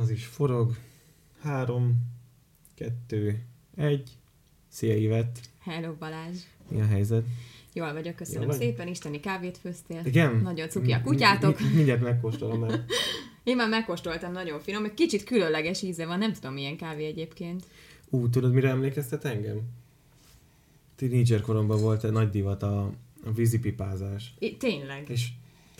Az is forog. Három, kettő, egy. Szia Ivet. Hello Balázs. Mi a helyzet? Jól vagyok, köszönöm Jól vagy? szépen. Isteni kávét főztél. Igen? Nagyon cuki a kutyátok. Mi, mi, mindjárt megkóstolom el. Én már megkóstoltam, nagyon finom. Egy kicsit különleges íze van, nem tudom milyen kávé egyébként. Ú, tudod, mire emlékeztet engem? Tínédzser koromban volt egy nagy divat a, a vízipipázás. I- tényleg. És,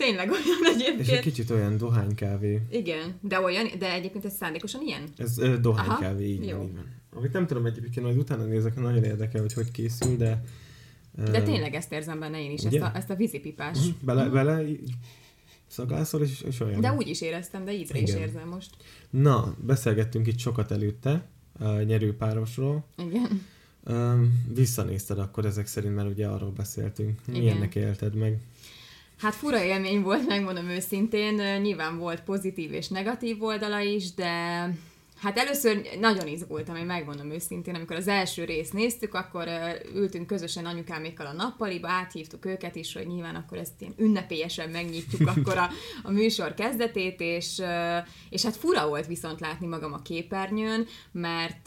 Tényleg olyan és egy egyébként. kicsit olyan dohánykávé. Igen, de olyan, de egyébként ez szándékosan ilyen? Ez ö, dohánykávé, így van, így van. Amit nem tudom egyébként, majd utána nézek, nagyon érdekel, hogy hogy készül, de... De ö, tényleg ezt érzem benne én is, Ugye? ezt a, ezt a vízipipás. mhm, Bele, bele szagászol, és, és olyan. De úgy is éreztem, de ízre is érzem most. Na, beszélgettünk itt sokat előtte a nyerőpárosról. Igen. Öm, visszanézted akkor ezek szerint, mert ugye arról beszéltünk. Milyennek élted meg? Hát fura élmény volt, megmondom őszintén. Nyilván volt pozitív és negatív oldala is, de hát először nagyon izgultam, én megmondom őszintén, amikor az első részt néztük, akkor ültünk közösen anyukámékkal a nappaliba, áthívtuk őket is, hogy nyilván akkor ezt ilyen ünnepélyesen megnyitjuk akkor a, a műsor kezdetét, és, és hát fura volt viszont látni magam a képernyőn, mert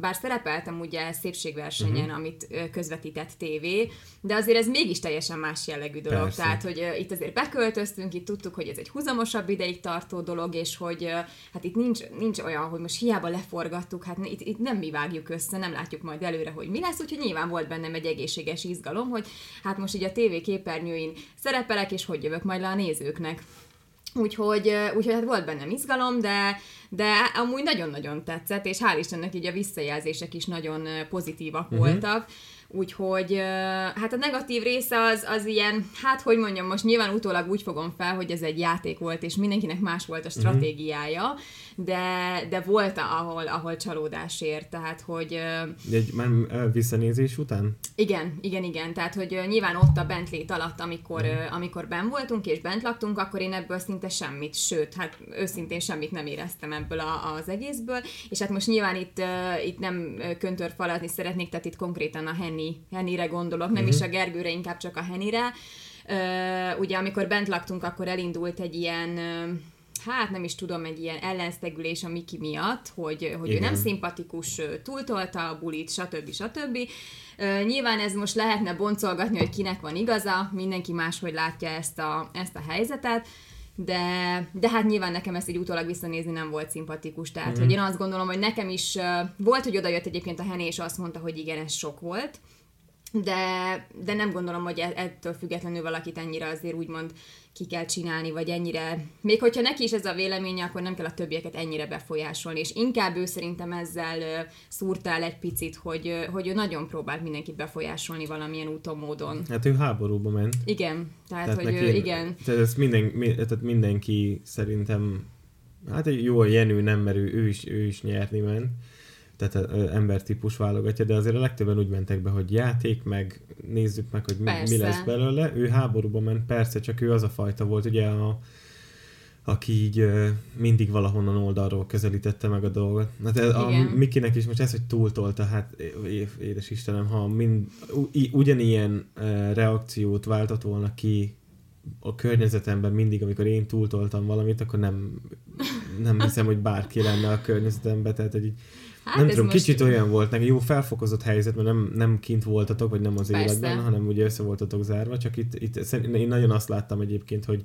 bár szerepeltem ugye szépségversenyen, uh-huh. amit közvetített tévé, de azért ez mégis teljesen más jellegű dolog. Persze. Tehát, hogy itt azért beköltöztünk, itt tudtuk, hogy ez egy huzamosabb ideig tartó dolog, és hogy hát itt nincs, nincs olyan, hogy most hiába leforgattuk, hát itt, itt nem mi vágjuk össze, nem látjuk majd előre, hogy mi lesz, úgyhogy nyilván volt bennem egy egészséges izgalom, hogy hát most így a tévé képernyőin szerepelek, és hogy jövök majd le a nézőknek. Úgyhogy, úgyhogy hát volt bennem izgalom, de, de amúgy nagyon-nagyon tetszett, és hál' Istennek így a visszajelzések is nagyon pozitívak Mhm. uh-huh. voltak. Úgyhogy hát a negatív része az, az ilyen, hát hogy mondjam, most nyilván utólag úgy fogom fel, hogy ez egy játék volt, és mindenkinek más volt a stratégiája, uh-huh. De, de volt ahol, ahol csalódás ért, tehát hogy Egy már visszanézés után? igen, igen, igen. Tehát, hogy nyilván ott a bentlét alatt, amikor, ö, amikor ben voltunk és bent laktunk, akkor én ebből szinte semmit, sőt, hát őszintén semmit nem éreztem ebből a, az egészből, és hát most nyilván itt, itt nem ö, köntörfalatni szeretnék, tehát itt konkrétan a Henny, Hennyre gondolok, nem is a Gergőre, inkább csak a Hennyre. Ö, ugye, amikor bent laktunk, akkor elindult egy ilyen ö, hát nem is tudom, egy ilyen ellenszegülés a Miki miatt, hogy, hogy ő nem szimpatikus, túltolta a bulit, stb. stb. Nyilván ez most lehetne boncolgatni, hogy kinek van igaza, mindenki máshogy látja ezt a, ezt a helyzetet, de, de hát nyilván nekem ezt így utólag visszanézni nem volt szimpatikus, tehát mm-hmm. hogy én azt gondolom, hogy nekem is volt, hogy odajött egyébként a Hené, és azt mondta, hogy igen, ez sok volt, de, de nem gondolom, hogy e- ettől függetlenül valakit ennyire azért úgymond ki kell csinálni, vagy ennyire, még hogyha neki is ez a véleménye, akkor nem kell a többieket ennyire befolyásolni, és inkább ő szerintem ezzel ö, szúrtál egy picit, hogy, hogy ő nagyon próbált mindenkit befolyásolni valamilyen úton, módon. Hát ő háborúba ment. Igen, tehát, tehát hogy ő, igen, Tehát, ezt minden, mi, tehát mindenki szerintem, hát egy jó Jenő nem, mert ő, ő, is, ő is nyerni ment, tehát ö, embertípus válogatja, de azért a legtöbben úgy mentek be, hogy játék, meg nézzük meg, hogy mi, mi lesz belőle. Ő háborúba ment, persze, csak ő az a fajta volt, ugye a aki így ö, mindig valahonnan oldalról közelítette meg a dolgot. Hát ez, a Igen. Mikinek is most ez, hogy túltolta, hát é- édes Istenem, ha mind, u- ugyanilyen ö, reakciót váltott volna ki a környezetemben mindig, amikor én túltoltam valamit, akkor nem, nem hiszem, hogy bárki lenne a környezetemben, tehát hogy így, hát nem ez tudom, most- kicsit olyan volt, neki jó felfokozott helyzet, mert nem, nem kint voltatok, vagy nem az Persze. életben, hanem ugye össze voltatok zárva, csak itt, itt én nagyon azt láttam egyébként, hogy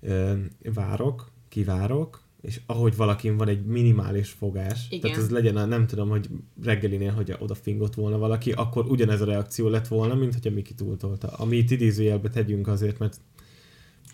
ö, várok, kivárok, és ahogy valakin van egy minimális fogás, Igen. tehát az legyen, nem tudom, hogy reggelinél, hogy oda fingott volna valaki, akkor ugyanez a reakció lett volna, mint hogyha Miki túltolta. Ami itt idézőjelbe tegyünk azért, mert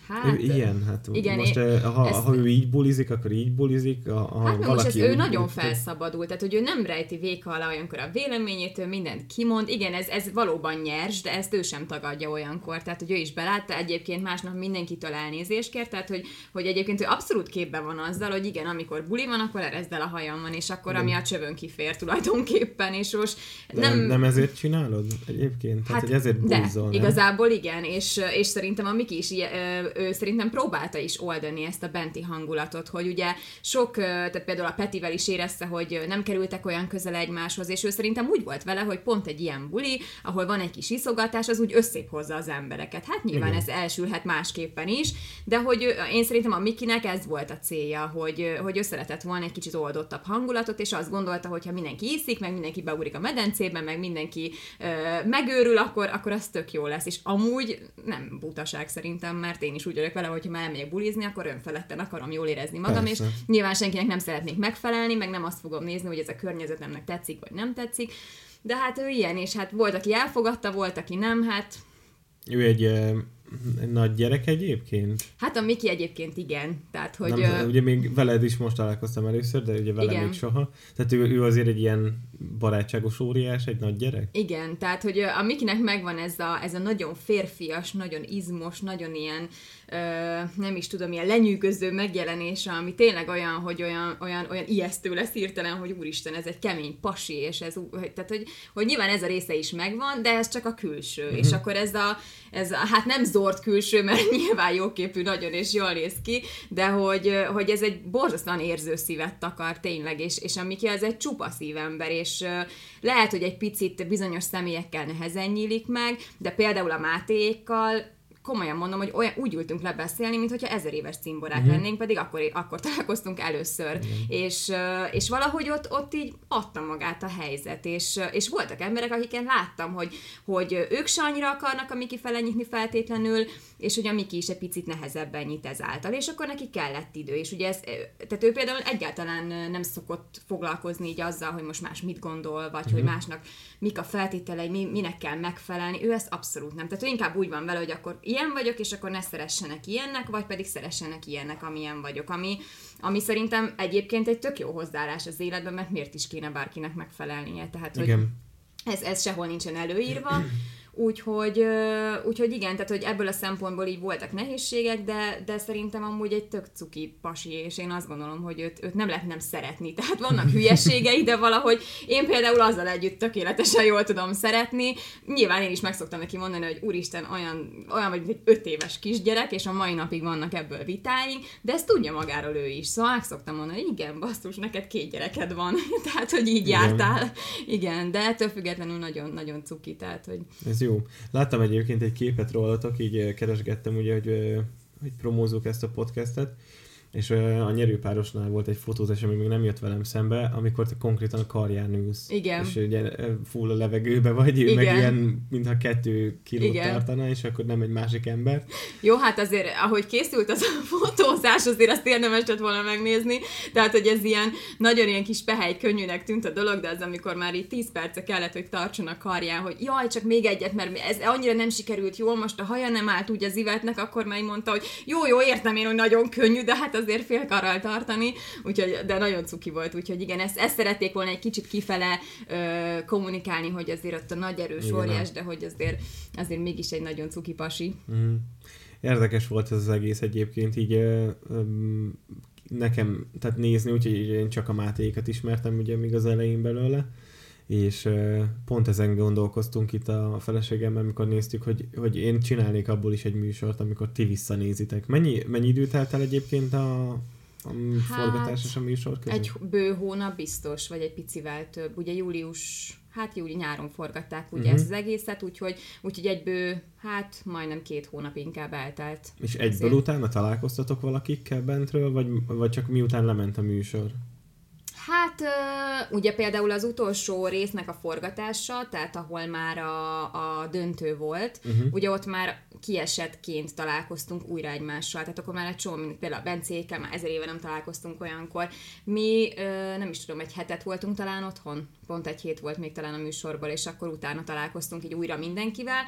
Hát, ő ilyen, hát igen, most én- eh, ha, ezt- ha ő így bulizik, akkor így bulizik, ha, ha Hát na most valaki ez ő nagyon bulizik, felszabadult, tehát hogy ő nem rejti véka alá olyankor a véleményét, ő mindent kimond. Igen, ez, ez valóban nyers, de ezt ő sem tagadja olyankor, tehát hogy ő is belátta, egyébként másnap mindenkitől elnézést kért, tehát hogy, hogy egyébként ő abszolút képben van azzal, hogy igen, amikor buli van, akkor erezd el a hajamon, és akkor ami a csövön kifér tulajdonképpen, és most de nem, nem, nem ezért csinálod egyébként? Tehát, hogy ezért de, búzol, nem? igazából igen, és, és szerintem a Miki is ilyen, ö, ő szerintem próbálta is oldani ezt a benti hangulatot, hogy ugye sok, tehát például a Petivel is érezte, hogy nem kerültek olyan közel egymáshoz, és ő szerintem úgy volt vele, hogy pont egy ilyen buli, ahol van egy kis iszogatás, az úgy összép hozza az embereket. Hát nyilván Igen. ez elsülhet másképpen is, de hogy én szerintem a Mikinek ez volt a célja, hogy, hogy összeletett volna egy kicsit oldottabb hangulatot, és azt gondolta, hogy ha mindenki iszik, meg mindenki beugrik a medencébe, meg mindenki ö, megőrül, akkor, akkor az tök jó lesz. És amúgy nem butaság szerintem, mert én is úgy vagyok vele, hogy ha már elmegyek bulizni, akkor önfeledten akarom jól érezni magam, Persze. és nyilván senkinek nem szeretnék megfelelni, meg nem azt fogom nézni, hogy ez a környezetemnek tetszik, vagy nem tetszik. De hát ő ilyen, és hát volt, aki elfogadta, volt, aki nem, hát... Ő egy egy nagy gyerek egyébként? Hát a Miki egyébként igen. Tehát, hogy, nem, uh, ugye még veled is most találkoztam először, de ugye velem még soha. Tehát ő, ő azért egy ilyen barátságos óriás, egy nagy gyerek? Igen, tehát hogy a Mikinek megvan ez a, ez a nagyon férfias, nagyon izmos, nagyon ilyen nem is tudom, ilyen lenyűgöző megjelenése, ami tényleg olyan, hogy olyan, olyan, olyan ijesztő lesz hirtelen, hogy úristen, ez egy kemény pasi, és ez, tehát hogy, hogy nyilván ez a része is megvan, de ez csak a külső, uh-huh. és akkor ez a, ez a, hát nem zord külső, mert nyilván jóképű nagyon, és jól néz ki, de hogy, hogy ez egy borzasztóan érző szívet takar tényleg, és, és amiki az egy csupa szívember, és lehet, hogy egy picit bizonyos személyekkel nehezen nyílik meg, de például a Mátékkal komolyan mondom, hogy olyan, úgy ültünk le beszélni, mintha ezer éves cimborák uh-huh. lennénk, pedig akkor, akkor találkoztunk először. Uh-huh. És, és valahogy ott, ott így adta magát a helyzet, és, és voltak emberek, akiken láttam, hogy, hogy ők se annyira akarnak a Miki fele nyitni feltétlenül, és hogy a Miki is egy picit nehezebben nyit ezáltal, és akkor neki kellett idő, és ugye ez, tehát ő például egyáltalán nem szokott foglalkozni így azzal, hogy most más mit gondol, vagy uh-huh. hogy másnak mik a feltételei, mi, minek kell megfelelni, ő ezt abszolút nem. Tehát ő inkább úgy van vele, hogy akkor ilyen vagyok, és akkor ne szeressenek ilyennek, vagy pedig szeressenek ilyennek, amilyen vagyok, ami, ami szerintem egyébként egy tök jó hozzáállás az életben, mert miért is kéne bárkinek megfelelnie. Tehát, Igen. hogy ez, ez sehol nincsen előírva, Úgyhogy, úgyhogy igen, tehát hogy ebből a szempontból így voltak nehézségek, de, de szerintem amúgy egy tök cuki pasi, és én azt gondolom, hogy őt, őt nem lehet nem szeretni. Tehát vannak hülyeségei, de valahogy én például azzal együtt tökéletesen jól tudom szeretni. Nyilván én is meg szoktam neki mondani, hogy úristen, olyan, olyan vagy egy öt éves kisgyerek, és a mai napig vannak ebből vitáink, de ezt tudja magáról ő is. Szóval meg szoktam mondani, hogy igen, basszus, neked két gyereked van. tehát, hogy így igen. jártál. Igen, de ettől függetlenül nagyon-nagyon cuki. Tehát, hogy... Ez jó. Láttam egyébként egy képet rólatok, így keresgettem ugye, hogy, hogy promózzuk ezt a podcastet, és a nyerőpárosnál volt egy fotózás, ami még nem jött velem szembe, amikor te konkrétan a karján ülsz. Igen. És ugye full a levegőbe vagy, Igen. meg ilyen, mintha kettő kilót Igen. tartana, és akkor nem egy másik ember. Jó, hát azért, ahogy készült az a fotózás, azért azt érdemes lett volna megnézni, tehát, hogy ez ilyen, nagyon ilyen kis pehely, könnyűnek tűnt a dolog, de az, amikor már így 10 perce kellett, hogy tartson a karján, hogy jaj, csak még egyet, mert ez annyira nem sikerült jól, most a haja nem állt úgy az ivetnek, akkor már mondta, hogy jó, jó, értem én, hogy nagyon könnyű, de hát azért félkarral tartani, úgyhogy, de nagyon cuki volt, úgyhogy igen, ezt, ezt szerették volna egy kicsit kifele ö, kommunikálni, hogy azért ott a nagy erős óriás, de hogy azért, azért mégis egy nagyon cuki pasi. Mm. Érdekes volt ez az egész egyébként, így ö, ö, nekem, tehát nézni, úgyhogy én csak a Mátéikat ismertem ugye még az elején belőle, és pont ezen gondolkoztunk itt a feleségemmel, amikor néztük, hogy, hogy én csinálnék abból is egy műsort, amikor ti visszanézitek. Mennyi, mennyi időt telt el egyébként a, a hát, forgatás és a műsor között? Egy bő hónap biztos, vagy egy picivel több. Ugye július, hát júli nyáron forgatták ugye uh-huh. ezt az egészet, úgyhogy, úgyhogy egy bő, hát majdnem két hónap inkább eltelt. És egyből Ezért. utána találkoztatok valakikkel bentről, vagy, vagy csak miután lement a műsor? Hát ugye például az utolsó résznek a forgatása, tehát ahol már a, a döntő volt, uh-huh. ugye ott már kiesettként találkoztunk újra egymással, tehát akkor már egy csomó, mint például a Bencékkel, már ezer éve nem találkoztunk olyankor. Mi nem is tudom, egy hetet voltunk talán otthon, pont egy hét volt még talán a műsorból, és akkor utána találkoztunk így újra mindenkivel.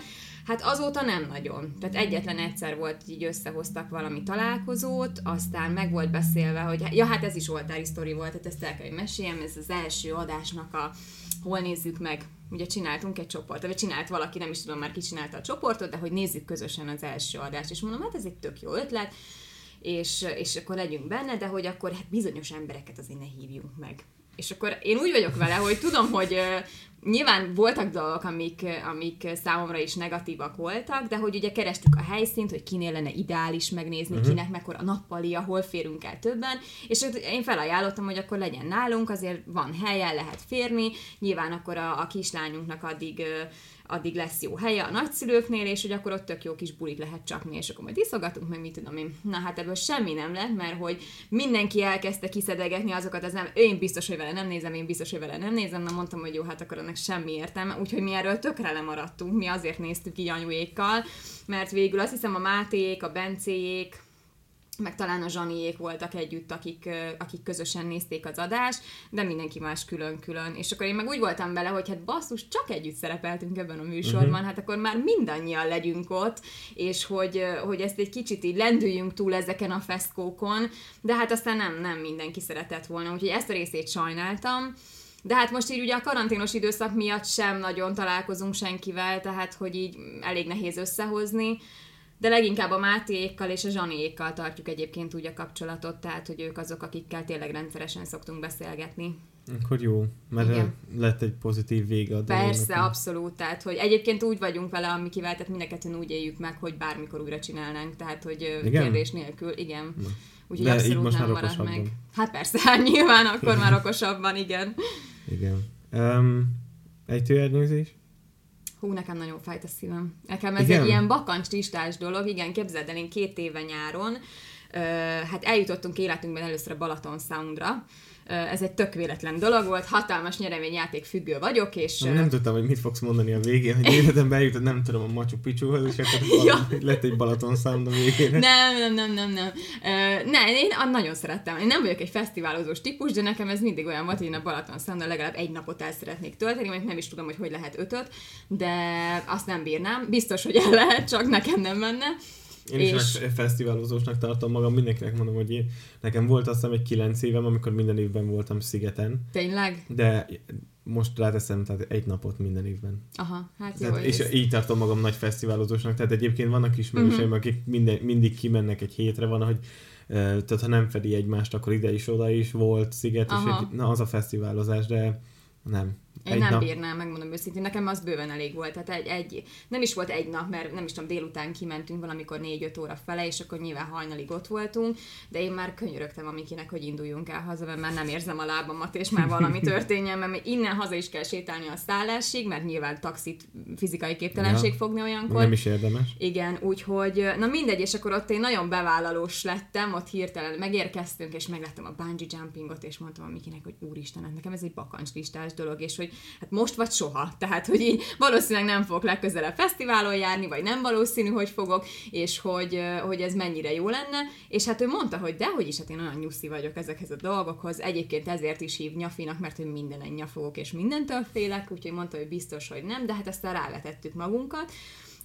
Hát azóta nem nagyon. Tehát egyetlen egyszer volt, így összehoztak valami találkozót, aztán meg volt beszélve, hogy ja, hát ez is oltári sztori volt, tehát ezt el kell, hogy meséljem, ez az első adásnak a hol nézzük meg, ugye csináltunk egy csoportot, vagy csinált valaki, nem is tudom már ki csinálta a csoportot, de hogy nézzük közösen az első adást, és mondom, hát ez egy tök jó ötlet, és, és akkor legyünk benne, de hogy akkor hát bizonyos embereket azért ne hívjunk meg. És akkor én úgy vagyok vele, hogy tudom, hogy Nyilván voltak dolgok, amik, amik számomra is negatívak voltak, de hogy ugye kerestük a helyszínt, hogy kinél lenne ideális megnézni, uh-huh. kinek mekkora a nappali, hol férünk el többen, és én felajánlottam, hogy akkor legyen nálunk, azért van helye, lehet férni, nyilván akkor a, a kislányunknak addig addig lesz jó helye a nagyszülőknél, és hogy akkor ott tök jó kis bulit lehet csapni, és akkor majd iszogatunk, meg mit tudom én. Na hát ebből semmi nem lett, mert hogy mindenki elkezdte kiszedegetni azokat, az nem, én biztos, hogy vele nem nézem, én biztos, hogy vele nem nézem, na mondtam, hogy jó, hát akkor ennek semmi értelme, úgyhogy mi erről tökre lemaradtunk, mi azért néztük így anyuékkal, mert végül azt hiszem a Mátéék, a Bencéjék, meg talán a Zsaniék voltak együtt, akik, akik közösen nézték az adást, de mindenki más külön-külön. És akkor én meg úgy voltam vele, hogy hát basszus, csak együtt szerepeltünk ebben a műsorban, uh-huh. hát akkor már mindannyian legyünk ott, és hogy, hogy ezt egy kicsit így lendüljünk túl ezeken a feszkókon, de hát aztán nem, nem mindenki szeretett volna, úgyhogy ezt a részét sajnáltam. De hát most így ugye a karanténos időszak miatt sem nagyon találkozunk senkivel, tehát hogy így elég nehéz összehozni de leginkább a Mátéékkal és a Zsaniékkal tartjuk egyébként úgy a kapcsolatot, tehát hogy ők azok, akikkel tényleg rendszeresen szoktunk beszélgetni. Akkor jó, mert Igen. lett egy pozitív vége a Persze, abszolút, tehát hogy egyébként úgy vagyunk vele, amikivel, tehát mindenketten úgy éljük meg, hogy bármikor újra csinálnánk, tehát hogy igen? kérdés nélkül, igen. Úgyhogy De abszolút most nem marad meg. Hát persze, hát nyilván akkor már okosabban, igen. Igen. Um, egy tőernyőzés? Hú, nekem nagyon fájt a szívem. Nekem ez igen? egy ilyen bakancs listás dolog, igen, képzeld el, én két éve nyáron, uh, hát eljutottunk életünkben először a Balaton Soundra, ez egy tök véletlen dolog volt, hatalmas nyereményjáték függő vagyok, és... Nem, nem tudtam, hogy mit fogsz mondani a végén, hogy életemben eljutott, nem tudom, a Machu Picchuhoz, és akkor ja. lett egy Balaton Sound a végén. Nem, nem, nem, nem, nem. Uh, ne, én nagyon szerettem. Én nem vagyok egy fesztiválozós típus, de nekem ez mindig olyan volt, hogy én a Balaton sound legalább egy napot el szeretnék tölteni, mert nem is tudom, hogy hogy lehet ötöt, de azt nem bírnám. Biztos, hogy el lehet, csak nekem nem menne. Én és... is fesztiválozósnak tartom magam, mindenkinek mondom, hogy én, nekem volt azt hiszem egy kilenc évem, amikor minden évben voltam szigeten. Tényleg? De most ráteszem, tehát egy napot minden évben. Aha, hát jó. Tehát, és ez... így tartom magam nagy fesztiválozósnak, tehát egyébként vannak ismerőseim, uh-huh. akik minden, mindig kimennek egy hétre, van, hogy tehát ha nem fedi egymást, akkor ide is, oda is volt sziget, Aha. és egy, na az a fesztiválozás, de nem. Én egy nem nap. bírnám, megmondom őszintén, nekem az bőven elég volt. Tehát egy, egy, nem is volt egy nap, mert nem is tudom, délután kimentünk valamikor 4-5 óra fele, és akkor nyilván hajnalig ott voltunk, de én már könyörögtem a Mikinek, hogy induljunk el haza, mert már nem érzem a lábamat, és már valami történjen, mert innen haza is kell sétálni a szállásig, mert nyilván taxit fizikai képtelenség ja, fogni olyankor. Nem is érdemes. Igen, úgyhogy, na mindegy, és akkor ott én nagyon bevállalós lettem, ott hirtelen megérkeztünk, és megláttam a bungee jumpingot, és mondtam a Mikinek, hogy úristen, hát nekem ez egy bakancslistás dolog, és hogy hát most vagy soha. Tehát, hogy így valószínűleg nem fogok legközelebb fesztiválon járni, vagy nem valószínű, hogy fogok, és hogy, hogy ez mennyire jó lenne. És hát ő mondta, hogy dehogy is, hát én olyan nyuszi vagyok ezekhez a dolgokhoz. Egyébként ezért is hív nyafinak, mert hogy minden egy nyafogok, és mindentől félek, úgyhogy mondta, hogy biztos, hogy nem, de hát aztán rávetettük magunkat.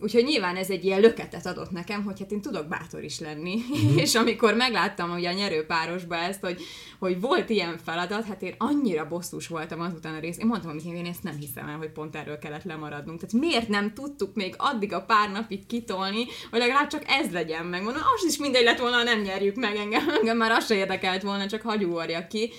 Úgyhogy nyilván ez egy ilyen löketet adott nekem, hogy hát én tudok bátor is lenni. Mm-hmm. és amikor megláttam ugye a nyerőpárosba ezt, hogy, hogy volt ilyen feladat, hát én annyira bosszús voltam azután a rész. Én mondtam, hogy én ezt nem hiszem el, hogy pont erről kellett lemaradnunk. Tehát miért nem tudtuk még addig a pár napig kitolni, hogy legalább csak ez legyen meg. Mondom, az is mindegy lett volna, nem nyerjük meg engem, engem már az se érdekelt volna, csak hagyúorja ki.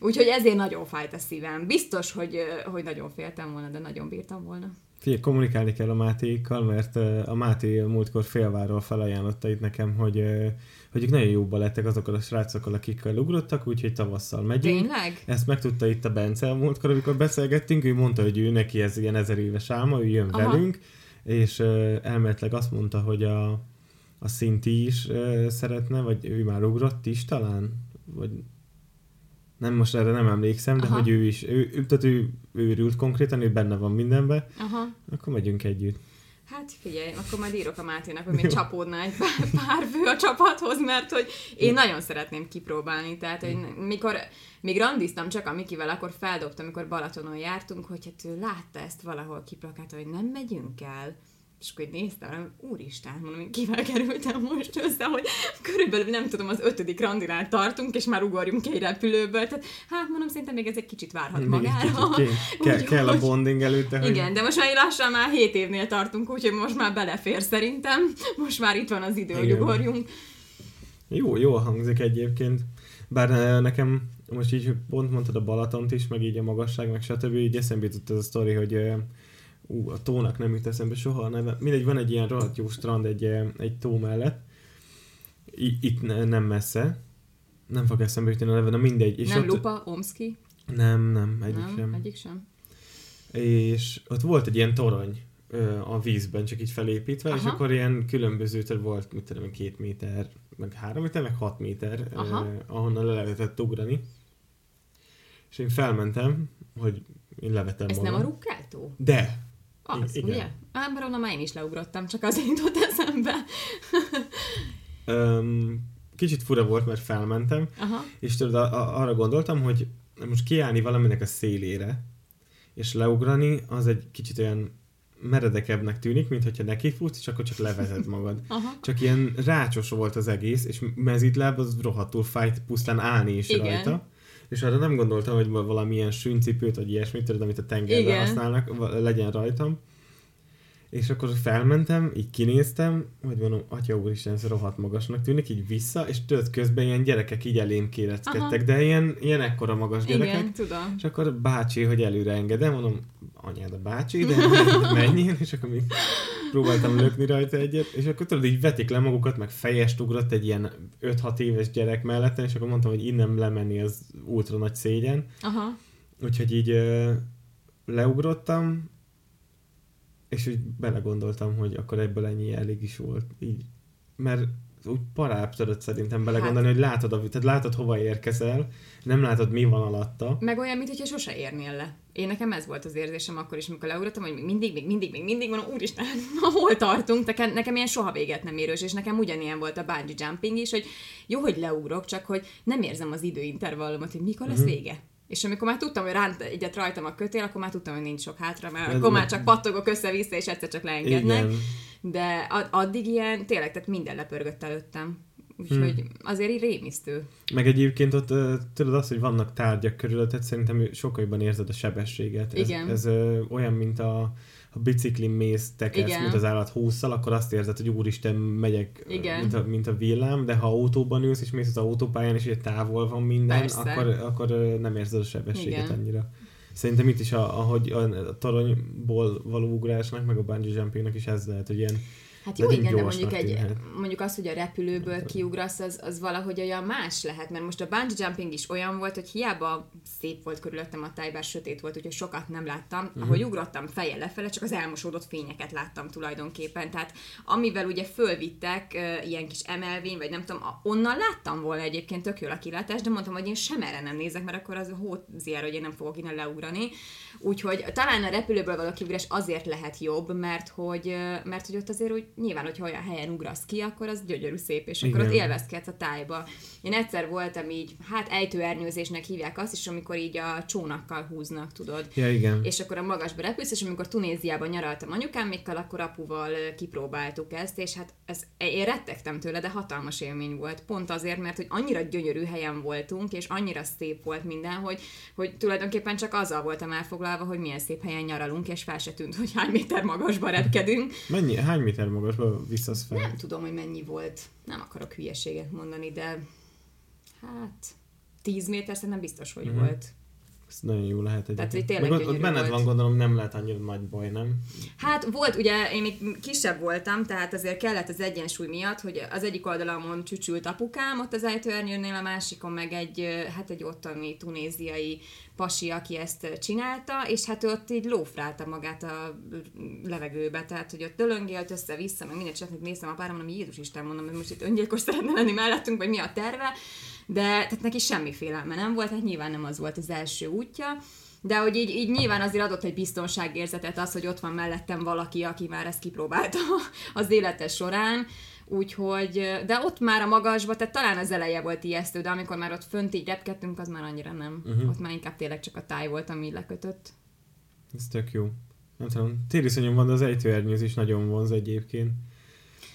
Úgyhogy ezért nagyon fájt a szívem. Biztos, hogy, hogy nagyon féltem volna, de nagyon bírtam volna. Figyelj, kommunikálni kell a Mátéikkal, mert a Máté múltkor félváról felajánlotta itt nekem, hogy, hogy ők nagyon jóba lettek azokkal a srácokkal, akikkel ugrottak, úgyhogy tavasszal megyünk. Tényleg? Ezt megtudta itt a Bence múltkor, amikor beszélgettünk, ő mondta, hogy ő neki ez ilyen ezer éves álma, ő jön Aha. velünk, és elméletileg azt mondta, hogy a, a Szinti is szeretne, vagy ő már ugrott is talán, vagy nem most erre nem emlékszem, de Aha. hogy ő is, ő, ő, tehát ő, őrült konkrétan, ő benne van mindenben, Aha. akkor megyünk együtt. Hát figyelj, akkor majd írok a Máténak, hogy még csapódna egy pár, pár fő a csapathoz, mert hogy én nagyon szeretném kipróbálni, tehát hogy mikor még randiztam csak a Mikivel, akkor feldobtam, amikor Balatonon jártunk, hogy hát ő látta ezt valahol kiplakát, hogy nem megyünk el és akkor néztem, hogy úristen, mondom, hogy kivel kerültem most össze, hogy körülbelül nem tudom, az ötödik randinál tartunk, és már ugorjunk egy repülőből. Tehát, hát mondom, szerintem még ez egy kicsit várhat még magára. Kicsit kell, úgy, kell a bonding előtte. Hogy... Igen, de most már lassan már hét évnél tartunk, úgyhogy most már belefér szerintem. Most már itt van az idő, Igen. hogy ugorjunk. Jó, jó hangzik egyébként. Bár nekem most így pont mondtad a Balatont is, meg így a magasság, meg stb. Így eszembe jutott ez a sztori, hogy ö, ú, a tónak nem jut eszembe soha a neve. Mindegy, van egy ilyen rohadt jó strand egy, ö, egy tó mellett, I- itt ne, nem messze, nem fog eszembe jutni a neve, de mindegy. És nem ott, Lupa, Omski? Nem, nem, egyik nem, sem. egyik sem. És ott volt egy ilyen torony ö, a vízben, csak így felépítve, Aha. és akkor ilyen különböző, tehát volt, mit tudom, két méter, meg három méter, meg hat méter, ö, Aha. ahonnan le lehetett ugrani. És én felmentem, hogy én levetem Ez magam. nem a Rukkáltó? De! Az, igen. ugye? Ám, mert onnan már én is leugrottam, csak azért jutott eszembe. Öm, kicsit fura volt, mert felmentem, Aha. és tudod, a, a, arra gondoltam, hogy most kiállni valaminek a szélére, és leugrani, az egy kicsit olyan meredekebbnek tűnik, mint hogyha nekifutsz, és akkor csak levezed magad. Aha. Csak ilyen rácsos volt az egész, és mezitláb az rohadtul fájt pusztán állni is Igen. rajta. És arra nem gondoltam, hogy valamilyen sűncipőt, vagy ilyesmit, tudod, amit a tengerben Igen. használnak, legyen rajtam. És akkor felmentem, így kinéztem, hogy mondom, atya úristen, ez rohadt magasnak tűnik, így vissza, és tudod, közben ilyen gyerekek így elém kéreckedtek, de ilyen, ilyen ekkora magas gyerekek. Igen, tudom. És akkor bácsi, hogy előre engedem, mondom, anyád a bácsi, de menjél, és akkor még próbáltam lökni rajta egyet, és akkor tudod, így vetik le magukat, meg fejest ugrott egy ilyen 5-6 éves gyerek mellettem, és akkor mondtam, hogy innen lemenni az ultra nagy szégyen. Aha. Úgyhogy így leugrottam, és úgy belegondoltam, hogy akkor ebből ennyi elég is volt. Így, mert úgy parább tudod szerintem belegondolni, Hát- hogy látod, a, tehát látod hova érkezel, nem látod mi van alatta. Meg olyan, mintha sose érnél le. Én nekem ez volt az érzésem akkor is, amikor leugrottam, hogy még mindig, még mindig, még mindig mondom, úristen, hol tartunk? Nekem, nekem ilyen soha véget nem érős, és nekem ugyanilyen volt a bungee jumping is, hogy jó, hogy leugrok, csak hogy nem érzem az időintervallumot, hogy mikor lesz vége. És amikor már tudtam, hogy ránt egyet rajtam a kötél, akkor már tudtam, hogy nincs sok hátra, mert Ez akkor már csak pattogok össze-vissza, és egyszer csak leengednek. Igen. De addig ilyen, tényleg, tehát minden lepörgött előttem. Úgyhogy Hmm. azért így rémisztő. Meg egyébként ott tudod azt, hogy vannak tárgyak körülötted, szerintem sokkal jobban érzed a sebességet. Ez, Igen. ez ö, olyan, mint a, a biciklin mész, tekersz, Igen. mint az állat húszszal, akkor azt érzed, hogy úristen, megyek, Igen. mint a, mint a villám, de ha autóban ülsz, és mész az autópályán, és ugye távol van minden, Persze. akkor, akkor nem érzed a sebességet Igen. annyira. Szerintem itt is, a, ahogy a, a toronyból való ugrásnak, meg a bungee jumpingnak is ez lehet, hogy ilyen Hát jó, igen, de mondjuk, egy, tűnhet. mondjuk az, hogy a repülőből kiugrasz, az, az valahogy olyan más lehet, mert most a bungee jumping is olyan volt, hogy hiába szép volt körülöttem a táj, bár sötét volt, úgyhogy sokat nem láttam. Uh-huh. Ahogy ugrottam fejjel lefele, csak az elmosódott fényeket láttam tulajdonképpen. Tehát amivel ugye fölvittek ilyen kis emelvény, vagy nem tudom, onnan láttam volna egyébként tök jól a kilátás, de mondtam, hogy én sem erre nem nézek, mert akkor az a hóziár, hogy én nem fogok innen leugrani. Úgyhogy talán a repülőből való kiugrás azért lehet jobb, mert hogy, mert hogy ott azért úgy nyilván, hogyha olyan helyen ugrasz ki, akkor az gyönyörű szép, és akkor Igen. ott élvezkedsz a tájba. Én egyszer voltam így, hát ejtőernyőzésnek hívják azt is, amikor így a csónakkal húznak, tudod. Ja, igen. És akkor a magasba repülsz, és amikor Tunéziában nyaraltam anyukámékkal, akkor apuval kipróbáltuk ezt, és hát ez, én rettegtem tőle, de hatalmas élmény volt. Pont azért, mert hogy annyira gyönyörű helyen voltunk, és annyira szép volt minden, hogy, hogy tulajdonképpen csak azzal voltam elfoglalva, hogy milyen szép helyen nyaralunk, és fel se tűnt, hogy hány méter magasba repkedünk. Mennyi, hány méter magasba visszasz fel? Nem tudom, hogy mennyi volt. Nem akarok hülyeséget mondani, de hát 10 méter szerintem biztos, hogy Mhm. volt. Ez nagyon jó lehet egyébként. hogy tényleg ott, ott benned volt. van, gondolom, nem lehet annyira nagy baj, nem? Hát volt, ugye én még kisebb voltam, tehát azért kellett az egyensúly miatt, hogy az egyik oldalamon csücsült apukám ott az ejtőernyőnél, a másikon meg egy, hát egy ottani tunéziai pasi, aki ezt csinálta, és hát ő ott így lófrálta magát a levegőbe, tehát hogy ott dölöngélt össze-vissza, meg mindent csak néztem a párom, mondom, Jézus Isten, mondom, hogy most itt öngyilkos szeretne lenni mellettünk, vagy mi a terve, de tehát neki semmi félelme nem volt, hát nyilván nem az volt az első útja, de hogy így, így nyilván azért adott egy biztonságérzetet az, hogy ott van mellettem valaki, aki már ezt kipróbálta az élete során, úgyhogy, de ott már a magasba, tehát talán az eleje volt ijesztő, de amikor már ott fönt így repkedtünk, az már annyira nem. Uh-huh. Ott már inkább tényleg csak a táj volt, ami lekötött. Ez tök jó. Nem tudom, tériszonyom van, de az ejtőernyőz is nagyon vonz egyébként.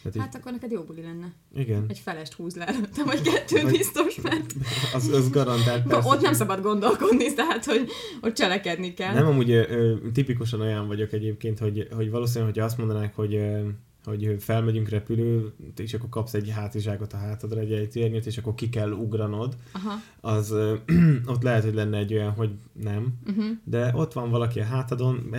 Így, Hát akkor neked jó buli lenne. igen. Egy felest húz le előttem, vagy kettő Vagy- biztos, mert Az, az garantált Ba, persze. ott nem szabad gondolkodni, tehát hogy ott cselekedni kell. Nem, amúgy ö, tipikusan olyan vagyok egyébként, hogy, hogy valószínűleg, hogyha azt mondanák, hogy ö, hogy felmegyünk repülő, és akkor kapsz egy hátizsákot a hátadra, egy ejtőernyőt, és akkor ki kell ugranod, Aha. az ö, ott lehet, hogy lenne egy olyan, hogy nem, Uh-huh. de ott van valaki a hátadon,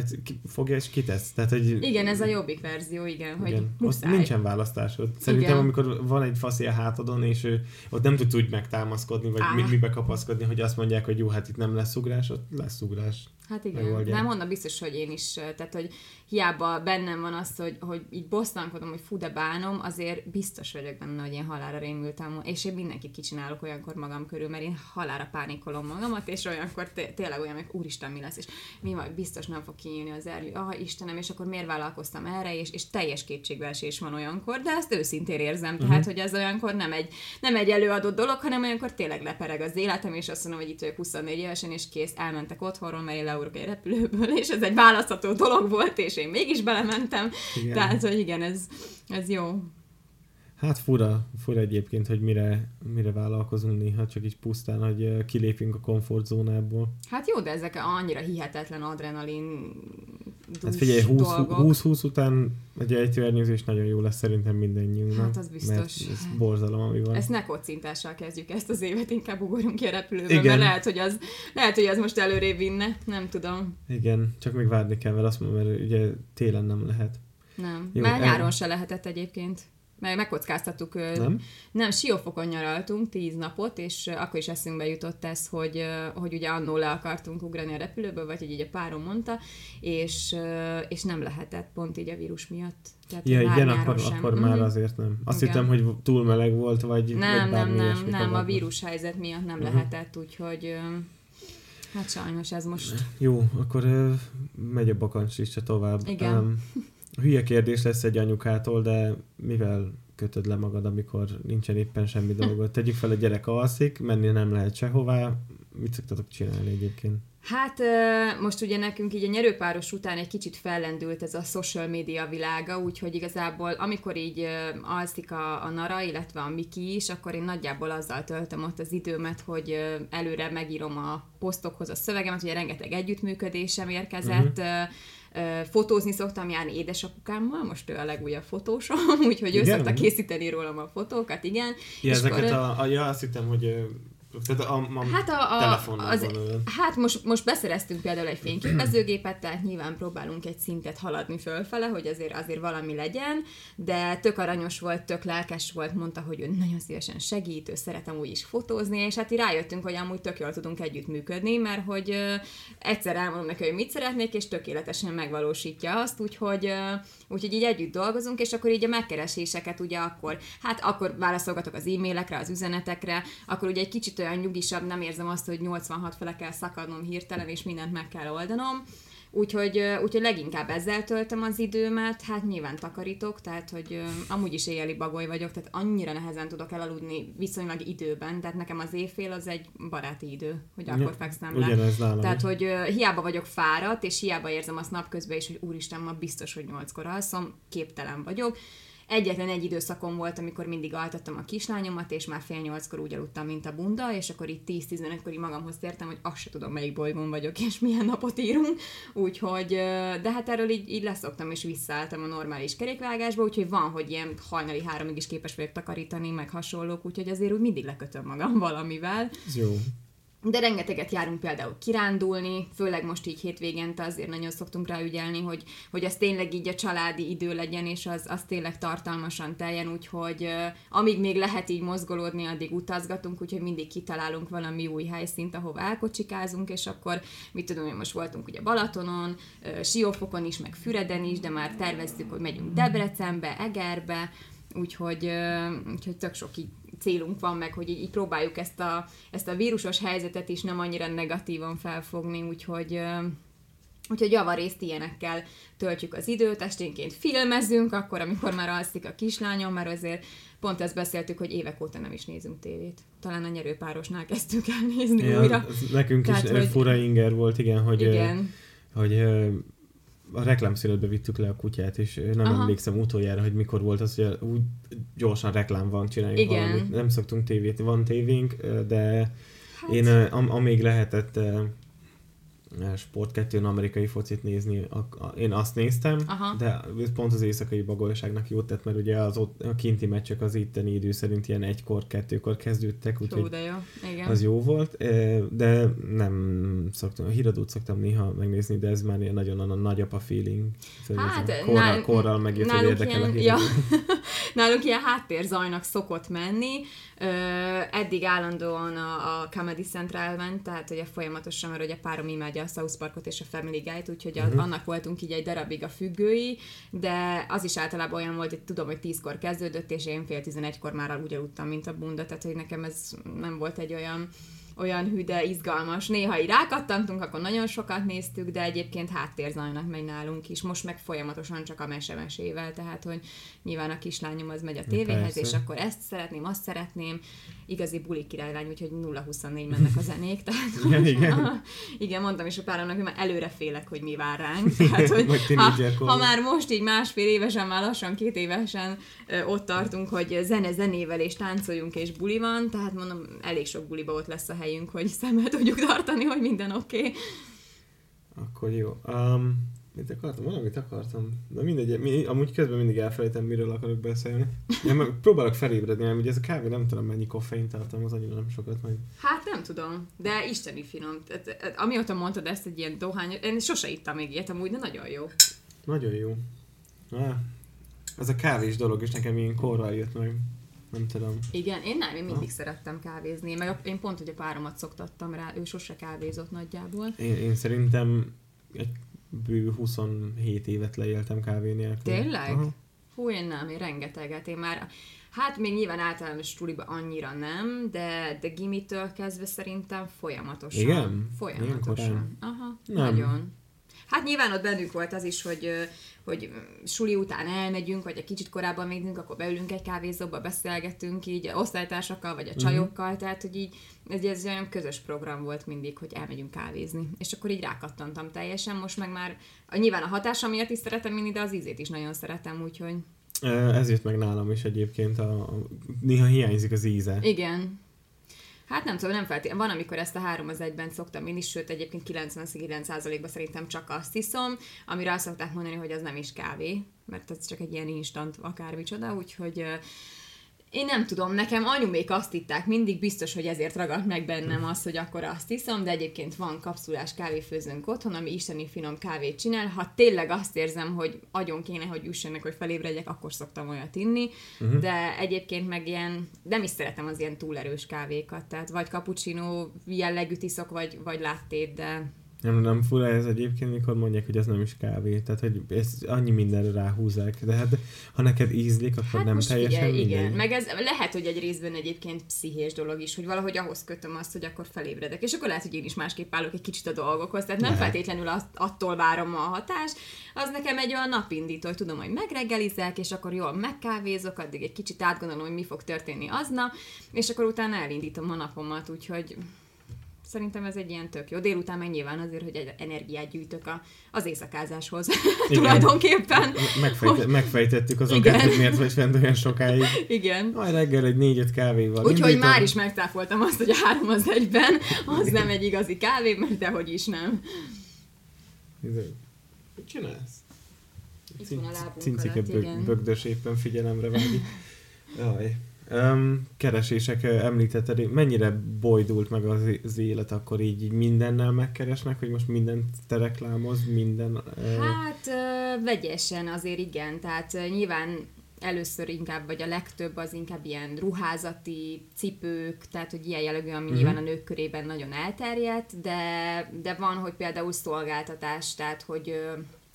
fogja és kitesz. Tehát, hogy Igen, ez a jobbik verzió, igen, hogy igen, ott muszáj. nincsen választásod. Szerintem, Igen. amikor van egy faszi a hátadon, és ő, ott nem tudsz úgy megtámaszkodni, vagy mi, mibe kapaszkodni, hogy azt mondják, hogy jó, hát itt nem lesz ugrás, ott lesz ugrás. Hát igen, megoldják. nem mondom biztos, hogy én is, tehát hogy hiába bennem van az, hogy, hogy így bosszankodom, hogy fú, de bánom, azért biztos vagyok benne, hogy én halára rémültem, és én mindenkit kicsinálok olyankor magam körül, mert én halára pánikolom magamat, és olyankor té- tényleg olyan, hogy úristen mi lesz, és mi vagy, biztos nem fog kinyílni az erő, ah Istenem, és akkor miért vállalkoztam erre, és, és teljes kétségbeesés van olyankor, de ezt őszintén érzem, tehát, Mhm. hogy ez olyankor nem egy, nem egy előadott dolog, hanem olyankor tényleg lepereg az életem, és azt mondom, hogy itt vagyok 24 évesen, és kész, elmentek otthonról, mert én leugrok egy repülőből, és ez egy választható dolog volt, és én mégis belementem. Igen. Tehát, hogy igen, ez, ez jó. Hát fura, fura egyébként, hogy mire, mire vállalkozunk néha, csak így pusztán, hogy kilépünk a komfortzónából. Hát jó, de ezek annyira hihetetlen adrenalin Hát figyelj, 20, dolgok. 20-20 után egy ejtőernyőzés nagyon jó lesz szerintem mindannyiunknak. Hát, az biztos. Mert ez borzalom, ami van. Ezt ne kocintással kezdjük ezt az évet, inkább ugorjunk ki a repülőből, Igen. mert lehet, hogy az, lehet, hogy az most előrébb vinne, nem tudom. Igen, csak még várni kell, mert azt mondom, mert ugye télen nem lehet. Nem. Jó, Már el- nyáron se lehetett egyébként. Meg megkockáztattuk, Nem? nem, Siófokon nyaraltunk tíz napot, és akkor is eszünkbe jutott ez, hogy, hogy ugye annól le akartunk ugrani a repülőből, vagy hogy így a párom mondta, és, és nem lehetett pont így a vírus miatt. Tehát Ja, igen, akkor, sem. akkor Mhm. már azért nem. Azt Igen. hittem, hogy túl meleg volt, vagy vagy Nem, nem, nem, nem, a vírus helyzet miatt nem Mhm. lehetett, úgyhogy hát sajnos ez most Jó, akkor megy a bakancslista tovább. Igen. Um, hülye kérdés lesz egy anyukától, de mivel kötöd le magad, amikor nincsen éppen semmi dolgod? Tegyük fel, a gyerek alszik, menni nem lehet sehová. Mit szoktatok csinálni egyébként? Hát most ugye nekünk így a nyerőpáros után egy kicsit fellendült ez a social media világa, úgyhogy igazából amikor így alszik a, a Nara, illetve a Miki is, akkor én nagyjából azzal töltöm ott az időmet, hogy előre megírom a posztokhoz a szövegemet, ugye rengeteg együttműködésem érkezett, uh-huh. Fotózni szoktam járni édesapukámmal, most ő a legújabb fotósom, úgyhogy ő Igen? szokta készíteni rólam a fotókat, igen. Ja, És ezeket akkor, a, a... Ja, azt hittem, hogy... Tehát a, a, Hát a, a, telefonnal az, van hát most, most beszereztünk például egy fényképezőgépet, tehát nyilván próbálunk egy szintet haladni fölfele, hogy azért azért valami legyen, de tök aranyos volt, tök lelkes volt, mondta, hogy ő nagyon szívesen segít, ő szeretem úgy is fotózni, és hát így rájöttünk, hogy amúgy tök jól tudunk együttműködni, mert hogy ö, egyszer elmondom neki, hogy mit szeretnék, és tökéletesen megvalósítja azt, úgyhogy, ö, úgyhogy így együtt dolgozunk, és akkor így a megkereséseket ugye akkor, hát akkor válaszolgatok az e-mailekre, az üzenetekre, akkor ugye egy kicsit olyan nyugisabb, nem érzem azt, hogy 86 fele kell szakadnom hirtelen, és mindent meg kell oldanom. Úgyhogy, úgyhogy leginkább ezzel töltöm az időmet, hát nyilván takarítok, tehát hogy amúgy is éjjeli bagoly vagyok, tehát annyira nehezen tudok elaludni viszonylag időben, tehát nekem az éjfél az egy baráti idő, hogy akkor Ja, fekszem le. Ugyanez nálam Tehát, hogy hiába vagyok fáradt, és hiába érzem azt napközben is, hogy úristen, ma biztos, hogy nyolckor alszom, képtelen vagyok. Egyetlen egy időszakom volt, amikor mindig altattam a kislányomat, és már fél nyolckor úgy aludtam, mint a bunda, és akkor itt 10-15-kor így magamhoz tértem, hogy azt se tudom, melyik bolygón vagyok, és milyen napot írunk. Úgyhogy, de hát erről így, így leszoktam, és visszaálltam a normális kerékvágásba, úgyhogy van, hogy ilyen hajnali háromig is képes vagyok takarítani, meg hasonlók, úgyhogy azért úgy mindig lekötöm magam valamivel. Jó. De rengeteget járunk például kirándulni, főleg most így hétvégente azért nagyon szoktunk rá ügyelni, hogy, hogy az tényleg így a családi idő legyen, és az, az tényleg tartalmasan teljen, úgyhogy uh, amíg még lehet így mozgolódni, addig utazgatunk, úgyhogy mindig kitalálunk valami új helyszínt, ahova elkocsikázunk, és akkor mit tudom én, most voltunk ugye Balatonon, uh, Siófokon is, meg Füreden is, de már tervezzük, hogy megyünk Debrecenbe, Egerbe, úgyhogy, uh, úgyhogy tök sok így célunk van meg, hogy így, így próbáljuk ezt a, ezt a vírusos helyzetet is nem annyira negatívan felfogni, úgyhogy Úgyhogy javarészt ilyenekkel töltjük az időt, esténként filmezünk, akkor, amikor már alszik a kislányom, mert azért pont ezt beszéltük, hogy évek óta nem is nézünk tévét. Talán a nyerőpárosnál kezdtük el nézni Ja, újra. nekünk Tehát, is hogy- hogy... fura inger volt, igen, hogy, Igen. hogy a reklámszínetbe vittük le a kutyát, és nem Aha. Emlékszem utoljára, hogy mikor volt az, hogy úgy gyorsan reklám van, csináljunk Igen. valamit. Nem szoktunk tévét, van tévénk, de Hát, én amíg lehetett Sport 2 amerikai focit nézni, a, a, én azt néztem, Aha. de pont az éjszakai bagolságnak jót tett, mert ugye az ott, a kinti meccsek az itteni idő szerint ilyen egykor, kettőkor kezdődtek, úgyhogy az jó volt, eh, de nem szoktam, a híradót szoktam néha megnézni, de ez már ilyen nagyon a nagyapa feeling. Szóval Hát, a korral, nál- korral megjött, hogy érdekel a ilyen, híradó. ja, nálunk ilyen háttérzajnak szokott menni. Eddig állandóan a, a Comedy Central ment, tehát ugye folyamatosan, mert ugye párom imádja a South Parkot és a Family Guy-t, úgyhogy uh-huh. annak voltunk így egy darabig a függői, de az is általában olyan volt, hogy tudom, hogy tízkor kezdődött, és én fél tizenegykor már úgy aludtam, mint a bunda, tehát hogy nekem ez nem volt egy olyan olyan hű, de izgalmas. Néha így rákattantunk, akkor nagyon sokat néztük, de egyébként háttérzajnak megy nálunk is. Most meg folyamatosan csak a mesemesével, tehát hogy nyilván a kislányom az megy a tévéhez, persze. és akkor ezt szeretném, azt szeretném. Igazi buli királylány, úgyhogy 0-24 mennek a zenék. Tehát, Igen, igen. Aha, igen, mondtam is a páromnak, hogy már előre félek, hogy mi vár ránk. Tehát, hogy ha, ha már most így másfél évesen, már lassan két évesen ö, ott tartunk, hogy zene zenével és táncoljunk és buli van, tehát mondom, elég sok buliba ott lesz a helyünk, hogy szemmel tudjuk tartani, hogy minden oké. Okay. Akkor jó. Um, mit akartam? Valamit akartam. De mindegy, mi, amúgy közben mindig elfelejtem, miről akarok beszélni. Én meg próbálok felébredni, mert ugye ez a kávé nem tudom mennyi koffein tartalmaz, annyira nem sokat majd. Hát nem tudom, de isteni finom. Tehát, tehát, Amióta mondtad ezt egy ilyen dohány, én sose ittam még ilyet amúgy, de nagyon jó. Nagyon jó. Ah, az a kávés dolog is nekem ilyen korral jött meg. Nem tudom. Igen, én nem, én mindig szerettem kávézni, meg a, én pont, hogy a páromat szoktattam rá, ő sose kávézott nagyjából. Én, én szerintem egy bő 27 évet leéltem kávé nélkül. Tényleg? Aha. Hú, én nem, én rengeteget, én már, hát még nyilván általános tuliba annyira nem, de, de gimitől kezdve szerintem folyamatosan. Igen? Folyamatosan. korán? Aha, Nem. nagyon. Hát nyilván ott bennünk volt az is, hogy, hogy suli után elmegyünk, vagy egy kicsit korábban megyünk, akkor beülünk egy kávézóba, beszélgetünk így a osztálytársakkal, vagy a csajokkal, tehát hogy így ez, ez olyan közös program volt mindig, hogy elmegyünk kávézni. És akkor így rákattantam teljesen, most meg már a, nyilván a hatása miatt is szeretem inni, de az ízét is nagyon szeretem, úgyhogy Ez jött meg nálam is egyébként. A, néha hiányzik az íze. igen. Hát nem tudom, nem feltétlenül. Van, amikor ezt a három az egyben szoktam én is, sőt egyébként 99%-ban szerintem csak azt iszom, amire azt szokták mondani, hogy az nem is kávé, mert ez csak egy ilyen instant akármicsoda, úgyhogy én nem tudom, nekem anyumék azt itták, mindig biztos, hogy ezért ragadt meg bennem az, hogy akkor azt iszom, de egyébként van kapszulás kávéfőzőnk otthon, ami isteni finom kávét csinál. Ha tényleg azt érzem, hogy agyon kéne, hogy jussanak, hogy felébredjek, akkor szoktam olyat inni, uh-huh. de egyébként meg ilyen, nem is szeretem az ilyen túlerős kávékat, tehát vagy cappuccino jellegűt iszok, vagy, vagy láttét, de Nem, nem fura ez egyébként, mikor mondják, hogy ez nem is kávé. Tehát, hogy ezt annyi mindenre ráhúzzák. De hát, ha neked ízlik, akkor Hát nem most teljesen figyelj, mindegy. igen. Meg ez lehet, hogy egy részben egyébként pszichés dolog is, hogy valahogy ahhoz kötöm azt, hogy akkor felébredek. És akkor lehet, hogy én is másképp állok egy kicsit a dolgokhoz. Tehát nem Lehet. feltétlenül azt, attól várom a hatást. Az nekem egy olyan napindító, hogy tudom, hogy megreggelizek, és akkor jól megkávézok, addig egy kicsit átgondolom, hogy mi fog történni aznap, és akkor utána elindítom a napomat, úgyhogy Szerintem ez egy ilyen tök jó. Délután meg nyilván azért, hogy egy energiát gyűjtök a, az éjszakázáshoz Igen. tulajdonképpen. Megfejte, megfejtettük azon Igen. kettőt, miért vagy fent olyan sokáig. Igen. Majd reggel egy négy-öt kávéval. Úgyhogy már is megtáfoltam azt, hogy a három az egyben, az nem egy igazi kávé, mert dehogy is nem. Izé, Mit csinálsz? Itt van a lábunk alatt, bögdös éppen figyelemre vágyik. Jaj. Um, keresések, említetted, mennyire bojdult meg az, az élet, akkor így, így mindennel megkeresnek, hogy most mindent te reklámoz, minden... ö, Hát ö, vegyesen azért igen, tehát ö, nyilván először inkább, vagy a legtöbb az inkább ilyen ruházati cipők, tehát hogy ilyen jellegű, ami Mhm. nyilván a nők körében nagyon elterjedt, de, de van, hogy például szolgáltatás, tehát hogy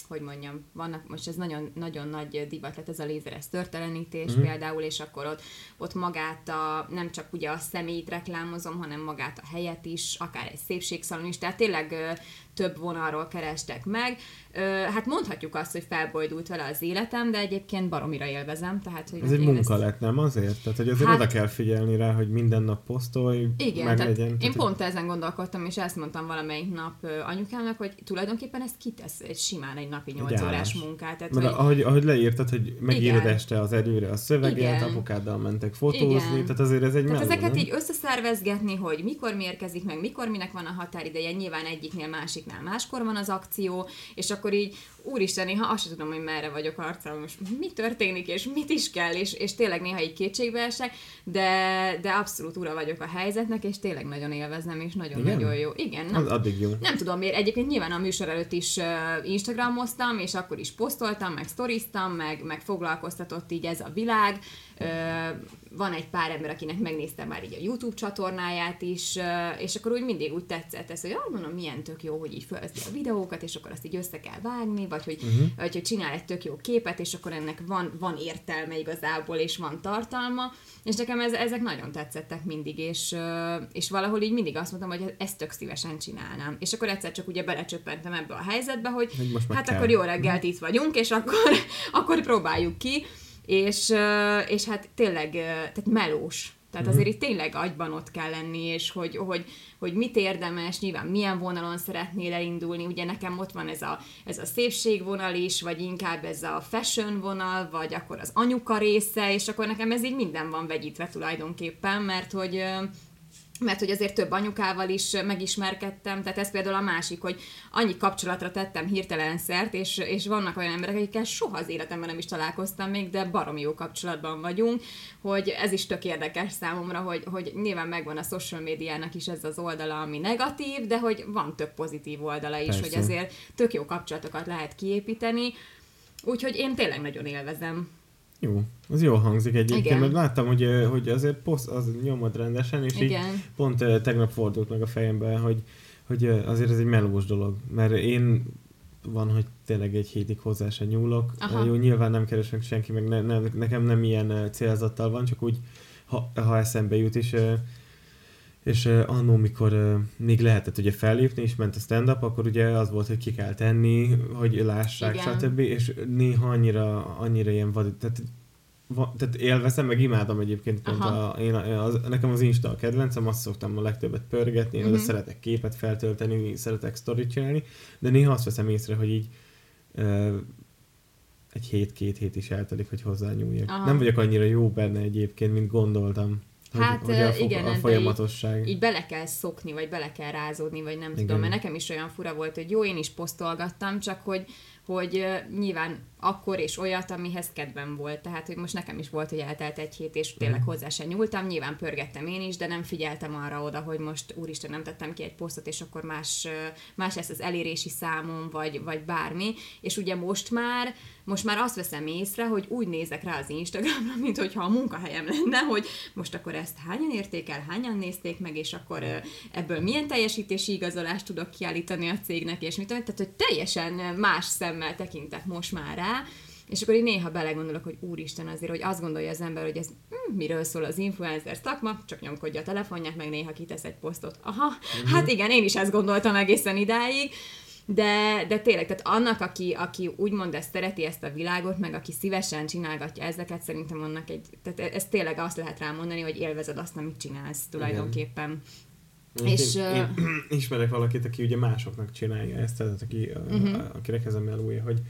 hogy mondjam, vannak, most ez nagyon, nagyon nagy divat lett ez a lézeres törtelenítés Mhm. például, és akkor ott, ott magát a, nem csak ugye a személyt reklámozom, hanem magát a helyet is, akár egy szépségszalon is, tehát tényleg ö, több vonalról kerestek meg. Ö, hát mondhatjuk azt, hogy felbojdult vele az életem, de egyébként baromira élvezem, tehát hogy Ez egy munka ezt- lett, nem azért? Tehát, hogy azért Hát- oda kell figyelni rá, hogy minden nap posztolj, Igen, meg tehát legyen. én tehát, pont ezen gondolkodtam, és ezt mondtam valamelyik nap anyukámnak, hogy tulajdonképpen ezt kitesz egy simán egy napi 8 órás munkát. Tehát, Mert hogy... ahogy, ahogy leírtad, hogy megírod Igen. este az előre a szöveget, Igen. apukáddal mentek fotózni, Igen. tehát azért ez egy Tehát meló, ezeket nem? így összeszervezgetni, hogy mikor mi érkezik meg, mikor minek van a határideje, nyilván egyiknél másiknál máskor van az akció, és akkor így úristen, néha azt sem tudom, hogy merre vagyok arccal, most mi történik, és mit is kell, és, és tényleg néha így kétségbe esek, de, de abszolút ura vagyok a helyzetnek, és tényleg nagyon élvezem, és nagyon-nagyon Igen? jó. Igen, nem Az addig jó. nem tudom miért, egyébként nyilván a műsor előtt is uh, Instagramoztam, és akkor is posztoltam, meg sztoriztam, meg, meg foglalkoztatott így ez a világ. Van egy pár ember, akinek megnéztem már így a YouTube csatornáját is, és akkor úgy mindig úgy tetszett ez, hogy ah, mondom, milyen tök jó, hogy így fölveszi a videókat, és akkor azt így össze kell vágni, vagy hogy, uh-huh. vagy hogy csinál egy tök jó képet, és akkor ennek van, van értelme igazából, és van tartalma, és nekem ez, ezek nagyon tetszettek mindig, és, és valahol így mindig azt mondtam, hogy ezt tök szívesen csinálnám. És akkor egyszer csak ugye belecsöppentem ebbe a helyzetbe, hogy Hogy hát kell. akkor jó reggelt itt vagyunk, és akkor, akkor próbáljuk ki, és, és hát tényleg, tehát melós. Tehát azért itt tényleg agyban ott kell lenni, és hogy, hogy, hogy mit érdemes, nyilván milyen vonalon szeretnél elindulni. Ugye nekem ott van ez a, ez a szépségvonal is, vagy inkább ez a fashion vonal, vagy akkor az anyuka része, és akkor nekem ez így minden van vegyítve tulajdonképpen, mert hogy mert hogy azért több anyukával is megismerkedtem, tehát ez például a másik, hogy annyi kapcsolatra tettem hirtelen szert, és, és vannak olyan emberek, akikkel soha az életemben nem is találkoztam még, de baromi jó kapcsolatban vagyunk, hogy ez is tök érdekes számomra, hogy, hogy nyilván megvan a social médiának is ez az oldala, ami negatív, de hogy van több pozitív oldala is, Persze. hogy azért tök jó kapcsolatokat lehet kiépíteni, úgyhogy én tényleg nagyon élvezem. Jó, az jó hangzik egyébként, Igen. mert láttam, hogy, hogy azért poszt, az nyomod rendesen, és így Igen. pont ö, tegnap fordult meg a fejembe, hogy, hogy azért ez egy melós dolog, mert én van, hogy tényleg egy hétig hozzá se nyúlok. Aha. Jó, nyilván nem keres meg senki, meg ne, ne, nekem nem ilyen célzattal van, csak úgy, ha, ha eszembe jut, és, és ö, annó, mikor ö, még lehetett ugye fellépni, és ment a stand-up, akkor ugye az volt, hogy ki kell tenni, hogy lássák, Igen. stb. És néha annyira, annyira ilyen vad, tehát Va, tehát élvezem, meg imádom egyébként pont Aha. a, én, az, nekem az Insta a kedvencem, azt szoktam a legtöbbet pörgetni, én Mhm. oda szeretek képet feltölteni, szeretek sztorit csinálni, de néha azt veszem észre, hogy így ö, egy hét, két hét is eltelik, hogy hozzányúljak. Aha. Nem vagyok annyira jó benne egyébként, mint gondoltam. Hogy, Hát, hogy a, ö, fo- igen, a de folyamatosság. így bele kell szokni, vagy bele kell rázódni, vagy nem Igen. tudom, mert nekem is olyan fura volt, hogy jó, én is posztolgattam, csak hogy, hogy nyilván akkor és olyat, amihez kedvem volt. Tehát, hogy most nekem is volt, hogy eltelt egy hét, és tényleg Mhm. hozzá sem nyúltam. Nyilván pörgettem én is, de nem figyeltem arra oda, hogy most úristen nem tettem ki egy posztot, és akkor más, más lesz az elérési számom, vagy, vagy bármi. És ugye most már, most már azt veszem észre, hogy úgy nézek rá az Instagramra, mint hogyha a munkahelyem lenne, hogy most akkor ezt hányan érték el, hányan nézték meg, és akkor ebből milyen teljesítési igazolást tudok kiállítani a cégnek, és mit tudom, tehát hogy teljesen más szemmel tekintek most már rá, és akkor így néha belegondolok, hogy úristen azért, hogy azt gondolja az ember, hogy ez hm, miről szól az influencer szakma, csak nyomkodja a telefonját, meg néha kitesz egy posztot. Aha, hát igen, én is ezt gondoltam egészen idáig, de, de tényleg, tehát annak, aki, aki úgymond ezt szereti, ezt a világot, meg aki szívesen csinálgatja ezeket, szerintem annak egy, tehát ez tényleg azt lehet rámondani, hogy élvezed azt, amit csinálsz tulajdonképpen. Én, És, én, én ismerek valakit, aki ugye másoknak csinálja ezt, tehát aki, Mhm. uh-huh. akinek ez a melója, hogy,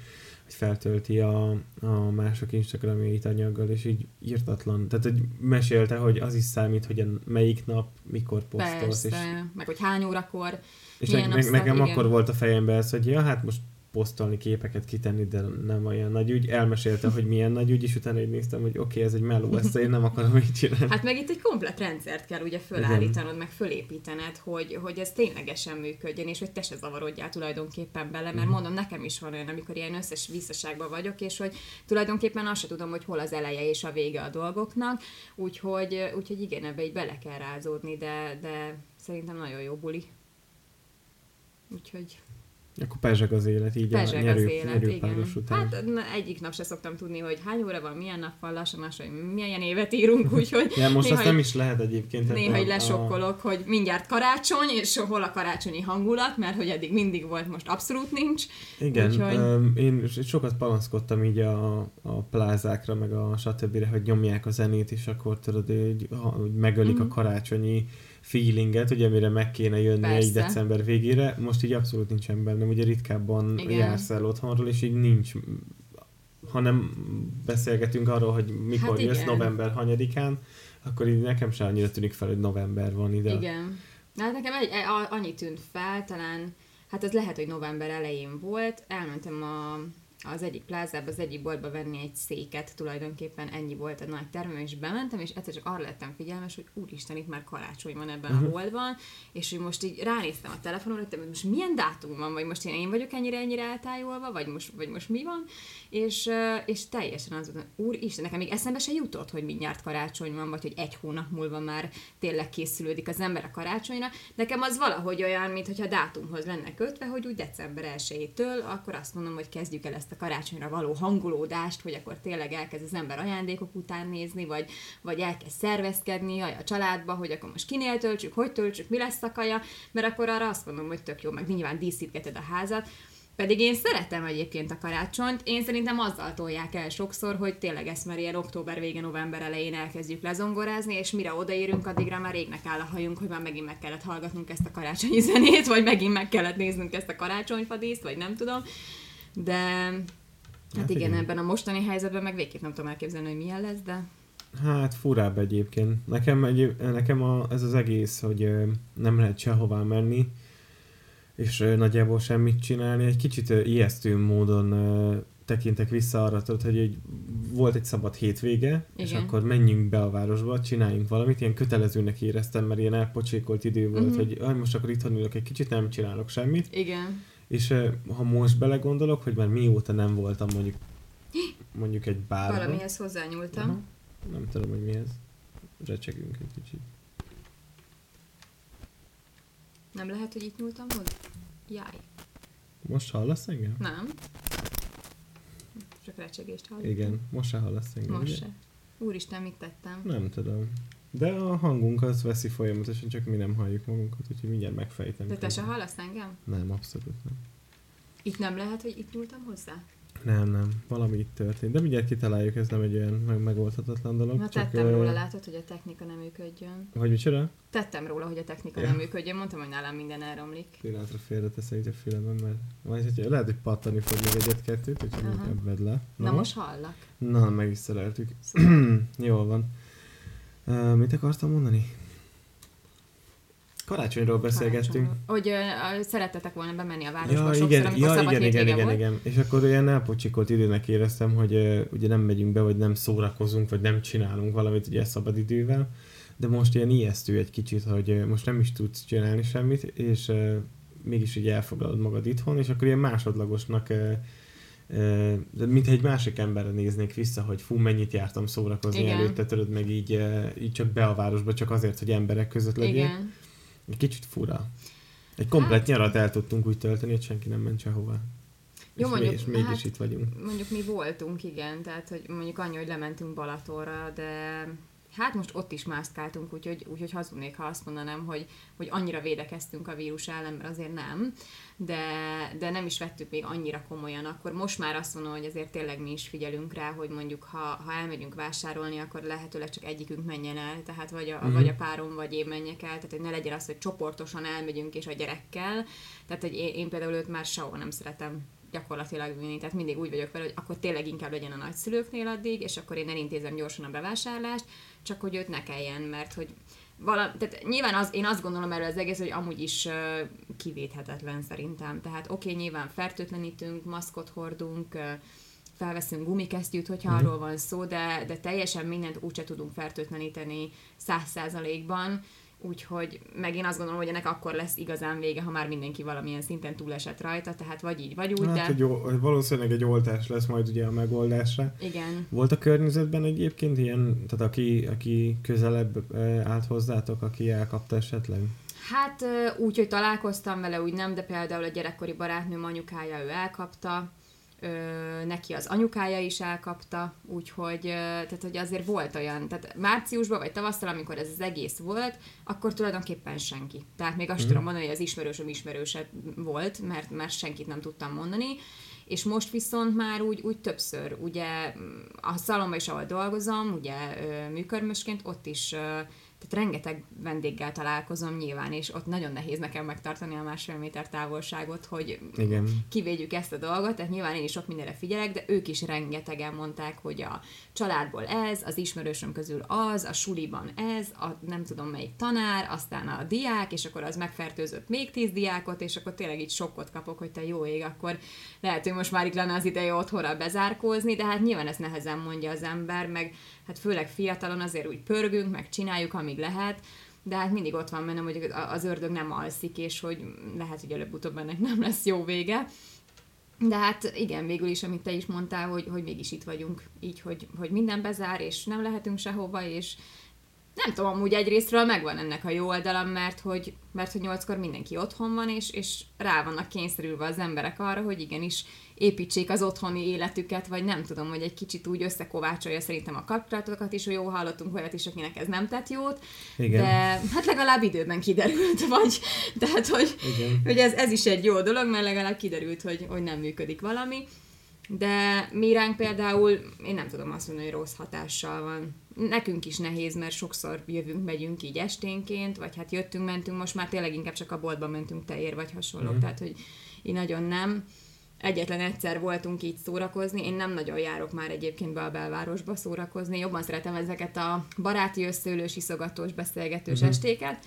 hogy feltölti a, a mások Instagramjait anyaggal, és így írtatlan. Tehát, hogy mesélte, hogy az is számít, hogy melyik nap, mikor posztolsz. Persze, És, meg hogy hány órakor, és ne, napszak, nekem igen. akkor volt a fejemben ez, hogy ja, hát most posztolni, képeket kitenni, de nem olyan nagy ügy. Elmesélte, hogy milyen nagy ügy, és utána így néztem, hogy oké, okay, ez egy meló, ezt én nem akarom így csinálni. Hát meg itt egy komplet rendszert kell ugye fölállítanod, meg fölépítened, hogy, hogy ez ténylegesen működjön, és hogy te se zavarodjál tulajdonképpen bele, mert mondom, nekem is van olyan, amikor ilyen összes visszaságban vagyok, és hogy tulajdonképpen azt se tudom, hogy hol az eleje és a vége a dolgoknak, úgyhogy, úgyhogy igen, ebbe így bele kell rázódni, de, de szerintem nagyon jó buli. Úgyhogy Akkor pezseg az élet, így pezseg a nyerő, az élet, igen. után. Hát egyik nap se szoktam tudni, hogy hány óra van, milyen nap van, lassan, lassan, hogy milyen évet írunk, úgyhogy ja, most néha azt nem is lehet egyébként. Néha a- így a- lesokkolok, hogy mindjárt karácsony, és hol a karácsonyi hangulat, mert hogy eddig mindig volt, most abszolút nincs. Igen, Úgyhogy- Úgyhogy... én sokat panaszkodtam így a, a plázákra, meg a stb. hogy nyomják a zenét, és akkor tudod, hogy, hogy megölik Mhm. a karácsonyi feelinget, ugye mire meg kéne jönni Persze. egy december végére, most így abszolút nincsen bennem, ugye ritkábban Igen. jársz el otthonról, és így nincs, hanem beszélgetünk arról, hogy mikor Hát jössz november hanyadikán, akkor így nekem sem annyira tűnik fel, hogy november van ide. Igen. Na, hát nekem egy, annyi tűnt fel, talán, hát ez lehet, hogy november elején volt, elmentem a, az egyik plázába, az egyik boltba venni egy széket, tulajdonképpen ennyi volt a nagy termem, és bementem, és egyszer csak arra lettem figyelmes, hogy úristen, itt már karácsony van ebben uh-huh. a boltban, és hogy most így ránéztem a telefonomra, hogy most milyen dátum van, vagy most én, én vagyok ennyire ennyire eltájolva, vagy most, vagy most mi van, és, és teljesen az volt, úristen, nekem még eszembe se jutott, hogy mindjárt karácsony van, vagy hogy egy hónap múlva már tényleg készülődik az ember a karácsonyra. Nekem az valahogy olyan, mintha dátumhoz lenne kötve, hogy úgy december 1-től, akkor azt mondom, hogy kezdjük el ezt a karácsonyra való hangulódást, hogy akkor tényleg elkezd az ember ajándékok után nézni, vagy, vagy elkezd szervezkedni jaj, a családba, hogy akkor most kinél töltsük, hogy töltsük, mi lesz a kaja, mert akkor arra azt mondom, hogy tök jó, meg nyilván díszítgeted a házat, pedig én szeretem egyébként a karácsonyt, én szerintem azzal tolják el sokszor, hogy tényleg ezt már ilyen október vége, november elején elkezdjük lezongorázni, és mire odaérünk, addigra már régnek áll a hajunk, hogy már megint meg kellett hallgatnunk ezt a karácsonyi zenét, vagy megint meg kellett néznünk ezt a karácsonyfadíszt, vagy nem tudom. De hát, Hát igen, igen. ebben a mostani helyzetben meg végképp nem tudom elképzelni, hogy milyen lesz, de Hát furább egyébként. Nekem, egy, nekem a, ez az egész, hogy nem lehet sehová menni, és nagyjából semmit csinálni, egy kicsit ijesztő módon tekintek vissza arra, tudod, hogy egy, volt egy szabad hétvége, és Igen. akkor menjünk be a városba, csináljunk valamit, ilyen kötelezőnek éreztem, mert ilyen elpocsékolt idő volt, Mhm. hogy "Aj, most akkor itthon ülök egy kicsit, nem csinálok semmit, igen. És ha most belegondolok, hogy már mióta nem voltam mondjuk mondjuk egy bárban, Valamihez hozzányúltam. Aha. Nem tudom, hogy mi ez. Recsegünk egy kicsit. Nem lehet, hogy itt nyúltam hozzá? Jaj. Most hallasz engem? Nem. Csak recsegést hallottam. Igen, most se hallasz engem. Most ugye? se. Úristen, mit tettem? Nem tudom. De a hangunk az veszi folyamatosan, csak mi nem halljuk magunkat, úgyhogy mindjárt megfejtem. De te se hallasz engem? Nem, abszolút nem. Itt nem lehet, hogy itt nyúltam hozzá? Nem, nem. Valami itt történt. De mindjárt kitaláljuk, ez nem egy olyan meg- megoldhatatlan dolog. Na csak, tettem ö, róla, látod, hogy a technika nem működjön. Hogy micsoda? Tettem róla, hogy a technika Ja. nem működjön. Mondtam, hogy nálam minden elromlik. Pillanatra félreteszem itt a fülemben, mert vagy, hogy lehet, hogy pattani fog még egyet-kettőt, úgyhogy vedd le. Na, most hallak. Na, meg is szereltük. Jól van. Uh, mit akartam mondani? Karácsonyról beszélgettünk. Hogy ö, ö, szerettetek volna bemenni a városba Ja, sokszor, igen, amikor ja, szabad igen, igen, igen, volt. igen. És akkor olyan elpocsikolt időnek éreztem, hogy uh, ugye nem megyünk be, vagy nem szórakozunk, vagy nem csinálunk valamit ugye szabad idővel. De most ilyen ijesztő egy kicsit, hogy uh, most nem is tudsz csinálni semmit, és uh, mégis így elfoglalod magad itthon, és akkor ilyen másodlagosnak uh, mintha egy másik emberre néznék vissza, hogy fú, mennyit jártam szórakozni Igen. előtte, tudod, meg így, így csak be a városba, csak azért, hogy emberek között legyél. Igen. Egy kicsit fura. Egy komplet Hát- nyarat el tudtunk úgy tölteni, hogy senki nem ment sehová. Jó, és, mondjuk, és mégis hát- itt vagyunk. Mondjuk mi voltunk, igen, tehát hogy mondjuk annyi, hogy lementünk Balatonra, de hát most ott is mászkáltunk, úgyhogy, úgyhogy hazudnék, ha azt mondanám, hogy, hogy annyira védekeztünk a vírus ellen, mert azért nem, de, de nem is vettük még annyira komolyan. Akkor most már azt mondom, hogy azért tényleg mi is figyelünk rá, hogy mondjuk ha, ha elmegyünk vásárolni, akkor lehetőleg csak egyikünk menjen el, tehát vagy a, Mhm. vagy a párom, vagy én menjek el, tehát hogy ne legyen az, hogy csoportosan elmegyünk és a gyerekkel, tehát hogy én, én például őt már sehol nem szeretem gyakorlatilag vinni, tehát mindig úgy vagyok vele, hogy akkor tényleg inkább legyen a nagyszülőknél addig, és akkor én elintézem gyorsan a bevásárlást, csak hogy őt ne kelljen, mert hogy vala, tehát nyilván az, én azt gondolom erről az egész, hogy amúgy is uh, kivéthetetlen szerintem. Tehát oké, okay, nyilván fertőtlenítünk, maszkot hordunk, uh, felveszünk gumikesztyűt, hogyha Mhm. arról van szó, de, de teljesen mindent úgyse tudunk fertőtleníteni száz százalékban, úgyhogy meg én azt gondolom, hogy ennek akkor lesz igazán vége, ha már mindenki valamilyen szinten túlesett rajta, tehát vagy így, vagy úgy, Hát, de hogy jó, hogy valószínűleg egy oltás lesz majd ugye a megoldásra. igen. Volt a környezetben egyébként ilyen, tehát aki, aki közelebb állt hozzátok, aki elkapta esetleg? Hát úgy, hogy találkoztam vele, úgy nem, de például a gyerekkori barátnőm anyukája ő elkapta, ö, neki az anyukája is elkapta, úgyhogy ö, tehát, hogy azért volt olyan, tehát márciusban vagy tavasszal, amikor ez az egész volt, akkor tulajdonképpen senki. Tehát még azt Mhm. tudom mondani, hogy az ismerősöm ismerőse volt, mert, mert senkit nem tudtam mondani, és most viszont már úgy, úgy többször, ugye a szalomban is, ahol dolgozom, ugye műkörmösként, ott is tehát rengeteg vendéggel találkozom nyilván, és ott nagyon nehéz nekem megtartani a másfél méter távolságot, hogy Igen. kivédjük ezt a dolgot, tehát nyilván én is sok mindenre figyelek, de ők is rengetegen mondták, hogy a családból ez, az ismerősöm közül az, a suliban ez, a nem tudom melyik tanár, aztán a diák, és akkor az megfertőzött még tíz diákot, és akkor tényleg így sokkot kapok, hogy te jó ég, akkor lehet, hogy most már itt lenne az ideje otthonra bezárkózni, de hát nyilván ezt nehezen mondja az ember, meg hát főleg fiatalon azért úgy pörgünk, meg csináljuk, amíg lehet, de hát mindig ott van bennem, hogy az ördög nem alszik, és hogy lehet, hogy előbb-utóbb ennek nem lesz jó vége. De hát igen, végül is, amit te is mondtál, hogy, hogy mégis itt vagyunk, így, hogy, hogy minden bezár, és nem lehetünk sehova, és nem tudom, amúgy egyrésztről megvan ennek a jó oldala, mert hogy, mert hogy nyolckor mindenki otthon van, és, és rá vannak kényszerülve az emberek arra, hogy igenis építsék az otthoni életüket, vagy nem tudom, hogy egy kicsit úgy összekovácsolja szerintem a kapcsolatokat is, hogy jó hallottunk olyat is, akinek ez nem tett jót, Igen. de hát legalább időben kiderült, vagy tehát, hogy, Igen. hogy ez, ez is egy jó dolog, mert legalább kiderült, hogy, hogy nem működik valami. De mi ránk például, én nem tudom azt mondani, hogy rossz hatással van. Nekünk is nehéz, mert sokszor jövünk, megyünk így esténként, vagy hát jöttünk, mentünk, most már tényleg inkább csak a boltba mentünk teér, vagy hasonló, mm. tehát hogy én nagyon nem. Egyetlen egyszer voltunk így szórakozni, én nem nagyon járok már egyébként be a belvárosba szórakozni, jobban szeretem ezeket a baráti összeülős, iszogatós, beszélgetős mm-hmm. estéket,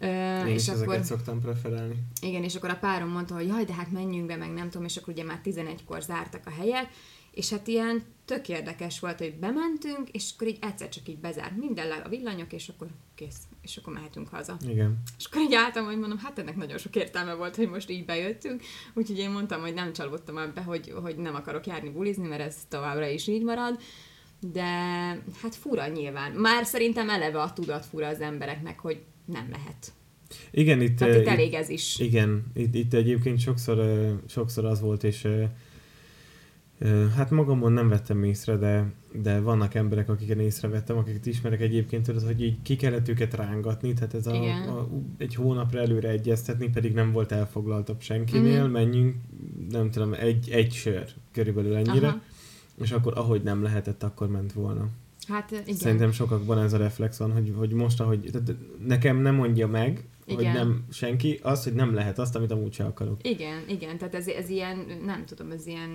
én és is akkor, ezeket szoktam preferálni. Igen, és akkor a párom mondta, hogy jaj, de hát menjünk be, meg nem tudom, és akkor ugye már 11-kor zártak a helyek, és hát ilyen tök érdekes volt, hogy bementünk, és akkor így egyszer csak így bezárt minden le a villanyok, és akkor kész, és akkor mehetünk haza. Igen. És akkor így álltam, hogy mondom, hát ennek nagyon sok értelme volt, hogy most így bejöttünk, úgyhogy én mondtam, hogy nem csalódtam ebbe, hogy, hogy nem akarok járni bulizni, mert ez továbbra is így marad, de hát fura nyilván. Már szerintem eleve a tudat fura az embereknek, hogy nem lehet. Igen, itt, Tehát itt elég ez is. Igen, itt, itt egyébként sokszor, sokszor az volt, és hát magamon nem vettem észre, de, de vannak emberek, akiket észrevettem, akiket ismerek egyébként, tudod, hogy így ki kellett őket rángatni, tehát ez a, a, egy hónapra előre egyeztetni, pedig nem volt elfoglaltabb senkinél, mm-hmm. menjünk, nem tudom, egy, egy sör körülbelül ennyire, Aha. és akkor ahogy nem lehetett, akkor ment volna. Hát igen. Szerintem sokakban ez a reflex van, hogy, hogy most, ahogy tehát nekem nem mondja meg, igen. hogy nem senki, az, hogy nem lehet azt, amit amúgy sem akarok. Igen, igen, tehát ez, ez ilyen, nem tudom, ez ilyen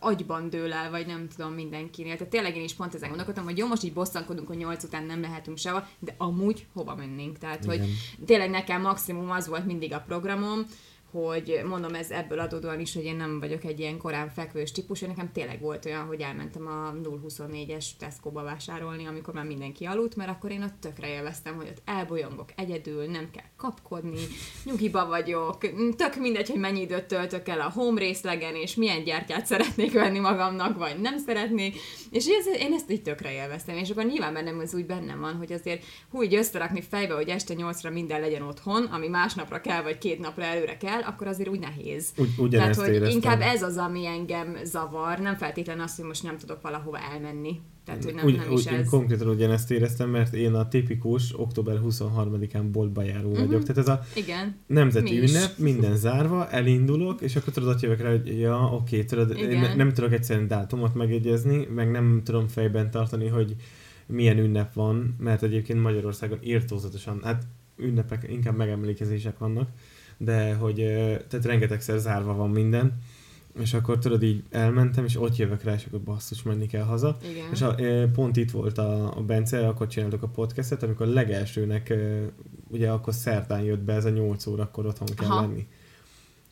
agyban dől el, vagy nem tudom mindenkinél. Tehát tényleg én is pont ezen gondolkodtam, hogy jó, most így bosszankodunk, hogy nyolc után nem lehetünk sehova, de amúgy hova mennénk. Tehát, Igen. hogy tényleg nekem maximum az volt mindig a programom, hogy mondom ez ebből adódóan is, hogy én nem vagyok egy ilyen korán fekvős típus, én nekem tényleg volt olyan, hogy elmentem a 024-es Tesco-ba vásárolni, amikor már mindenki aludt, mert akkor én ott tökre élveztem, hogy ott elbolyongok egyedül, nem kell kapkodni, nyugiba vagyok, tök mindegy, hogy mennyi időt töltök el a home részlegen, és milyen gyertyát szeretnék venni magamnak, vagy nem szeretnék, és ez, én ezt így tökre élveztem, és akkor nyilván bennem ez úgy bennem van, hogy azért hú, így összerakni fejbe, hogy este nyolcra minden legyen otthon, ami másnapra kell, vagy két napra előre kell, el, akkor azért úgy nehéz. Úgy, Tehát, hogy éreztem. inkább ez az, ami engem zavar, nem feltétlenül az, hogy most nem tudok valahova elmenni. Tehát, hogy nem, úgy, nem is úgy, ez. Konkrétan ugyanezt éreztem, mert én a tipikus október 23-án boltba járó uh-huh. vagyok. Tehát ez a Igen. nemzeti Mi ünnep, is. minden zárva, elindulok, és akkor tudod, jövök rá, hogy ja, oké, tudod, én ne, nem tudok egyszerűen dátumot megjegyezni, meg nem tudom fejben tartani, hogy milyen ünnep van, mert egyébként Magyarországon írtózatosan, hát ünnepek, inkább megemlékezések vannak, de hogy tehát rengetegszer zárva van minden, és akkor tudod így elmentem, és ott jövök rá, és akkor basszus, menni kell haza. Igen. És a, pont itt volt a, a Bence, akkor csináltuk a podcastet, amikor legelsőnek, ugye akkor szerdán jött be, ez a 8 órakor otthon kell Aha. lenni.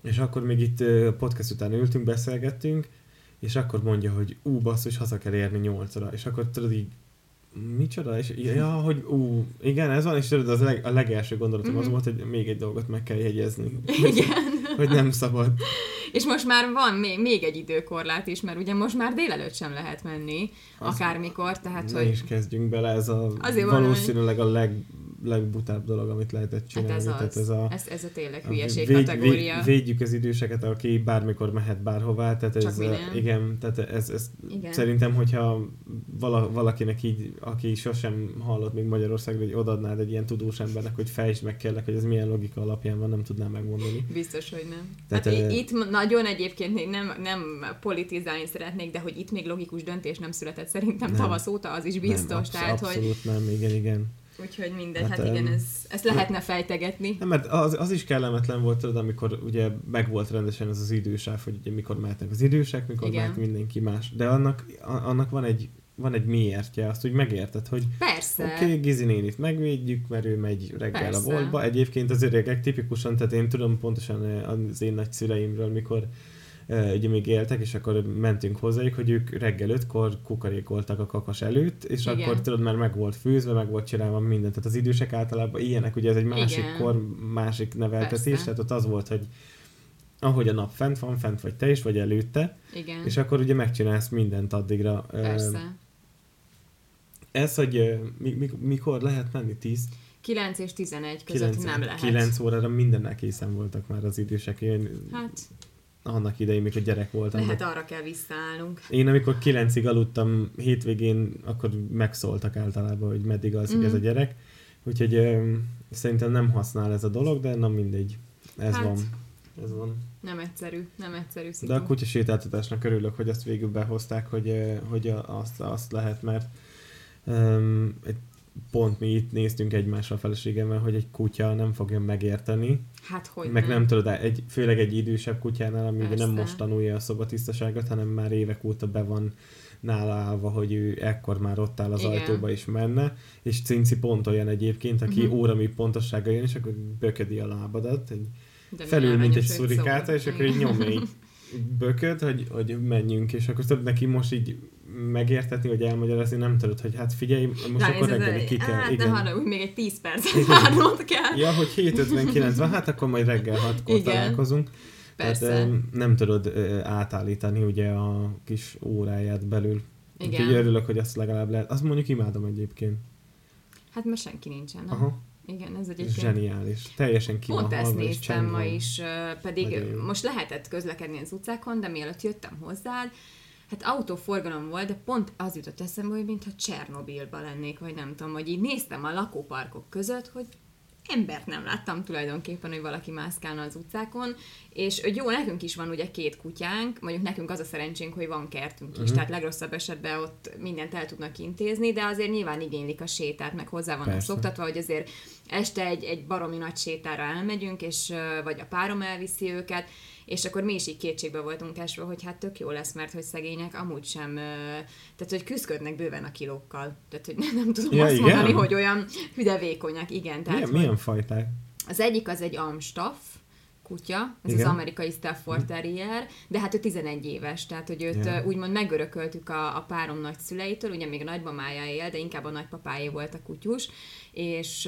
És akkor még itt podcast után ültünk, beszélgettünk, és akkor mondja, hogy ú, basszus, haza kell érni 8 óra. És akkor tudod így, micsoda? És ja, hogy ú, igen, ez van, és tudod, az leg, a legelső gondolatom mm-hmm. az mhm. volt, hogy még egy dolgot meg kell jegyezni. Igen. hogy nem szabad. És most már van még, még egy időkorlát is, mert ugye most már délelőtt sem lehet menni, az, akármikor, tehát ne hogy... is kezdjünk bele, ez a valószínűleg a leg legbutább dolog, amit lehetett csinálni. Hát ez, az. Tehát ez, a, ez, ez a tényleg hülyeség véd, kategória. Véd, védjük az időseket, aki bármikor mehet bárhová, tehát ez, igen, tehát ez, ez igen. szerintem, hogyha vala, valakinek így, aki sosem hallott még Magyarországon, hogy odadnád egy ilyen tudós embernek, hogy fejtsd meg kellek, hogy ez milyen logika alapján van, nem tudnám megmondani. Biztos, hogy nem. Tehát, hát e... itt nagyon egyébként nem, nem politizálni szeretnék, de hogy itt még logikus döntés nem született szerintem nem. tavasz óta, az is biztos. Nem, absz- tehát, abszolút hogy... nem, igen, igen Úgyhogy mindegy, hát, hát igen, ez, ezt lehetne fejtegetni. Nem, mert az, az is kellemetlen volt, tudod, amikor ugye meg volt rendesen ez az idősáv, hogy ugye mikor mehetnek az idősek, mikor igen. mehet mindenki más. De annak, annak van egy van egy miértje, azt úgy megérted, hogy Persze. oké, okay, Gizi nénit megvédjük, mert ő megy reggel Persze. a boltba. Egyébként az öregek tipikusan, tehát én tudom pontosan az én nagyszüleimről, mikor ugye még éltek, és akkor mentünk hozzájuk, hogy ők reggel ötkor kukarékoltak a kakas előtt, és Igen. akkor tudod, már meg volt főzve, meg volt csinálva mindent. Tehát az idősek általában ilyenek, ugye ez egy másik Igen. kor, másik neveltetés, tehát ott az volt, hogy ahogy a nap fent van, fent vagy te is, vagy előtte, Igen. és akkor ugye megcsinálsz mindent addigra. Persze. Ez, hogy mikor lehet menni? 10? 9 és 11 között 9, nem lehet. 9 órára mindennel készen voltak már az idősek. Én hát annak idején, mikor gyerek voltam. Lehet arra kell visszaállnunk. Én amikor kilencig aludtam hétvégén, akkor megszóltak általában, hogy meddig alszik mm-hmm. ez a mhm. gyerek. Úgyhogy ö, szerintem nem használ ez a dolog, de na mindegy. Ez hát, van. Ez van. Nem egyszerű, nem egyszerű szitu. De a kutya sétáltatásnak örülök, hogy azt végül behozták, hogy, hogy azt, azt lehet, mert um, egy pont mi itt néztünk egymásra a feleségemmel, hogy egy kutya nem fogja megérteni. Hát hogy Meg nem, nem tudod, egy, főleg egy idősebb kutyánál, ami nem most tanulja a szobatisztaságot, hanem már évek óta be van nála állva, hogy ő ekkor már ott áll az Igen. ajtóba és menne, és Cinci pont olyan egyébként, aki uh-huh. óra mi pontossága jön, és akkor böködi a lábadat, egy De felül, mint egy szurikáta, és akkor így nyomja egy bököd, hogy, hogy menjünk, és akkor tudod neki most így megértetni, vagy elmagyarázni, nem tudod, hogy hát figyelj, most Rá, akkor reggelig ki kell. Hát, igen. de úgy még egy 10 percet várnod kell. Ja, hogy 7.59 van, hát akkor majd reggel 6-kor találkozunk. Persze. Tehát nem tudod átállítani ugye a kis óráját belül. Igen. Úgyhogy örülök, hogy azt legalább lehet. Azt mondjuk imádom egyébként. Hát mert senki nincsen, nem? Aha. Igen, ez egyébként... Zseniális. Teljesen ki Pont ezt néztem ma is, pedig Nagyon most lehetett közlekedni az utcákon, de mielőtt jöttem hozzád, hát autóforgalom volt, de pont az jutott eszembe, hogy mintha Csernobilba lennék, vagy nem tudom, hogy így néztem a lakóparkok között, hogy embert nem láttam tulajdonképpen, hogy valaki mászkálna az utcákon, és hogy jó, nekünk is van ugye két kutyánk, mondjuk nekünk az a szerencsénk, hogy van kertünk is, uh-huh. tehát legrosszabb esetben ott mindent el tudnak intézni, de azért nyilván igénylik a sétát, meg hozzá vannak Persze. szoktatva, hogy azért este egy, egy baromi nagy sétára elmegyünk, és vagy a párom elviszi őket, és akkor mi is így kétségbe voltunk esve, hogy hát tök jó lesz, mert hogy szegények amúgy sem, tehát hogy küzdködnek bőven a kilókkal. Tehát, hogy nem, nem tudom ja, azt igen? mondani, hogy olyan hüdevékonyak, igen. Tehát, milyen, milyen fajták? Az egyik az egy amstaff, kutya, ez Igen. az amerikai Stafford mhm. Terrier, de hát ő 11 éves, tehát hogy őt Igen. úgymond megörököltük a, a párom nagyszüleitől, ugye még a nagymamája él, de inkább a nagypapája volt a kutyus, és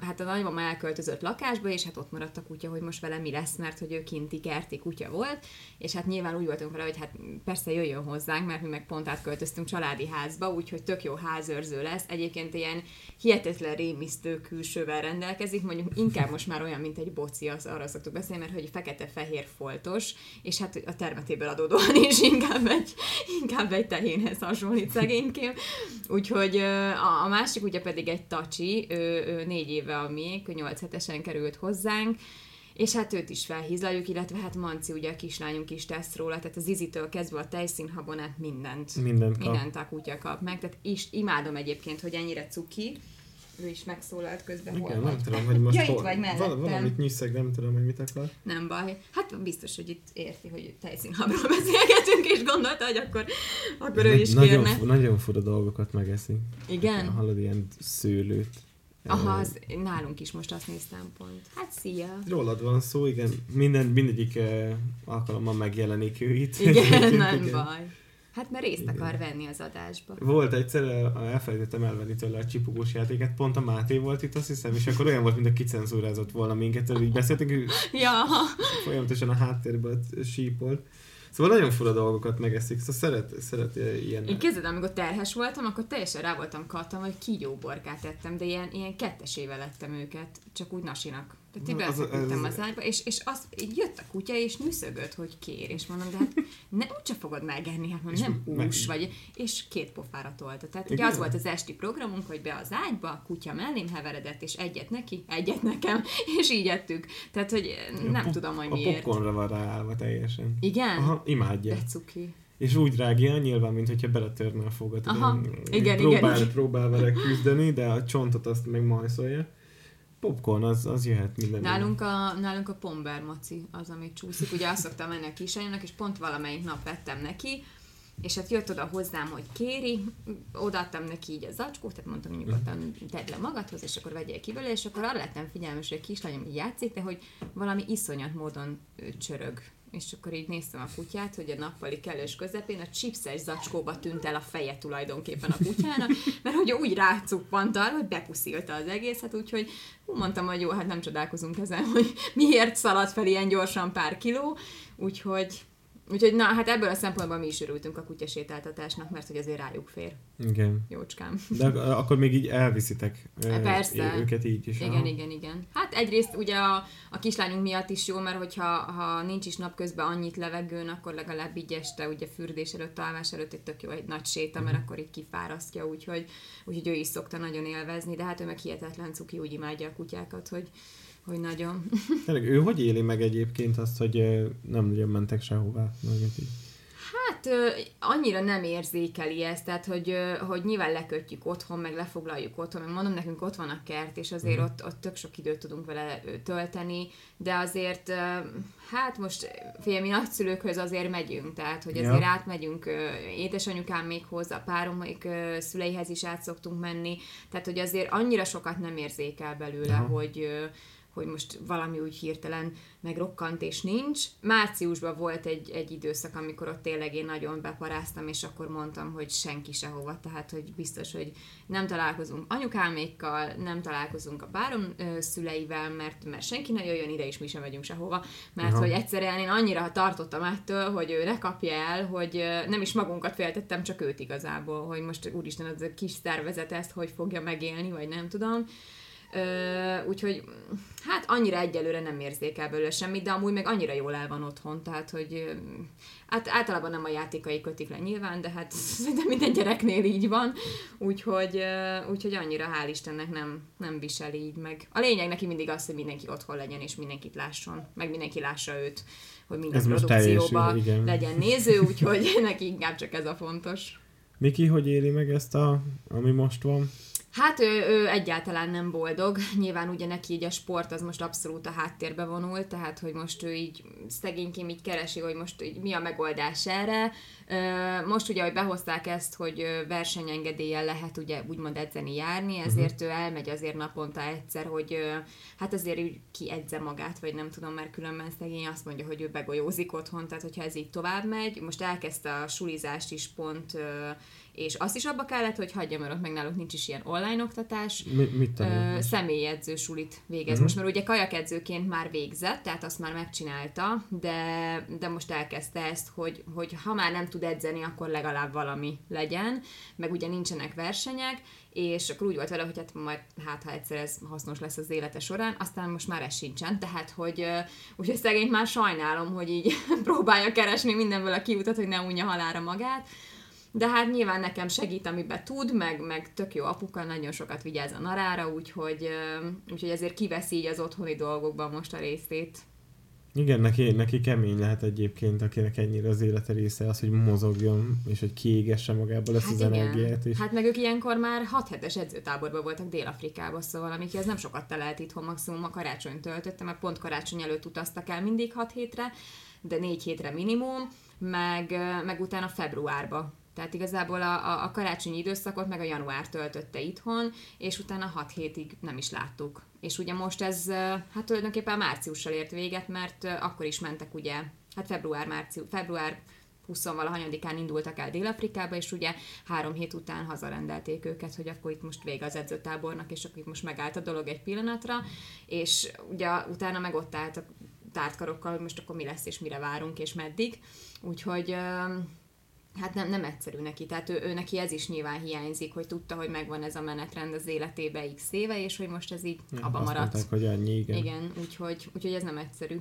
hát a nagymama elköltözött lakásba, és hát ott maradt a kutya, hogy most vele mi lesz, mert hogy ő kinti kerti kutya volt, és hát nyilván úgy voltunk vele, hogy hát persze jöjjön hozzánk, mert mi meg pont átköltöztünk családi házba, úgyhogy tök jó házőrző lesz. Egyébként ilyen hihetetlen rémisztő külsővel rendelkezik, mondjuk inkább most már olyan, mint egy boci, az arra szoktuk beszélni, mert hogy fekete-fehér foltos, és hát a termetéből adódóan is inkább egy, inkább egy tehénhez hasonlít szegénykém. Úgyhogy a, a másik ugye pedig egy tacsi, ő, ő négy éve a miénk, nyolc hetesen került hozzánk, és hát őt is felhízlaljuk, illetve hát Manci, ugye a kislányunk is tesz róla, tehát az izitől kezdve a tejszínhabon át mindent, mindent, kap. mindent a kutya kap meg, tehát is imádom egyébként, hogy ennyire cuki, ő is megszólalt közben. Igen, hol nem tudom, hogy most ja, hol, itt vagy mellettem. valamit nyisszeg, nem tudom, hogy mit akar. Nem baj. Hát biztos, hogy itt érti, hogy tejszínhabról beszélgetünk, és gondolta, hogy akkor, akkor ő is nagyon, kérne. Nagyon fura dolgokat megeszi. Igen? Hallod ilyen szőlőt. Aha, az, nálunk is most azt néztem pont. Hát szia! Rólad van szó, igen. Minden, mindegyik uh, alkalommal megjelenik ő itt. Igen, nem igen. baj. Hát mert részt Igen. akar venni az adásba. Volt egyszer, elfelejtettem elvenni tőle a csipogós játéket, pont a Máté volt itt, azt hiszem, és akkor olyan volt, mint a kicenzúrázott volna minket, így beszéltünk, ja. folyamatosan a háttérben sípolt. Szóval nagyon fura dolgokat megeszik, szóval szeret, szeret ilyen... Én kezded, amikor terhes voltam, akkor teljesen rá voltam kattam, hogy kígyóborkát ettem, de ilyen, ilyen kettesével lettem őket, csak úgy nasinak. Tehát így belefeküdtem az ágyba, és, és az, így jött a kutya, és nyűszögött, hogy kér, és mondom, de hát ne, úgyse fogod megenni, hát mondom, nem hús vagy, és két pofára tolta. Tehát ugye az volt az esti programunk, hogy be az ágyba, a kutya mellém heveredett, és egyet neki, egyet nekem, és így ettük. Tehát, hogy nem a tudom, hogy miért. A popcornra van ráállva teljesen. Igen? Aha, imádja. De cuki. és úgy rágja nyilván, mint hogyha beletörne a fogat. Aha, igen, próbál, igen. Próbál vele küzdeni, de a csontot azt meg majszolja. Popcorn, az, az jöhet minden. Nálunk a, nálunk a pomber maci az, ami csúszik. Ugye azt szoktam menni a kisanyomnak, és pont valamelyik nap vettem neki, és hát jött oda hozzám, hogy kéri, odaadtam neki így a zacskót, tehát mondtam, hogy nyugodtan tedd le magadhoz, és akkor vegyél ki belőle, és akkor arra lettem figyelmes, hogy a kislányom játszik, de hogy valami iszonyat módon csörög. És akkor így néztem a kutyát, hogy a nappali kellős közepén a chipses zacskóba tűnt el a feje tulajdonképpen a kutyának, mert hogy úgy rácuppant arra, hogy bepuszilta az egészet, úgyhogy mondtam, hogy jó, hát nem csodálkozunk ezen, hogy miért szaladt fel ilyen gyorsan pár kiló, úgyhogy Úgyhogy na, hát ebből a szempontból mi is örültünk a kutyasétáltatásnak, mert hogy azért rájuk fér. Igen. Jócskám. De ak- akkor még így elviszitek ö, Persze. őket így is. Igen, aha. igen, igen. Hát egyrészt ugye a, a kislányunk miatt is jó, mert hogyha ha nincs is napközben annyit levegőn, akkor legalább így este, ugye fürdés előtt, alvás előtt egy tök jó egy nagy séta, mert akkor így kifárasztja, úgyhogy, úgyhogy ő is szokta nagyon élvezni, de hát ő meg hihetetlen cuki, úgy imádja a kutyákat, hogy, hogy nagyon. Tényleg, ő hogy éli meg egyébként azt, hogy nem nagyon mentek sehová? Így. Hát annyira nem érzékeli ezt, tehát hogy, hogy nyilván lekötjük otthon, meg lefoglaljuk otthon, meg mondom, nekünk ott van a kert, és azért Mhm. ott, ott tök sok időt tudunk vele tölteni, de azért, hát most figyelj, mi nagyszülőkhöz azért megyünk, tehát hogy Ja. azért átmegyünk ö, édesanyukám még hozzá, páromék ö, szüleihez is át szoktunk menni, tehát hogy azért annyira sokat nem érzékel belőle, Aha. hogy hogy most valami úgy hirtelen megrokkant és nincs. Márciusban volt egy, egy időszak, amikor ott tényleg én nagyon beparáztam, és akkor mondtam, hogy senki sehova, tehát hogy biztos, hogy nem találkozunk anyukámékkal, nem találkozunk a párom ö, szüleivel, mert, mert senki ne jöjjön ide, és mi sem megyünk sehova, mert Aha. hogy egyszerűen én annyira tartottam ettől, hogy ő ne kapja el, hogy nem is magunkat féltettem, csak őt igazából, hogy most úristen, az a kis szervezet ezt hogy fogja megélni, vagy nem tudom. Úgyhogy hát annyira egyelőre nem érzékel belőle semmit, de amúgy meg annyira jól el van otthon, tehát hogy hát általában nem a játékai kötik le nyilván, de hát szerintem minden gyereknél így van, úgyhogy, úgyhogy annyira hál' Istennek nem, nem viseli így meg. A lényeg neki mindig az, hogy mindenki otthon legyen, és mindenkit lásson, meg mindenki lássa őt, hogy minden Ez teljesül, igen. legyen néző, úgyhogy neki inkább csak ez a fontos. Miki, hogy éli meg ezt, a, ami most van? Hát ő, ő egyáltalán nem boldog. Nyilván ugye neki így a sport az most abszolút a háttérbe vonult, tehát hogy most ő így szegénykém így keresi, hogy most így mi a megoldás erre. Most ugye, hogy behozták ezt, hogy versenyengedéllyel lehet ugye úgymond edzeni, járni, ezért ő elmegy azért naponta egyszer, hogy hát azért úgy kiedze magát, vagy nem tudom, mert különben szegény azt mondja, hogy ő begolyózik otthon, tehát hogyha ez így tovább megy, most elkezdte a sulizást is pont, és azt is abba kellett, hogy hagyja, mert ott meg náluk nincs is ilyen online oktatás, Mi, mit Ö, személyedző sulit végez. Uh-huh. Most már ugye kajakedzőként már végzett, tehát azt már megcsinálta, de, de most elkezdte ezt, hogy, hogy ha már nem tud edzeni, akkor legalább valami legyen, meg ugye nincsenek versenyek, és akkor úgy volt vele, hogy hát majd hát ha egyszer ez hasznos lesz az élete során, aztán most már ez sincsen, tehát hogy úgyhogy szegényt már sajnálom, hogy így próbálja keresni mindenből a kiutat, hogy ne unja halára magát, de hát nyilván nekem segít, amiben tud, meg, meg tök jó apuka, nagyon sokat vigyáz a narára, úgyhogy, úgyhogy ezért kiveszi így az otthoni dolgokban most a részét. Igen, neki, neki kemény lehet egyébként, akinek ennyire az élete része az, hogy mozogjon, és hogy kiégesse magából ezt az energiát. És... Hát meg ők ilyenkor már 6 hetes edzőtáborban voltak Dél-Afrikában, szóval amikhez nem sokat telelt itthon, maximum a karácsony töltöttem, mert pont karácsony előtt utaztak el mindig 6 hétre, de 4 hétre minimum, meg, meg utána februárba. Tehát igazából a, a, karácsonyi időszakot meg a január töltötte itthon, és utána 6 hétig nem is láttuk. És ugye most ez, hát tulajdonképpen márciussal ért véget, mert akkor is mentek ugye, hát február, március, február 20 valahanyadikán indultak el Dél-Afrikába, és ugye három hét után hazarendelték őket, hogy akkor itt most vége az edzőtábornak, és akkor itt most megállt a dolog egy pillanatra, és ugye utána meg ott állt a tártkarokkal, hogy most akkor mi lesz, és mire várunk, és meddig. Úgyhogy hát nem, nem egyszerű neki, tehát ő, ő neki ez is nyilván hiányzik, hogy tudta, hogy megvan ez a menetrend az életébe x éve, és hogy most ez így Ja, abba maradt. mondták, hogy annyi, igen. igen. Úgyhogy, úgyhogy ez nem egyszerű.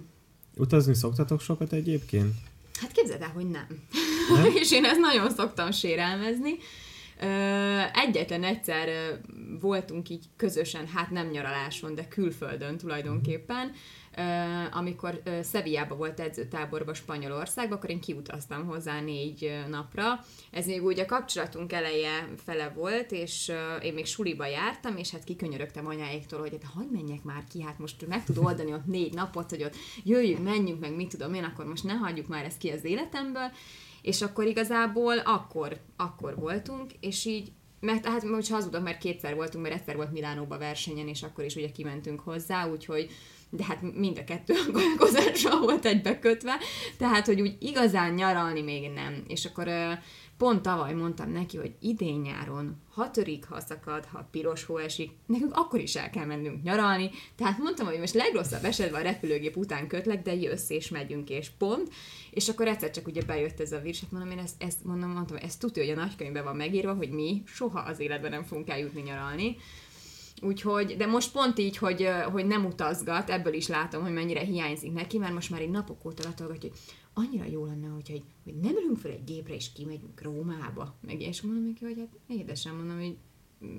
Utazni szoktatok sokat egyébként? Hát képzeld el, hogy nem. Nem? és én ezt nagyon szoktam sérelmezni. Egyetlen egyszer voltunk így közösen, hát nem nyaraláson, de külföldön tulajdonképpen. Amikor Szeviába volt edzőtáborba Spanyolországban, akkor én kiutaztam hozzá négy napra. Ez még úgy a kapcsolatunk eleje fele volt, és én még suliba jártam, és hát kikönyörögtem anyáéktól, hogy hát hagyj menjek már ki, hát most meg tud oldani ott négy napot, hogy ott jöjjünk, menjünk, meg mit tudom én, akkor most ne hagyjuk már ezt ki az életemből. És akkor igazából akkor, akkor voltunk, és így mert hát most hazudok, mert kétszer voltunk, mert egyszer volt Milánóba versenyen, és akkor is ugye kimentünk hozzá, úgyhogy de hát mind a kettő a volt egybekötve, tehát, hogy úgy igazán nyaralni még nem. És akkor pont tavaly mondtam neki, hogy idén nyáron, ha törik, ha szakad, ha piros hó esik, nekünk akkor is el kell mennünk nyaralni. Tehát mondtam, hogy most legrosszabb esetben a repülőgép után kötlek, de jössz és megyünk, és pont. És akkor egyszer csak ugye bejött ez a vírs, hát mondom, én ezt, ezt mondom, mondtam, ezt tudja, hogy a nagykönyvben van megírva, hogy mi soha az életben nem fogunk eljutni nyaralni. Úgyhogy, de most pont így, hogy, hogy nem utazgat, ebből is látom, hogy mennyire hiányzik neki, mert most már egy napok óta latolgatja, hogy annyira jó lenne, hogyha egy, hogy nem ülünk fel egy gépre, és kimegyünk Rómába. Meg és mondom neki, hogy hát édesem, mondom, hogy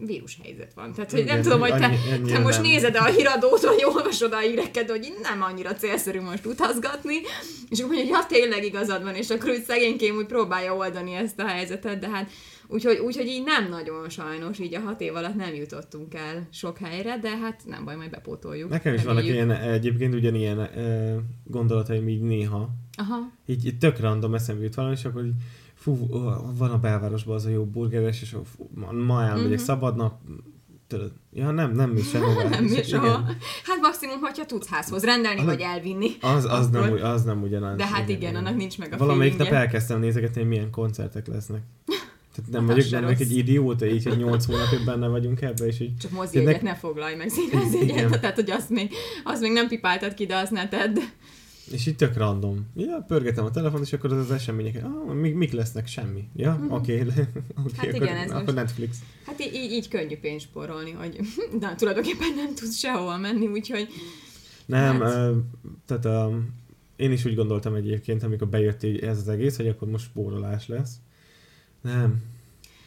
vírushelyzet van. Tehát, hogy Igen, nem tudom, hogy te, annyi, te most nem. nézed a híradót, vagy olvasod a híreket, hogy nem annyira célszerű most utazgatni, és akkor mondja, hogy ja, tényleg igazad van, és akkor úgy szegénykém úgy próbálja oldani ezt a helyzetet, de hát Úgyhogy, úgyhogy így nem nagyon sajnos, így a hat év alatt nem jutottunk el sok helyre, de hát nem baj, majd bepótoljuk. Nekem is vannak ilyen, egyébként ugyanilyen e, gondolataim így néha. Aha. Így, így tök random eszembe jut valami, és akkor így, fú, van a belvárosban az a jó burgeres, és fú, ma elmegyek mm-hmm. szabad nap, tudod, ja nem, nem is semmi. nem is, Hát maximum, hogyha tudsz házhoz rendelni, a, vagy elvinni. Az, az, nem, az nem ugyanaz. De hát igen, igen annak nincs meg a Valamelyik nap elkezdtem nézegetni, milyen koncertek lesznek. Tehát nem vagyok nem egy idióta, így, hogy 8 hónapig benne vagyunk ebbe, és így... Csak mozijegyet ne... ne foglalj meg színházjegyet, tehát hogy azt még, azt még nem pipáltad ki, de azt ne tedd. És itt tök random. Ja, pörgetem a telefon, és akkor az, az események, ah, mik, mik lesznek, semmi. Ja, mm. oké, okay. okay, hát akkor, igen, ez akkor most, Netflix. Hát így, így könnyű pénzt spórolni, hogy de tulajdonképpen nem tudsz sehova menni, úgyhogy... Nem, hát... uh, tehát uh, én is úgy gondoltam egyébként, amikor bejött ez az egész, hogy akkor most spórolás lesz. Nem.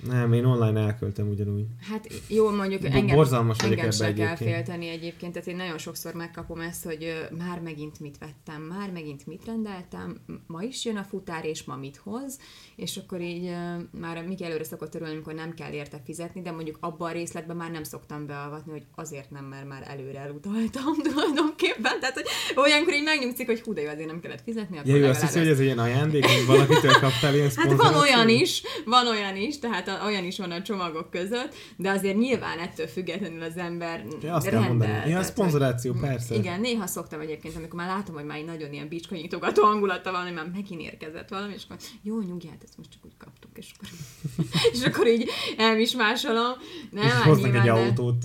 Nem, én online elköltem ugyanúgy. Hát jó, mondjuk engem, Borzalmas engem se kell félteni egyébként, tehát én nagyon sokszor megkapom ezt, hogy már megint mit vettem, már megint mit rendeltem, ma is jön a futár, és ma mit hoz, és akkor így már Miki előre szokott örülni, amikor nem kell érte fizetni, de mondjuk abban a részletben már nem szoktam beavatni, hogy azért nem, mert már előre elutaltam tulajdonképpen, tehát hogy olyankor így megnyugszik, hogy hú, de jó, azért nem kellett fizetni. Akkor ja, azt hiszi, hogy ez ilyen ajándék, hogy valakitől kaptál ilyen Hát van olyan is, van olyan is, tehát tehát olyan is van a csomagok között, de azért nyilván ettől függetlenül az ember ja, azt rendel. mondani. Ja, a szponzoráció, hogy, persze. Igen, néha szoktam egyébként, amikor már látom, hogy már nagyon ilyen bicskanyitogató hangulata van, hogy már megint érkezett valami, és akkor jó, nyugját, ezt most csak úgy kaptuk, és akkor, és akkor így elmismásolom. Nem, és hoznak egy de... autót.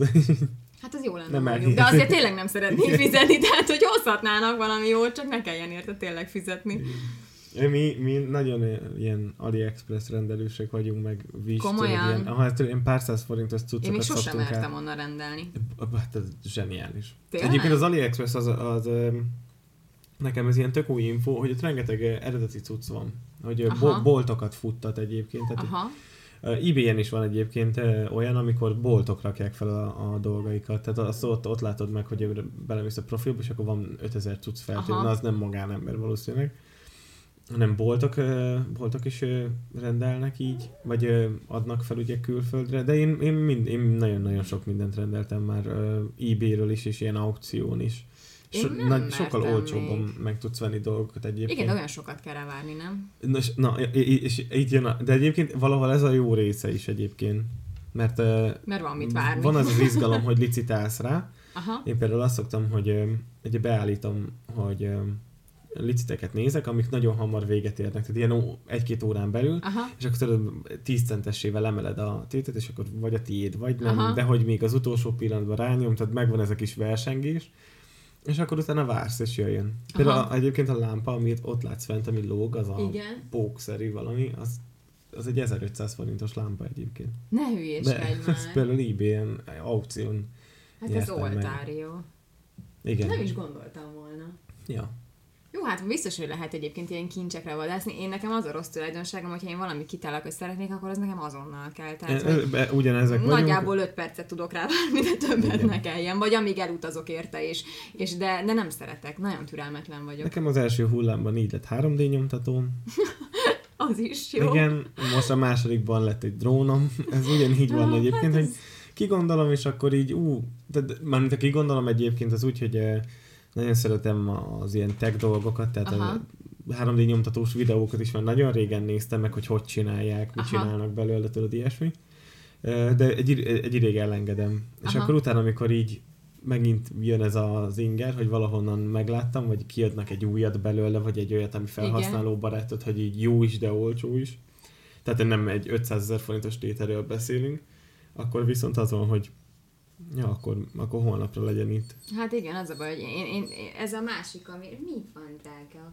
Hát az jó lenne nem mondjuk, de azért tényleg nem szeretnék fizetni, tehát hogy hozhatnának valami jót, csak ne kelljen érte tényleg fizetni. Mi, mi nagyon ilyen AliExpress rendelősek vagyunk, meg Wish. Komolyan? Ilyen, aha, hát ilyen pár száz forintos cuccokat Én még sosem mertem onnan rendelni. Hát ez zseniális. Tényleg? Egyébként az AliExpress az, az, az nekem ez ilyen tök új info, hogy ott rengeteg eredeti cucc van. Hogy bo- boltokat futtat egyébként. Tehát, Aha. ebay is van egyébként olyan, amikor boltok rakják fel a, a dolgaikat. Tehát azt ott, ott látod meg, hogy belemész a profilba, és akkor van 5000 cucc feltétlenül, az nem magánember valószínűleg nem boltok, boltok is rendelnek így, vagy adnak fel ugye külföldre, de én, én, mind, én nagyon-nagyon sok mindent rendeltem már eBay-ről is, és ilyen aukción is. So, nagy, sokkal olcsóbban még. meg tudsz venni dolgokat egyébként. Igen, de olyan sokat kell várni, nem? Nos, na, és így jön a, de egyébként valahol ez a jó része is egyébként. Mert, mert van mit várni. Van az az izgalom, hogy licitálsz rá. Aha. Én például azt szoktam, hogy ugye beállítom, hogy liciteket nézek, amik nagyon hamar véget érnek, tehát ilyen egy-két órán belül, Aha. és akkor tudod 10 centesével emeled a tétet, és akkor vagy a tiéd, vagy nem, Aha. de hogy még az utolsó pillanatban rányom, tehát megvan ez a kis versengés, és akkor utána vársz, és jöjjön. Például a, egyébként a lámpa, amit ott látsz fent, ami lóg, az a Igen. pókszerű valami, az, az egy 1500 forintos lámpa egyébként. Ne hülyéskedj már. Ez például eBay-en, aukción Hát ez oltárió. Igen. Nem is gondoltam volna. Ja. Jó, hát biztos, hogy lehet egyébként ilyen kincsekre vadászni. Én nekem az a rossz tulajdonságom, hogyha én valami kitálok, hogy szeretnék, akkor az nekem azonnal kell. Tehát, E, e, ugyanezek. Nagyjából 5 percet tudok rá várni, de többet Igen. ne kelljen. Vagy amíg elutazok érte, és, és de, de nem szeretek. Nagyon türelmetlen vagyok. Nekem az első hullámban így lett 3D nyomtatóm. az is jó. Igen, most a másodikban lett egy drónom. Ez ugyanígy van Ah, egyébként, hát hogy kigondolom, és akkor így, ú, de, de mármint a kigondolom egyébként az úgy, hogy eh, nagyon szeretem az ilyen tech dolgokat, tehát Aha. a 3D nyomtatós videókat is már nagyon régen néztem meg, hogy hogy csinálják, mit Aha. csinálnak belőle, tudod, ilyesmi. De egy, egy ideig elengedem. És Aha. akkor utána, amikor így megint jön ez az inger, hogy valahonnan megláttam, vagy kiadnak egy újat belőle, vagy egy olyat, ami felhasználó barátot, hogy így jó is, de olcsó is. Tehát nem egy 500 ezer forintos tételről beszélünk, akkor viszont az van, hogy ja, akkor, akkor holnapra legyen itt. Hát igen, az a baj, hogy én, én, én, ez a másik, ami... Mi van, drága?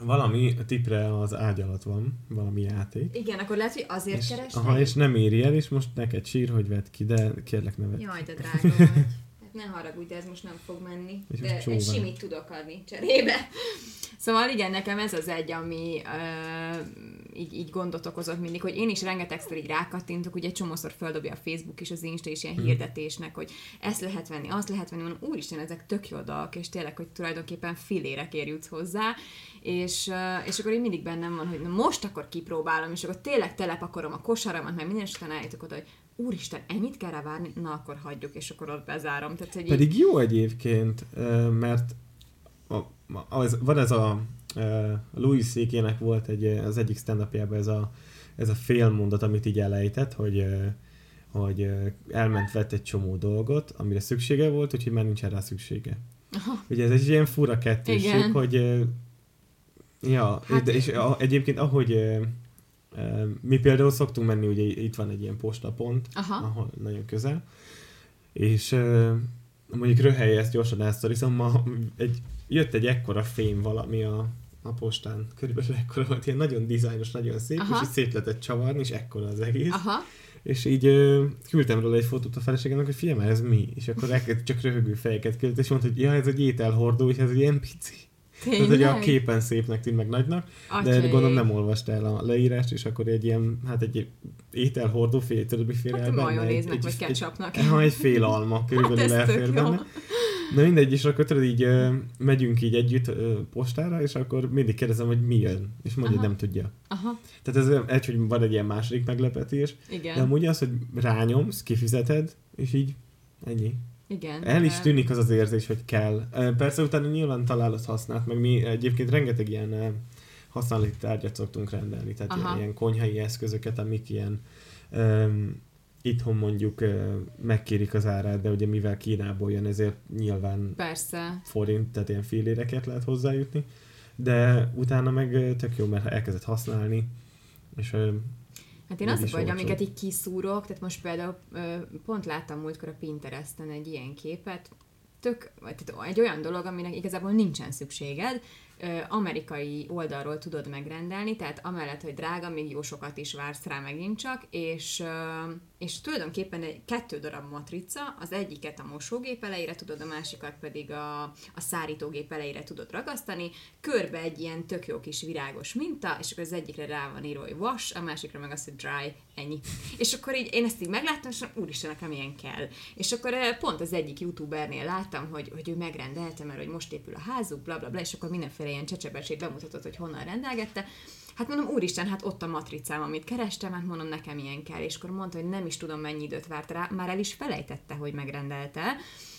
Valami tipre az ágy alatt van, valami játék. Igen, akkor lehet, hogy azért És, keresnek? aha, és nem éri el, és most neked sír, hogy vedd ki, de kérlek ne vedd. Jaj, de drága vagy. Hát ne haragudj, de ez most nem fog menni. És de egy simit tudok adni cserébe. Szóval igen, nekem ez az egy, ami uh, így, így gondot okozott mindig, hogy én is rengetegszer így rákattintok, ugye egy csomószor földobja a Facebook és az Insta is ilyen hirdetésnek, hogy ezt lehet venni, azt lehet venni, mondom, úristen, ezek tök jó dolgok, és tényleg, hogy tulajdonképpen filérekért jutsz hozzá, és, és akkor én mindig bennem van, hogy na most akkor kipróbálom, és akkor tényleg telepakorom a kosaramat, meg minden, és utána eljutok oda, hogy úristen, ennyit kell rá várni, na akkor hagyjuk, és akkor ott bezárom. Tehát, hogy így, Pedig jó egyébként, mert a, az, van ez a Louis Székének volt egy, az egyik stand ez a, ez a fél mondat, amit így elejtett, hogy, hogy elment, vett egy csomó dolgot, amire szüksége volt, úgyhogy már nincsen rá szüksége. Aha. Ugye ez egy ilyen fura kettőség, Igen. hogy ja, Hát- és a, egyébként ahogy mi például szoktunk menni, ugye itt van egy ilyen postapont, Aha. ahol nagyon közel, és mondjuk röhely ezt gyorsan elsztorizom, ma egy, jött egy ekkora fém valami a, a postán, körülbelül ekkora volt, ilyen nagyon dizájnos, nagyon szép, Aha. és így szét lehetett csavarni, és ekkora az egész. Aha. És így ö, küldtem róla egy fotót a feleségemnek, hogy figyelj már, ez mi? És akkor elkezd csak röhögő fejeket küldött, és mondta, hogy ja, ez egy ételhordó, és ez egy ilyen pici. Tehát, hogy a Tényleg? képen szépnek tűnt, meg nagynak, de Atyai. gondolom nem olvasta el a leírást, és akkor egy ilyen, hát egy ételhordó fél, tudod, mi fél Hát el benne? majonéznek, egy, vagy ketchupnak. egy, ha egy fél alma körülbelül Hát elfér tök jó. Na mindegy, és akkor tudod így ö, megyünk így együtt ö, postára, és akkor mindig kérdezem, hogy mi jön, és mondja, hogy nem tudja. Aha, Tehát ez egy, hogy van egy ilyen második meglepetés, igen. de amúgy az, hogy rányomsz, kifizeted, és így ennyi. igen. El is tűnik az az érzés, hogy kell. Persze utána nyilván találod használt, meg mi egyébként rengeteg ilyen használati tárgyat szoktunk rendelni, tehát Aha. ilyen, ilyen konyhai eszközöket, amik ilyen um, itthon mondjuk megkérik az árát, de ugye mivel Kínából jön, ezért nyilván Persze. forint, tehát ilyen féléreket lehet hozzájutni, de utána meg tök jó, mert elkezdett használni, és Hát én azt olcsó. amiket így kiszúrok, tehát most például pont láttam múltkor a Pinteresten egy ilyen képet, tök, vagy tehát egy olyan dolog, aminek igazából nincsen szükséged, amerikai oldalról tudod megrendelni, tehát amellett, hogy drága, még jó sokat is vársz rá megint csak, és, és tulajdonképpen egy kettő darab matrica, az egyiket a mosógép elejére tudod, a másikat pedig a, a szárítógép elejére tudod ragasztani, körbe egy ilyen tök jó kis virágos minta, és akkor az egyikre rá van írva, hogy wash, a másikra meg az, hogy dry, ennyi. És akkor így én ezt így megláttam, és úristen, nekem ilyen kell. És akkor pont az egyik youtubernél láttam, hogy, hogy ő megrendelte, mert hogy most épül a házuk, bla bla bla, és akkor mindenféle ilyen csecsebesét bemutatott, hogy honnan rendelgette. Hát mondom, úristen, hát ott a matricám, amit kerestem, hát mondom, nekem ilyen kell. És akkor mondta, hogy nem is tudom, mennyi időt várt rá, már el is felejtette, hogy megrendelte.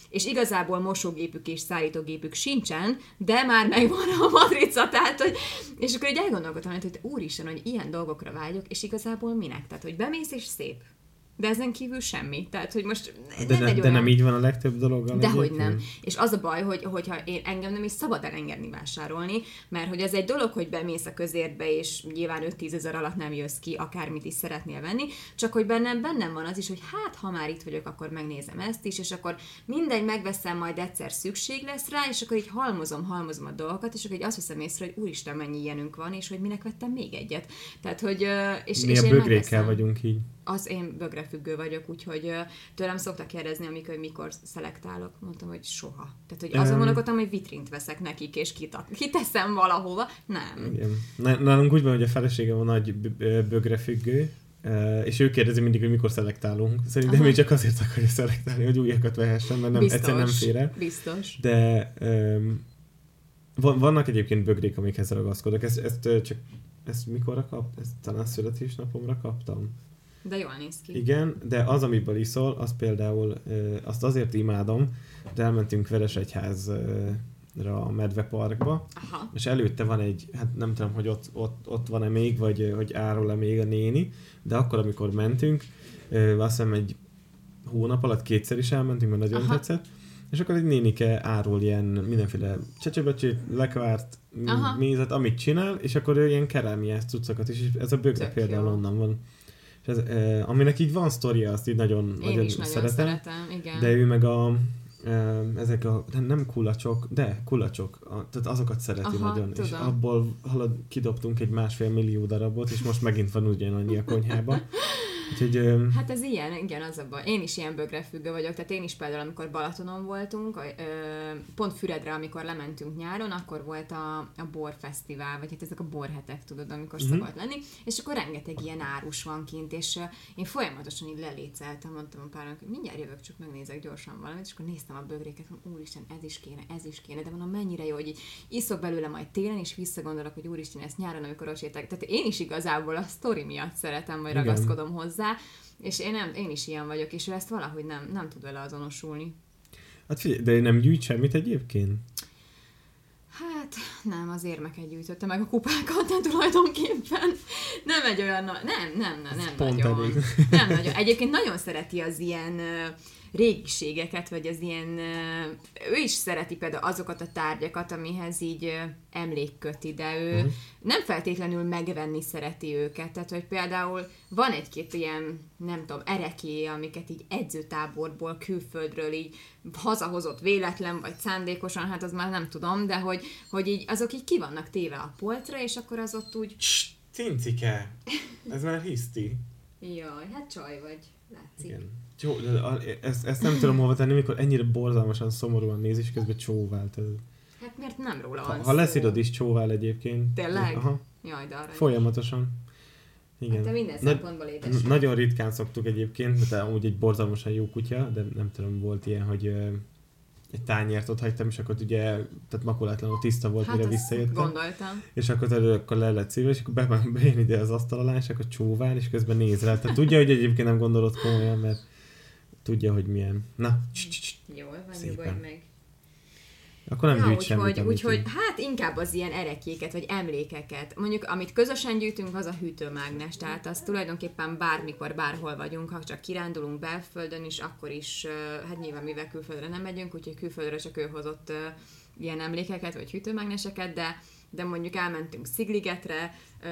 És igazából mosógépük és szállítógépük sincsen, de már megvan a matrica, tehát, hogy... És akkor így elgondolkodtam, hogy úristen, hogy ilyen dolgokra vágyok, és igazából minek? Tehát, hogy bemész és szép. De ezen kívül semmi. Tehát, hogy most de, nem ne, egy de olyan... nem így van a legtöbb dologgal. Dehogy egyébként? nem. És az a baj, hogy, hogyha én, engem nem is szabad elengedni vásárolni, mert hogy az egy dolog, hogy bemész a közértbe, és nyilván 5-10 ezer alatt nem jössz ki, akármit is szeretnél venni, csak hogy bennem, bennem van az is, hogy hát, ha már itt vagyok, akkor megnézem ezt is, és akkor mindegy, megveszem, majd egyszer szükség lesz rá, és akkor így halmozom, halmozom a dolgokat, és akkor így azt veszem észre, hogy úristen, mennyi ilyenünk van, és hogy minek vettem még egyet. Tehát, hogy... És, Mi és a bögrékkel vagyunk így. Az én bögre bögrefüggő vagyok, úgyhogy tőlem szoktak kérdezni, amikor hogy mikor szelektálok. Mondtam, hogy soha. Tehát, hogy azon gondolkodtam, hogy vitrint veszek nekik, és kita- kiteszem valahova. Nem. Igen. Nálunk úgy van, hogy a feleségem a nagy bögrefüggő, eh, és ő kérdezi mindig, hogy mikor szelektálunk. Szerintem Aha. ő csak azért akarja szelektálni, hogy újakat vehessen, mert nem, Biztos. egyszerűen nem fér el. Biztos. De um, van, vannak egyébként bögrék, amikhez ragaszkodok. Ezt, ezt csak ezt mikorra kap? Ezt talán születésnapomra kaptam. De jól néz ki. Igen, de az, amiből iszol, az például, azt azért imádom, de elmentünk Veresegyházra a Medveparkba, Aha. és előtte van egy, hát nem tudom, hogy ott, ott, ott van-e még, vagy hogy árul-e még a néni, de akkor, amikor mentünk, azt hiszem egy hónap alatt kétszer is elmentünk, mert nagyon Aha. tetszett, és akkor egy nénike árul ilyen mindenféle csecsebecsét, lekvárt, Aha. mézet, amit csinál, és akkor ő ilyen kerámiás cuccokat is, és ez a bögre Tök például jó. onnan van. És ez, e, aminek így van sztoria, azt így nagyon, Én nagyon is nagyon szeretem. szeretem, igen. De ő meg a ezek a, nem, nem kulacsok, de kulacsok, a, tehát azokat szereti Aha, nagyon. És tudom. abból halad, kidobtunk egy másfél millió darabot, és most megint van ugyanannyi a konyhába. Úgyhogy Hát ez ilyen, igen, az a baj. Én is ilyen bögrefüggő vagyok, tehát én is például, amikor Balatonon voltunk, pont Füredre, amikor lementünk nyáron, akkor volt a, a borfesztivál, vagy hát ezek a borhetek, tudod, amikor Mhm. uh-huh. szokott lenni, és akkor rengeteg ilyen árus van kint, és én folyamatosan így leléceltem, mondtam a párnak, hogy mindjárt jövök, csak megnézek gyorsan valamit, és akkor néztem a bögréket, mondom, úristen, ez is kéne, ez is kéne, de mondom, mennyire jó, hogy így iszok belőle majd télen, és visszagondolok, hogy úristen, ezt nyáron, amikor ott. Tehát én is igazából a sztori miatt szeretem, vagy ragaszkodom hozzá, és én, nem, én is ilyen vagyok, és ő ezt valahogy nem, nem tud vele azonosulni. hát figyelj, de nem gyűjt semmit egyébként? Hát nem, az érmeket gyűjtötte meg a kupákat, de tulajdonképpen nem egy olyan, nem, nem, nem, nem pont nagyon. Nem nagyon. Egyébként nagyon szereti az ilyen régiségeket, vagy az ilyen, ő is szereti például azokat a tárgyakat, amihez így emlék köti, de ő Mhm. nem feltétlenül megvenni szereti őket. Tehát, hogy például van egy-két ilyen, nem tudom, ereké, amiket így edzőtáborból, külföldről így hazahozott véletlen, vagy szándékosan, hát az már nem tudom, de hogy, hogy így azok így ki vannak téve a polcra, és akkor az ott úgy, Cs, cincike! Ez már hiszti. jaj, hát csaj vagy, látszik. Igen. Csó, de ezt, ezt nem tudom hova tenni, mikor ennyire borzalmasan szomorúan néz, és közben csóvált. Ez. Hát mert nem róla Ha, van ha szó. leszidod is csóvál egyébként. Tényleg? Aha, Jaj, de arra. folyamatosan. Igen. Hát te minden Nagy- szempontból édes. Nagyon ritkán szoktuk egyébként, mert amúgy egy borzalmasan jó kutya, de nem tudom, volt ilyen, hogy egy tányért ott hagytam, és akkor ugye, tehát makulátlanul tiszta volt, Hát mire visszajöttem. gondoltam. És akkor, tudod, akkor le lett szívva, és akkor be, bejön ide az asztal alá, és akkor csóvál, és közben néz rá. Tehát tudja, hogy egyébként nem gondolod komolyan, mert tudja, hogy milyen. Na. Jól van, nyugodj meg. Akkor nem ja, gyűjt semmit. úgyhogy, hát inkább az ilyen erekéket, vagy emlékeket. Mondjuk, amit közösen gyűjtünk, az a hűtőmágnes. Tehát az tulajdonképpen bármikor, bárhol vagyunk, ha csak kirándulunk belföldön is, akkor is, hát nyilván mivel külföldre nem megyünk, úgyhogy külföldre csak ő hozott ilyen emlékeket, vagy hűtőmágneseket, de de mondjuk elmentünk Szigligetre, ö,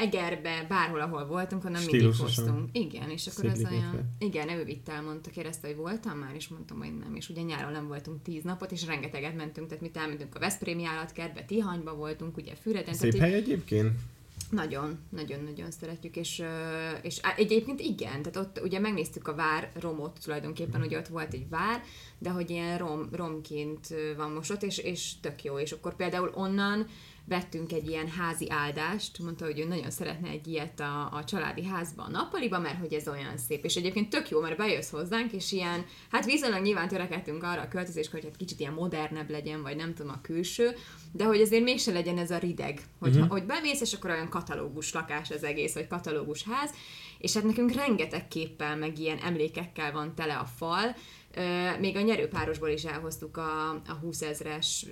Egerbe, bárhol, ahol voltunk, onnan mindig hoztunk. Igen, és akkor ez olyan... Igen, ő vitt el, mondta, kérdezte, hogy voltam már, és mondtam, hogy nem. És ugye nyáron nem voltunk tíz napot, és rengeteget mentünk, tehát mit elmentünk a Veszprémi állatkertbe, Tihanyba voltunk, ugye Füreden, Szép tehát hely egyébként? Nagyon, nagyon-nagyon szeretjük, és, és egyébként igen, tehát ott ugye megnéztük a vár romot tulajdonképpen, ugye ott volt egy vár, de hogy ilyen rom, romként van most ott, és, és tök jó, és akkor például onnan vettünk egy ilyen házi áldást, mondta, hogy ő nagyon szeretne egy ilyet a, a családi házba, a nappaliba, mert hogy ez olyan szép. És egyébként tök jó, mert bejössz hozzánk, és ilyen, hát viszonylag nyilván törekedtünk arra a költözéskor, hogy hát kicsit ilyen modernebb legyen, vagy nem tudom, a külső, de hogy azért mégse legyen ez a rideg, hogy, uh-huh. hogy bemész, és akkor olyan katalógus lakás az egész, vagy katalógus ház, és hát nekünk rengeteg képpel, meg ilyen emlékekkel van tele a fal, még a nyerőpárosból is elhoztuk a, a 20 ezres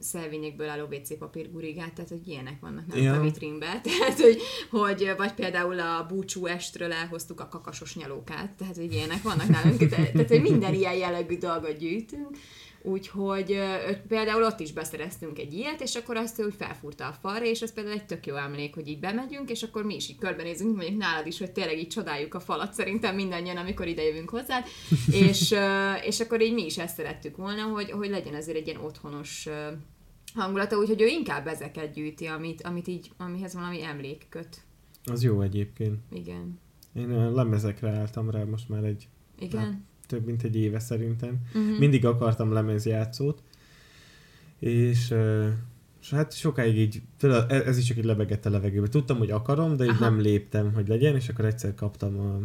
szelvényekből álló WC papír gurigát, tehát hogy ilyenek vannak nálunk Ja. a vitrínben. Tehát, hogy, hogy, vagy például a búcsú estről elhoztuk a kakasos nyalókát, tehát hogy ilyenek vannak nálunk, tehát, tehát hogy minden ilyen jellegű dolgot gyűjtünk. Úgyhogy például ott is beszereztünk egy ilyet, és akkor azt ő úgy felfúrta a falra, és az például egy tök jó emlék, hogy így bemegyünk, és akkor mi is így körbenézünk, mondjuk nálad is, hogy tényleg így csodáljuk a falat szerintem mindannyian, amikor ide jövünk hozzád, és, és akkor így mi is ezt szerettük volna, hogy, hogy legyen azért egy ilyen otthonos hangulata, úgyhogy ő inkább ezeket gyűjti, amit, amit így, amihez valami emlék köt. Az jó egyébként. Igen. Én lemezekre álltam rá most már egy Igen. Több mint egy éve szerintem. Mhm. Mindig akartam lemezjátszót, és, és hát sokáig így, e- ez is csak így lebegett a levegőbe. Tudtam, hogy akarom, de így Aha. nem léptem, hogy legyen, és akkor egyszer kaptam a,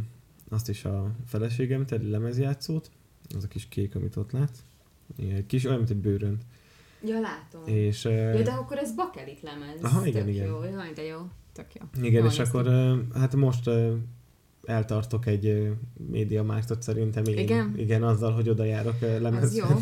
azt is a feleségem, egy lemezjátszót, az a kis kék, amit ott látsz. Egy kis, olyan, mint egy bőrönt. Ja, látom. És, Ja, de akkor ez bakelit lemez. Aha, igen, Tök igen. Jó. Jaj, de jó. Tök jó. Igen, Jól és akkor ö, hát most eltartok egy média mártot szerintem én. Igen? Igen, azzal, hogy oda járok ö, Az lemez jó.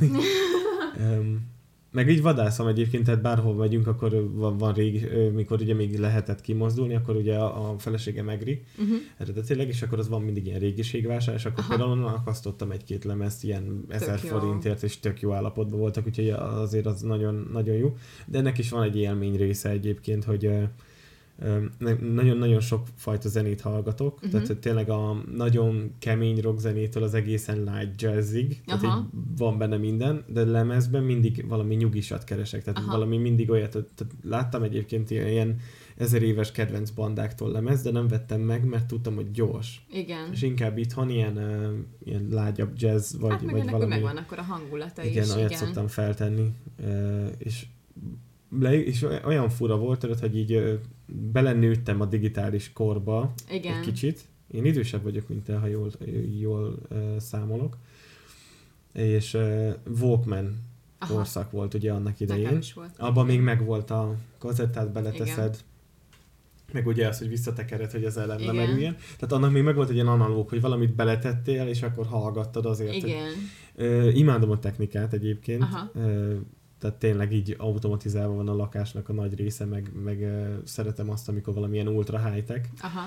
Öm, meg így vadászom egyébként, tehát bárhol megyünk, akkor van, van régi, ö, mikor ugye még lehetett kimozdulni, akkor ugye a, a felesége megri uh-huh. eredetileg, és akkor az van mindig ilyen régiségvásár, és akkor Aha. például onnan akasztottam egy-két lemezt ilyen ezer jó. forintért, és tök jó állapotban voltak, úgyhogy azért az nagyon, nagyon jó. De ennek is van egy élmény része egyébként, hogy nagyon-nagyon sok fajta zenét hallgatok, uh-huh. tehát tényleg a nagyon kemény rock zenétől az egészen light jazzig, tehát Aha. így van benne minden, de lemezben mindig valami nyugisat keresek, tehát Aha. valami mindig olyat, tehát, tehát láttam egyébként ilyen, ilyen ezer éves kedvenc bandáktól lemez, de nem vettem meg, mert tudtam, hogy gyors. Igen. És inkább itthon ilyen, uh, ilyen lágyabb jazz, vagy, hát meg vagy valami... megvan akkor a hangulata igen, is. olyat igen. szoktam feltenni, uh, és, le, és olyan fura volt, tudod, hogy így belenőttem a digitális korba Igen. egy kicsit. Én idősebb vagyok, mint te, ha jól, jól uh, számolok. És uh, Walkman Aha. korszak volt ugye annak Nekem idején. is volt. Abban még megvolt a kazettát, beleteszed, meg ugye az, hogy visszatekered, hogy az elem nem Igen. erüljen. Tehát annak még megvolt egy ilyen analóg, hogy valamit beletettél, és akkor hallgattad azért. hogy- Igen. Ö, imádom a technikát egyébként. Aha. Ö, tehát tényleg így automatizálva van a lakásnak a nagy része, meg, meg szeretem azt, amikor valamilyen ultra high-tech, Aha.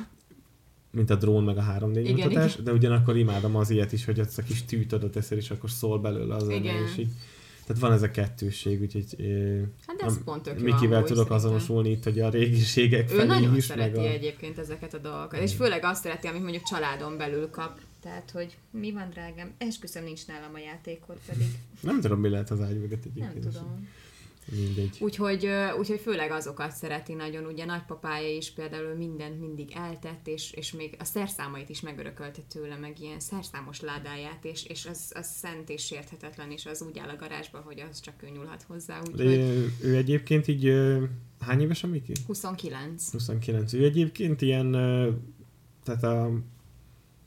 mint a drón, meg a 3D Igen, mutatás, igen. de ugyanakkor imádom az ilyet is, hogy azt a kis tűt oda teszel, és akkor szól belőle az Igen. és így. Tehát van ez a kettősség, úgyhogy Hát de ez a- pont tök Mikivel tudok szerintem. azonosulni itt, hogy a régiségek Ő felé nagyon is, szereti meg a... egyébként ezeket a dolgokat, és főleg azt szereti, amit mondjuk családon belül kap. Tehát, hogy mi van, drágám? Esküszöm, nincs nálam a játékot pedig. Nem tudom, mi lehet az ágy mögött Nem egyébként. tudom. Mindegy. Úgyhogy, úgyhogy főleg azokat szereti nagyon. Ugye nagypapája is például mindent mindig eltett, és, és még a szerszámait is megörökölte tőle, meg ilyen szerszámos ládáját, és, és az, az szent és sérthetetlen, és az úgy áll a garázsba, hogy az csak ő nyúlhat hozzá. Úgyhogy ő, ő egyébként így... Hány éves a Miki? 29. 29. Ő egyébként ilyen... Tehát a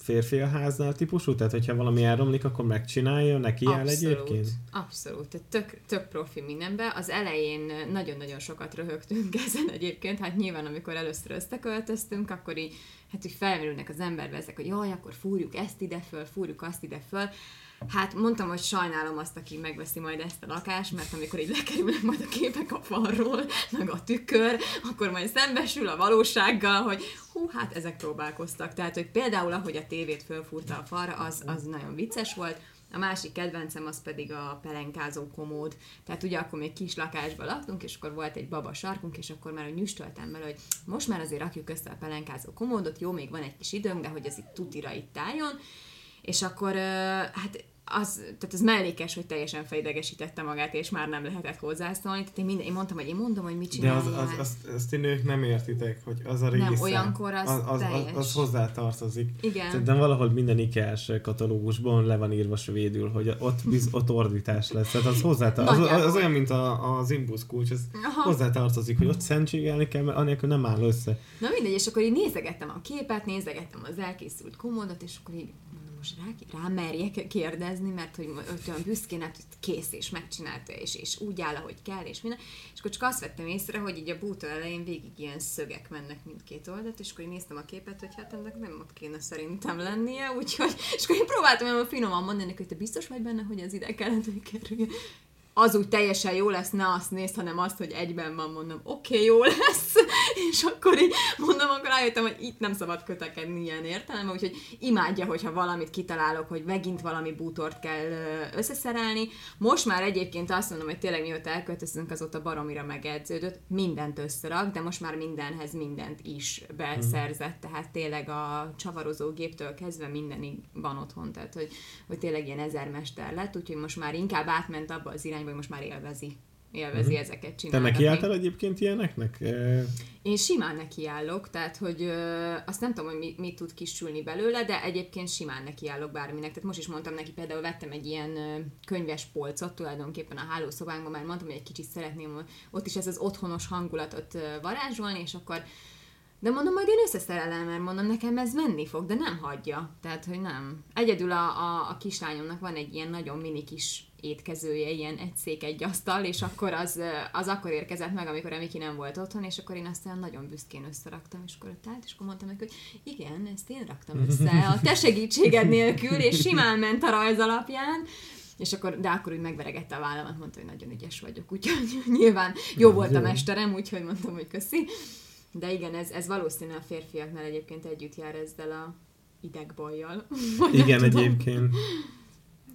férfi a háznál típusú? Tehát, hogyha valami elromlik, akkor megcsinálja, neki áll egyébként? Abszolút, tehát tök, tök profi mindenben. Az elején nagyon-nagyon sokat röhögtünk ezen egyébként, hát nyilván amikor először összeköltöztünk, akkor így, hát úgy felmerülnek az emberbe ezek, hogy jaj, akkor fúrjuk ezt ide föl, fúrjuk azt ide föl. Hát mondtam, hogy sajnálom azt, aki megveszi majd ezt a lakást, mert amikor így lekerülnek majd a képek a falról, meg a tükör, akkor majd szembesül a valósággal, hogy hú, hát ezek próbálkoztak. Tehát, hogy például ahogy a tévét fölfúrta a falra, az, az nagyon vicces volt. A másik kedvencem az pedig a pelenkázó komód. Tehát ugye akkor még kis lakásban laktunk, és akkor volt egy baba sarkunk, és akkor már nyüstöltem bele, hogy most már azért rakjuk össze a pelenkázó komódot, jó, még van egy kis időnk, de hogy ez itt tutira itt álljon. És akkor, hát az, tehát az mellékes, hogy teljesen fejdegesítette magát, és már nem lehetett hozzászólni. Tehát én, minden, én mondtam, hogy én mondom, hogy mit De csinálj. az, az, azt, azt ti nők nem értitek, hogy az a része. Nem, olyankor az az, az, az, az hozzátartozik. Igen. Szerintem valahol minden ikea katalógusban le van írva svédül, hogy ott, biz, ott ordítás lesz. Tehát az hozzátartozik. Az, az, olyan, mint a, az imbusz kulcs, ez Aha. hozzátartozik, hogy ott szentségelni kell, mert anélkül nem áll össze. Na mindegy, és akkor így nézegettem a képet, nézegettem az elkészült komódot, és akkor így most rá, rá merjek kérdezni, mert hogy olyan büszkén, hát kész, és megcsinálta, és, és úgy áll, ahogy kell, és minden. És akkor csak azt vettem észre, hogy így a bútó elején végig ilyen szögek mennek mindkét oldalt, és akkor néztem a képet, hogy hát ennek nem ott kéne szerintem lennie, úgyhogy, és akkor én próbáltam olyan finoman mondani, hogy te biztos vagy benne, hogy az ide kellett, hogy kerüljön az úgy teljesen jó lesz, ne azt nézd, hanem azt, hogy egyben van, mondom, oké, okay, jó lesz, és akkor így mondom, akkor rájöttem, hogy itt nem szabad kötekedni ilyen értelemben, úgyhogy imádja, hogyha valamit kitalálok, hogy megint valami bútort kell összeszerelni. Most már egyébként azt mondom, hogy tényleg mióta elköltözünk, azóta baromira megedződött, mindent összerak, de most már mindenhez mindent is beszerzett, tehát tényleg a csavarozó géptől kezdve mindenig van otthon, tehát hogy, hogy tényleg ilyen ezermester lett, úgyhogy most már inkább átment abba az irányba, hogy most már élvezi élvezi uh-huh. ezeket Te csinálni. nekiálltál egyébként ilyeneknek? Én simán nekiállok, tehát hogy ö, azt nem tudom, hogy mi, mit tud kisülni belőle, de egyébként simán nekiállok bárminek. Tehát most is mondtam neki, például vettem egy ilyen ö, könyves polcot tulajdonképpen a hálószobánkban, már mondtam, hogy egy kicsit szeretném ott is ez az otthonos hangulatot ö, varázsolni, és akkor de mondom, majd én összeszerelem, mert mondom, nekem ez menni fog, de nem hagyja. Tehát, hogy nem. Egyedül a, a, a kislányomnak van egy ilyen nagyon mini kis étkezője, ilyen egy szék, egy asztal, és akkor az, az akkor érkezett meg, amikor a Miki nem volt otthon, és akkor én azt olyan nagyon büszkén összeraktam, és akkor ott állt, és akkor mondtam neki, hogy igen, ezt én raktam össze a te segítséged nélkül, és simán ment a rajz alapján, és akkor, de akkor úgy megveregette a vállamat, mondta, hogy nagyon ügyes vagyok, úgyhogy nyilván jó volt a mesterem, úgyhogy mondtam, hogy köszi. De igen, ez, ez valószínűleg a férfiaknál egyébként együtt jár ezzel a idegbajjal. Igen, tudom. egyébként.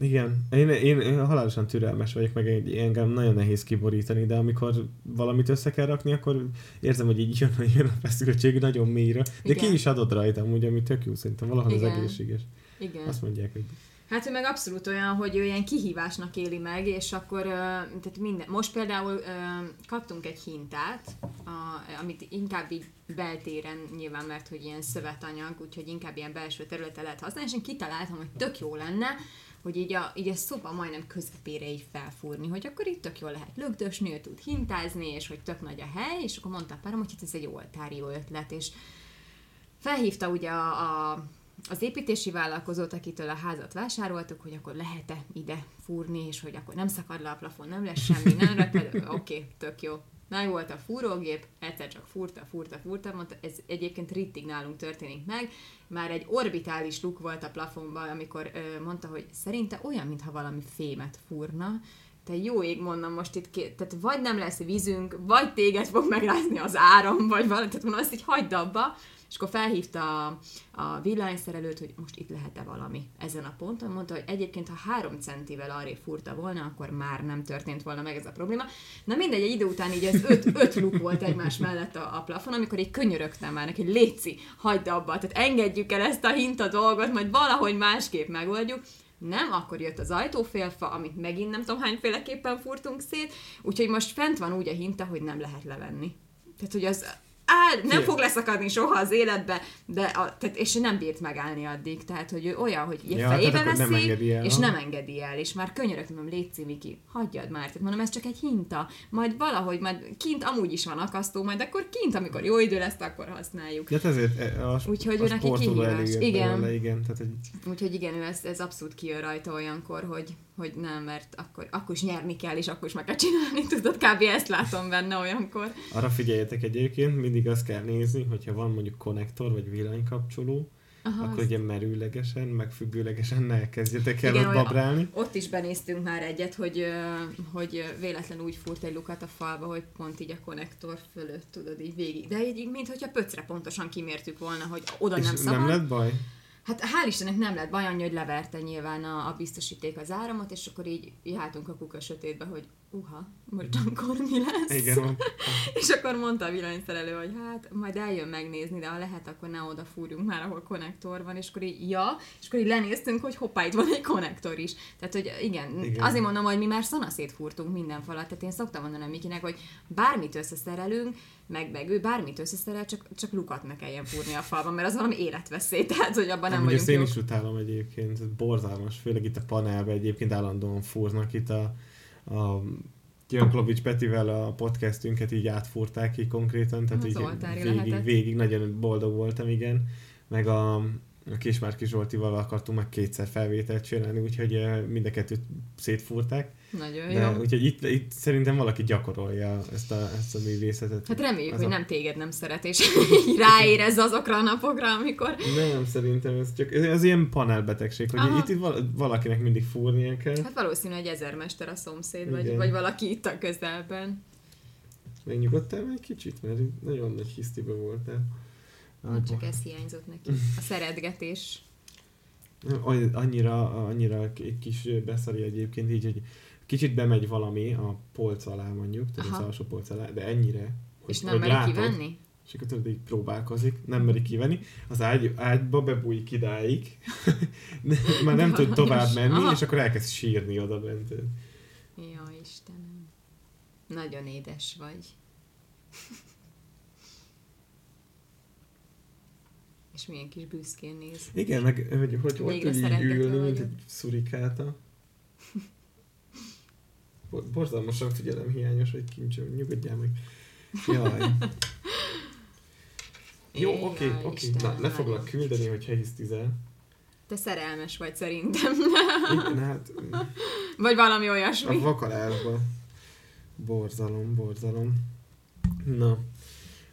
Igen, én, én, én halálosan türelmes vagyok, meg egy- engem nagyon nehéz kiborítani, de amikor valamit össze kell rakni, akkor érzem, hogy így jön, jön a feszültség nagyon mélyre. De Igen. ki is adod rajtam, ugye, ami tök jó szerintem, valahol Igen. az egészséges. Igen. Azt mondják, hogy Hát ő meg abszolút olyan, hogy ő ilyen kihívásnak éli meg, és akkor, tehát minden, most például kaptunk egy hintát, a, amit inkább így beltéren nyilván, mert hogy ilyen szövetanyag, úgyhogy inkább ilyen belső területen lehet használni, és én kitaláltam, hogy tök jó lenne, hogy így a, így a szoba majdnem közepére így felfúrni, hogy akkor itt tök jól lehet lögdösni, ő tud hintázni, és hogy tök nagy a hely, és akkor mondta a párom, hogy hát ez egy oltári jó ötlet, és felhívta ugye a, a, az építési vállalkozót, akitől a házat vásároltuk, hogy akkor lehet-e ide fúrni, és hogy akkor nem szakad le a plafon, nem lesz semmi, nem rajta, oké, okay, tök jó. Na volt a fúrógép, egyszer csak fúrta, fúrta, fúrta, mondta, ez egyébként rittig nálunk történik meg, már egy orbitális luk volt a plafonban, amikor ö, mondta, hogy szerinte olyan, mintha valami fémet fúrna, te jó ég, mondom most itt, ké- tehát vagy nem lesz vízünk, vagy téged fog megrázni az áram, vagy valami, tehát mondom, ezt így hagyd abba, és akkor felhívta a, a villanyszerelőt, hogy most itt lehet-e valami ezen a ponton. Mondta, hogy egyébként, ha három centivel arrébb furta volna, akkor már nem történt volna meg ez a probléma. Na mindegy, egy idő után így ez öt, öt luk volt egymás mellett a, a plafon, amikor így könyörögtem már neki, léci, hagyd abba, tehát engedjük el ezt a hinta dolgot, majd valahogy másképp megoldjuk. Nem, akkor jött az ajtófélfa, amit megint nem tudom hányféleképpen furtunk szét, úgyhogy most fent van úgy a hinta, hogy nem lehet levenni. Tehát, hogy az áll, nem fog leszakadni soha az életbe, de a, tehát, és nem bírt megállni addig. Tehát, hogy ő olyan, hogy Ja, ja, fejébe nem veszi, engedi el, és ha? nem engedi el, és már könyörögtem, mondom, légy Viki, hagyjad már. Tehát mondom, ez csak egy hinta. Majd valahogy, majd kint amúgy is van akasztó, majd akkor kint, amikor jó idő lesz, akkor használjuk. De hát ezért e, a, Úgyhogy a ő neki kihívás. Igen. belőle, igen. Tehát, hogy Úgyhogy igen, ő ez, ez abszolút kijön rajta olyankor, hogy, hogy nem, mert akkor, akkor is nyerni kell, és akkor is meg kell csinálni, tudod, kb. ezt látom benne olyankor. arra figyeljetek egyébként, mindig azt kell nézni, hogyha van mondjuk konnektor vagy villanykapcsoló, Aha, akkor ugye merőlegesen, meg függőlegesen ne kezdjetek el Igen, ott babrálni. Ott is benéztünk már egyet, hogy, hogy véletlenül úgy furt egy lukat a falba, hogy pont így a konnektor fölött, tudod, így végig. De így, mint hogyha pöcre pontosan kimértük volna, hogy oda És nem szabad. nem lett baj? Hát hál' Istennek nem lett baj, annyi, hogy leverte nyilván a, a biztosíték az áramot, és akkor így jártunk a kuka sötétbe, hogy uha, most akkor mi lesz? Igen. És akkor mondta a villanyszerelő, hogy hát majd eljön megnézni, de ha lehet, akkor ne oda fúrjunk már, ahol konnektor van, és akkor így ja, és akkor így lenéztünk, hogy hoppá, itt van egy konnektor is. Tehát, hogy igen, Igen. azért mondom, hogy mi már szanaszét fúrtunk minden falat, tehát én szoktam mondani Mikinek, hogy bármit összeszerelünk, meg, meg ő bármit összeszerel, csak, csak lukat ne kelljen fúrni a falban, mert az valami életveszély, tehát hogy abban nem Amúgy vagyunk én jók. is utálom egyébként, ez borzalmas, főleg itt a panelben egyébként állandóan fúrnak itt a, a Janklovics Petivel a podcastünket így átfúrták így konkrétan, tehát Az így végig, lehetett. végig nagyon boldog voltam, igen. Meg a, a Kismárki Zsoltival akartunk meg kétszer felvételt csinálni, úgyhogy eh, mind a kettőt szétfúrták. Nagyon De, jó. úgyhogy itt, itt szerintem valaki gyakorolja ezt a, ezt a művészetet. Hát reméljük, Az hogy nem téged nem szeret, és ráérez azokra a napokra, amikor... Nem, szerintem ez csak ez ilyen panelbetegség, hogy Aha. itt, itt val- valakinek mindig fúrnia kell. Hát valószínű, hogy ezermester a szomszéd, vagy, Igen. vagy valaki itt a közelben. Megnyugodtál egy kicsit, mert nagyon nagy hisztibe voltál. Hát csak ez hiányzott neki. A szeretgetés. Annyira, annyira egy kis beszari egyébként így, hogy kicsit bemegy valami a polc alá mondjuk, tehát az alsó polc alá, de ennyire, hogy, És nem hogy meri látod, kivenni? és akkor tudod, így próbálkozik, nem meri kivenni, az ágy, ágyba bebújik idáig, már nem tud tovább menni, Aha. és akkor elkezd sírni oda bent. Ja, Istenem. Nagyon édes vagy. És milyen kis büszkén néz. Igen, meg hogy, hogy hogy Végre tud így ülni, mint egy szurikáta. Bo- Borzalmasan figyelem hiányos, hogy kincsem, nyugodjál meg. Jaj. Jó, oké, oké. Na, le foglak küldeni, hogyha hisztizel. Te szerelmes vagy szerintem. Igen, hát Vagy valami a olyasmi. vakarásba. Borzalom, borzalom. Na.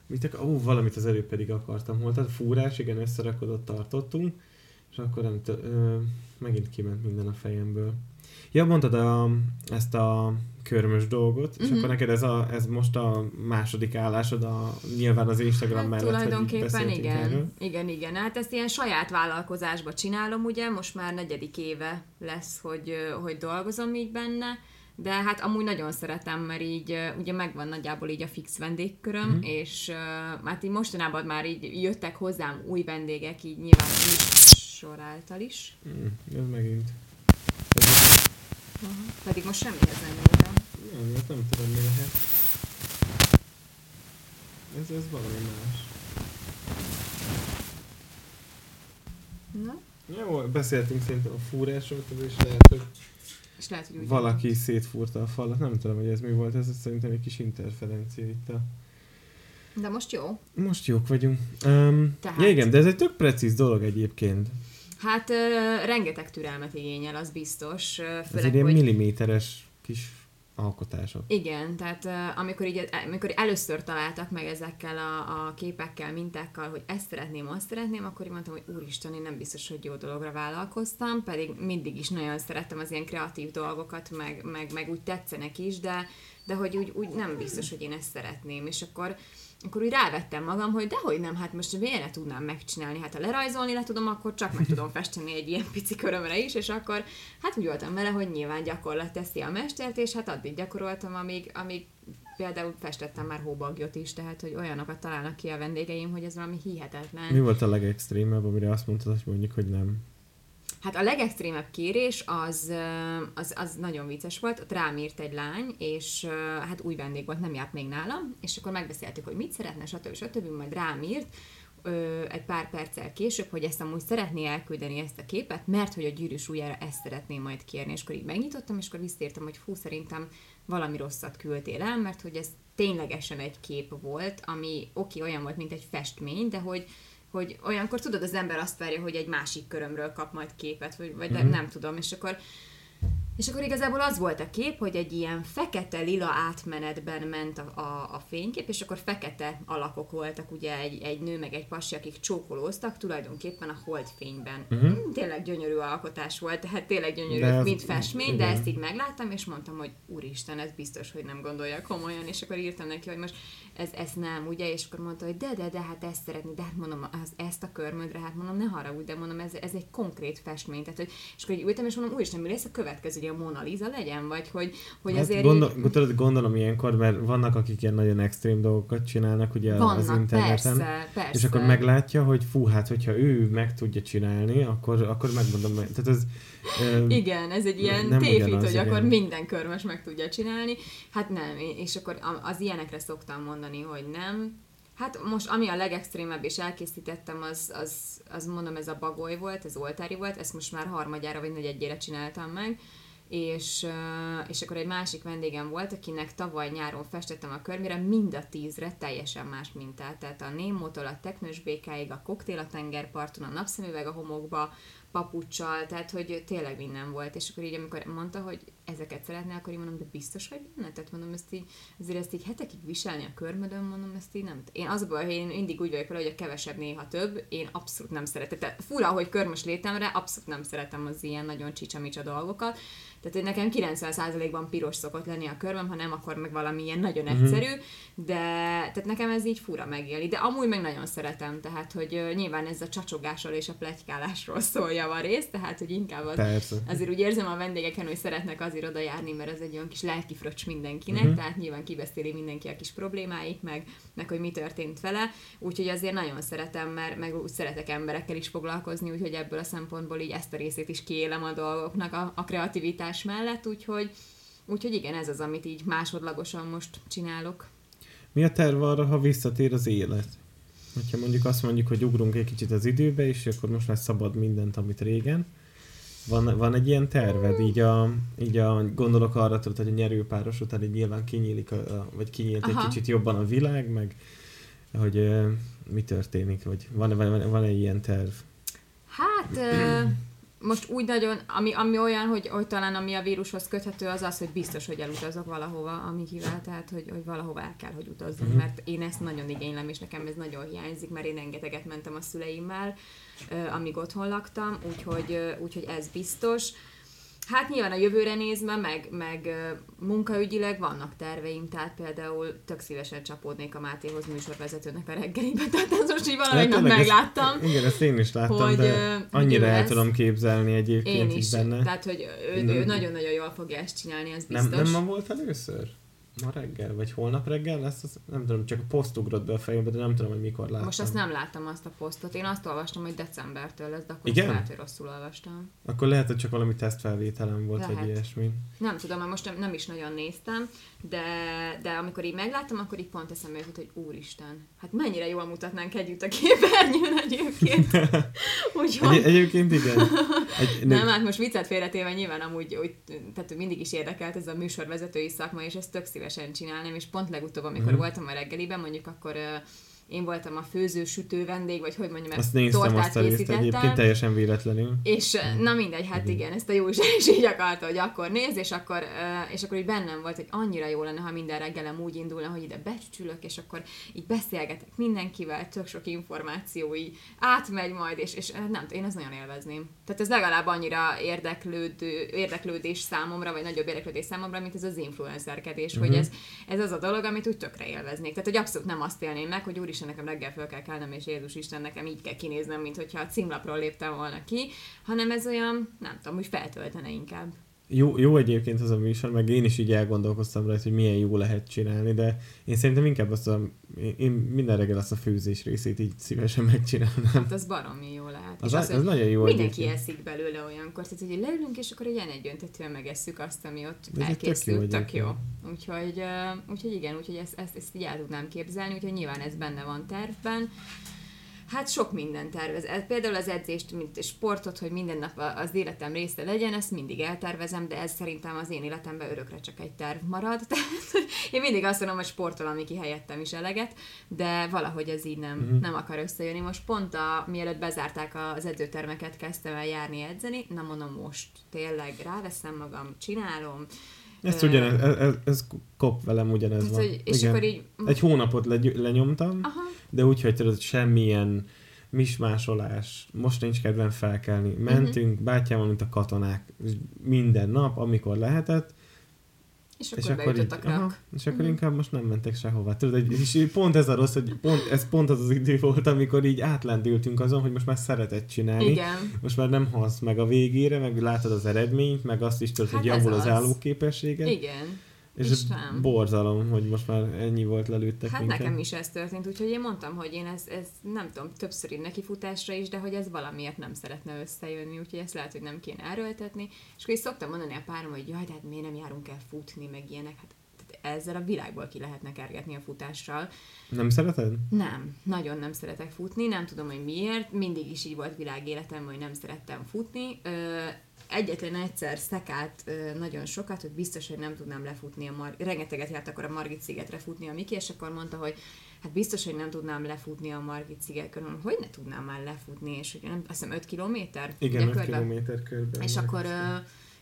Mit ak- Ó, valamit az előbb pedig akartam. Volt a fúrás, igen, összerakodott tartottunk, és akkor nem t- ö, megint kiment minden a fejemből. Ja, mondtad a, ezt a körmös dolgot, és Mhm. akkor neked ez, a, ez most a második állásod a, nyilván az Instagram Hát mellett, tulajdonképpen igen. erről. Igen, igen. Hát ezt ilyen saját vállalkozásba csinálom, ugye, most már negyedik éve lesz, hogy, hogy dolgozom így benne, de hát amúgy nagyon szeretem, mert így ugye megvan nagyjából így a fix vendégköröm, mm. és uh, hát így mostanában már így jöttek hozzám új vendégek, így nyilván a sor által is. Mm, ez megint. Ez Aha. Pedig most semmihez nem nyúltam. nem, ez nem tudom mi lehet. Ez, ez valami más. Na, Jó, beszéltünk szerintem a fúrásról, ez is lehet, hogy és lehet, hogy úgy valaki szétfúrta a falat. Nem tudom, hogy ez mi volt, ez szerintem egy kis interferencia itt a... De most jó. Most jók vagyunk. Um, Tehát- ja, igen, de ez egy tök precíz dolog egyébként. Hát ö, rengeteg türelmet igényel, az biztos. ö, Ez Főleg, egy ilyen hogy... milliméteres kis alkotások. Igen, tehát uh, amikor, így, amikor először találtak meg ezekkel a, a képekkel, mintákkal, hogy ezt szeretném, azt szeretném, akkor így mondtam, hogy úristen, én nem biztos, hogy jó dologra vállalkoztam, pedig mindig is nagyon szerettem az ilyen kreatív dolgokat, meg, meg, meg úgy tetszenek is, de, de hogy úgy, úgy nem biztos, hogy én ezt szeretném, és akkor akkor úgy rávettem magam, hogy dehogy nem, hát most miért ne tudnám megcsinálni? Hát ha lerajzolni le tudom, akkor csak meg tudom festeni egy ilyen pici körömre is, és akkor hát úgy voltam vele, hogy nyilván gyakorlat teszi a mestert, és hát addig gyakoroltam, amíg, amíg például festettem már hóbagyot is, tehát hogy olyanokat találnak ki a vendégeim, hogy ez valami hihetetlen. Mi volt a legextrémebb, amire azt mondtad, hogy mondjuk, hogy nem? Hát a legextrémebb kérés az, az, az nagyon vicces volt, ott rám írt egy lány, és hát új vendég volt, nem járt még nálam, és akkor megbeszéltük, hogy mit szeretne, stb. stb. majd rám írt, ö, egy pár perccel később, hogy ezt amúgy szeretné elküldeni ezt a képet, mert hogy a gyűrűs ujjára ezt szeretném majd kérni, és akkor így megnyitottam, és akkor visszaírtam, hogy fú, szerintem valami rosszat küldtél el, mert hogy ez ténylegesen egy kép volt, ami oké, olyan volt, mint egy festmény, de hogy hogy olyankor tudod, az ember azt várja, hogy egy másik körömről kap majd képet, vagy, vagy Mhm. mm nem tudom, és akkor és akkor igazából az volt a kép, hogy egy ilyen fekete-lila átmenetben ment a, a, a fénykép, és akkor fekete alakok voltak, ugye egy, egy nő meg egy pasi, akik csókolóztak, tulajdonképpen a holdfényben. Mm, tényleg gyönyörű alkotás volt, tehát tényleg gyönyörű, De mint festmény, de igen. ezt így megláttam, és mondtam, hogy úristen, ez biztos, hogy nem gondolja komolyan, és akkor írtam neki, hogy most ez, ez nem, ugye, és akkor mondta, hogy de, de, de, hát ezt szeretni, de hát mondom, az, ezt a körmödre, hát mondom, ne haragudj, de mondom, ez, ez egy konkrét festmény, tehát, hogy, és akkor így ültem, és mondom, úristen, mi lesz a következő, hogy a Mona Lisa legyen, vagy hogy, hogy Hát azért gondol, így, tudod, gondolom ilyenkor, mert vannak, akik ilyen nagyon extrém dolgokat csinálnak ugye az vannak, interneten. persze, persze. És akkor meglátja, hogy fú, hát hogyha ő meg tudja csinálni, akkor, akkor megmondom, meg- tehát ez... ö, Igen, ez egy ilyen Nem tévhit, hogy igen. akkor minden körmös meg tudja csinálni. Hát nem, és akkor az ilyenekre szoktam mondani, hogy nem. Hát most ami a legextrémebb és elkészítettem, az, az, az mondom, ez a bagoly volt, ez oltári volt, ezt most már harmadjára vagy negyedjére csináltam meg, és, és akkor egy másik vendégem volt, akinek tavaly nyáron festettem a körmére, mind a tízre teljesen más mintát. Tehát a Némótól a teknős békáig, a koktél a tengerparton, a napszemüveg a homokba, papucsal, tehát hogy tényleg minden volt. És akkor így, amikor mondta, hogy ezeket szeretné, akkor így mondom, de biztos vagy benne? Tehát mondom, ezt így, azért ezt így hetekig viselni a körmödön, mondom, ezt így nem. Én az baj, hogy én mindig úgy vagyok vele, hogy a kevesebb néha több, én abszolút nem szeretem. Tehát fura, hogy körmös létemre, abszolút nem szeretem az ilyen nagyon csicsamicsa dolgokat. Tehát, hogy nekem 90%-ban piros szokott lenni a körmöm, ha nem, akkor meg valami ilyen nagyon egyszerű, de tehát nekem ez így fura megélni. De amúgy meg nagyon szeretem, tehát, hogy nyilván ez a csacsogásról és a pletykálásról szól javarészt, tehát, hogy inkább az, Persze. azért úgy érzem a vendégeken, hogy szeretnek azért oda járni, mert ez egy olyan kis lelki fröccs mindenkinek, uh-huh. tehát nyilván kibeszéli mindenki a kis problémáit, meg, meg hogy mi történt vele, úgyhogy azért nagyon szeretem, mert meg úgy szeretek emberekkel is foglalkozni, úgyhogy ebből a szempontból így ezt a részét is kiélem a dolgoknak a, a kreativitás mellett, úgyhogy úgyhogy igen, ez az, amit így másodlagosan most csinálok. Mi a terv arra, ha visszatér az élet? Hogyha mondjuk azt mondjuk, hogy ugrunk egy kicsit az időbe, és akkor most már szabad mindent, amit régen. Van, van egy ilyen terved, így a, így a gondolok arra, tudod, hogy a nyerőpáros után így nyilván kinyílik, a, a, vagy kinyílt Aha. egy kicsit jobban a világ, meg hogy uh, mi történik, vagy van-e van, van egy ilyen terv? Hát... Uh most úgy nagyon, ami, ami olyan, hogy, hogy talán ami a vírushoz köthető, az az, hogy biztos, hogy elutazok valahova, ami kivel, tehát hogy, hogy valahova el kell, hogy utazzunk, uh-huh. mert én ezt nagyon igénylem, és nekem ez nagyon hiányzik, mert én rengeteget mentem a szüleimmel, amíg otthon laktam, úgyhogy, úgyhogy ez biztos. Hát nyilván a jövőre nézve, meg, meg munkaügyileg vannak terveim, tehát például tök szívesen csapódnék a Mátéhoz műsorvezetőnek a reggelibe, tehát ez most így valamelyik nap megláttam. Ezt, igen, ezt én is láttam, hogy, de annyira el tudom képzelni egyébként én is, benne. Tehát, hogy ő, ő nagyon-nagyon jól fogja ezt csinálni, ez biztos. Nem, nem ma volt először? Ma reggel, vagy holnap reggel lesz, az, nem tudom, csak a poszt ugrott be a fejembe, de nem tudom, hogy mikor láttam. Most azt nem láttam azt a posztot, én azt olvastam, hogy decembertől lesz, de akkor Igen? lehet, hogy rosszul olvastam. Akkor lehet, hogy csak valami tesztfelvételem volt, lehet. vagy ilyesmi. Nem tudom, mert most nem, nem is nagyon néztem, de, de amikor így megláttam, akkor így pont eszembe jutott, hogy úristen, hát mennyire jól mutatnánk együtt a képernyőn egyébként. Úgyhogy... Egy, egyébként igen. Egy, nem, hát most viccet félretéve nyilván amúgy, úgy, tehát mindig is érdekelt ez a műsorvezetői szakma, és ezt tök szívesen csinálnám, és pont legutóbb, amikor mm. voltam a reggeliben, mondjuk akkor én voltam a főző, sütő vendég, vagy hogy mondjam, azt néztem, tortát azt készítettem. Egyébként teljesen véletlenül. És na mindegy, hát igen, ezt a jó is így akarta, hogy akkor néz, és akkor, és akkor így bennem volt, hogy annyira jó lenne, ha minden reggelem úgy indulna, hogy ide becsülök, és akkor így beszélgetek mindenkivel, tök sok információ így átmegy majd, és, és nem én ezt nagyon élvezném. Tehát ez legalább annyira érdeklődő, érdeklődés számomra, vagy nagyobb érdeklődés számomra, mint ez az influencerkedés, uh-huh. hogy mhm. ez, ez az a dolog, amit úgy tökre élveznék. Tehát, hogy abszolút nem azt élném meg, hogy úr Isten, nekem reggel fel kell kelnem, és Jézus Isten, nekem így kell kinéznem, mint hogyha a címlapról léptem volna ki, hanem ez olyan, nem tudom, hogy feltöltene inkább. Jó, jó egyébként az a műsor, meg én is így elgondolkoztam rajta, hogy milyen jó lehet csinálni, de én szerintem inkább azt a, én minden reggel azt a főzés részét így szívesen megcsinálnám. Hát az baromi jó lehet. Az, az, az, az nagyon jó Mindenki egyébként. eszik belőle olyankor, tehát hogy leülünk, és akkor ilyen egyöntetően megesszük azt, ami ott de elkészült, tök jó. Tök jó. Úgyhogy, úgyhogy igen, úgyhogy ezt, ezt, ezt így el tudnám képzelni, úgyhogy nyilván ez benne van tervben. Hát sok minden tervez. Például az edzést, mint sportot, hogy minden nap az életem része legyen, ezt mindig eltervezem, de ez szerintem az én életemben örökre csak egy terv marad. Tehát én mindig azt mondom, hogy sportolom, ki helyettem is eleget, de valahogy ez így nem, uh-huh. nem akar összejönni. Most pont a, mielőtt bezárták az edzőtermeket, kezdtem el járni edzeni, na mondom most tényleg ráveszem magam, csinálom, ezt ugyanez, ez, ez, ez kop velem ugyanez Tehát, van. Hogy, és Igen. akkor így... Egy hónapot le, lenyomtam, Aha. de úgy, hogy tudod, semmilyen mismásolás, most nincs kedvem felkelni. Mentünk uh-huh. bátyámmal, mint a katonák, minden nap, amikor lehetett, és akkor, és akkor, így, aha, és akkor uh-huh. inkább most nem mentek sehova. Tudod, és pont ez a rossz, hogy pont, ez pont az az idő volt, amikor így átlendültünk azon, hogy most már szeretett csinálni. Igen. Most már nem halsz meg a végére, meg látod az eredményt, meg azt is tudod, hát hogy javul az, az állóképességet. Igen. És ez borzalom, hogy most már ennyi volt lelőttek Hát minket. nekem is ez történt, úgyhogy én mondtam, hogy én ez, ez nem tudom, többször neki futásra is, de hogy ez valamiért nem szeretne összejönni, úgyhogy ezt lehet, hogy nem kéne erőltetni. És akkor is szoktam mondani a párom, hogy jaj, de hát miért nem járunk el futni, meg ilyenek. Hát ezzel a világból ki lehetne kergetni a futással. Nem szereted? Nem, nagyon nem szeretek futni, nem tudom, hogy miért. Mindig is így volt világéletem, hogy nem szerettem futni. Ö, egyetlen egyszer szekált nagyon sokat, hogy biztos, hogy nem tudnám lefutni a Mar- rengeteget járt akkor a Margit szigetre futni a Miki, és akkor mondta, hogy hát biztos, hogy nem tudnám lefutni a Margit szigetkörön, hogy ne tudnám már lefutni, és hogy nem, azt hiszem 5 kilométer? Igen, 5 kilométer körben. És akkor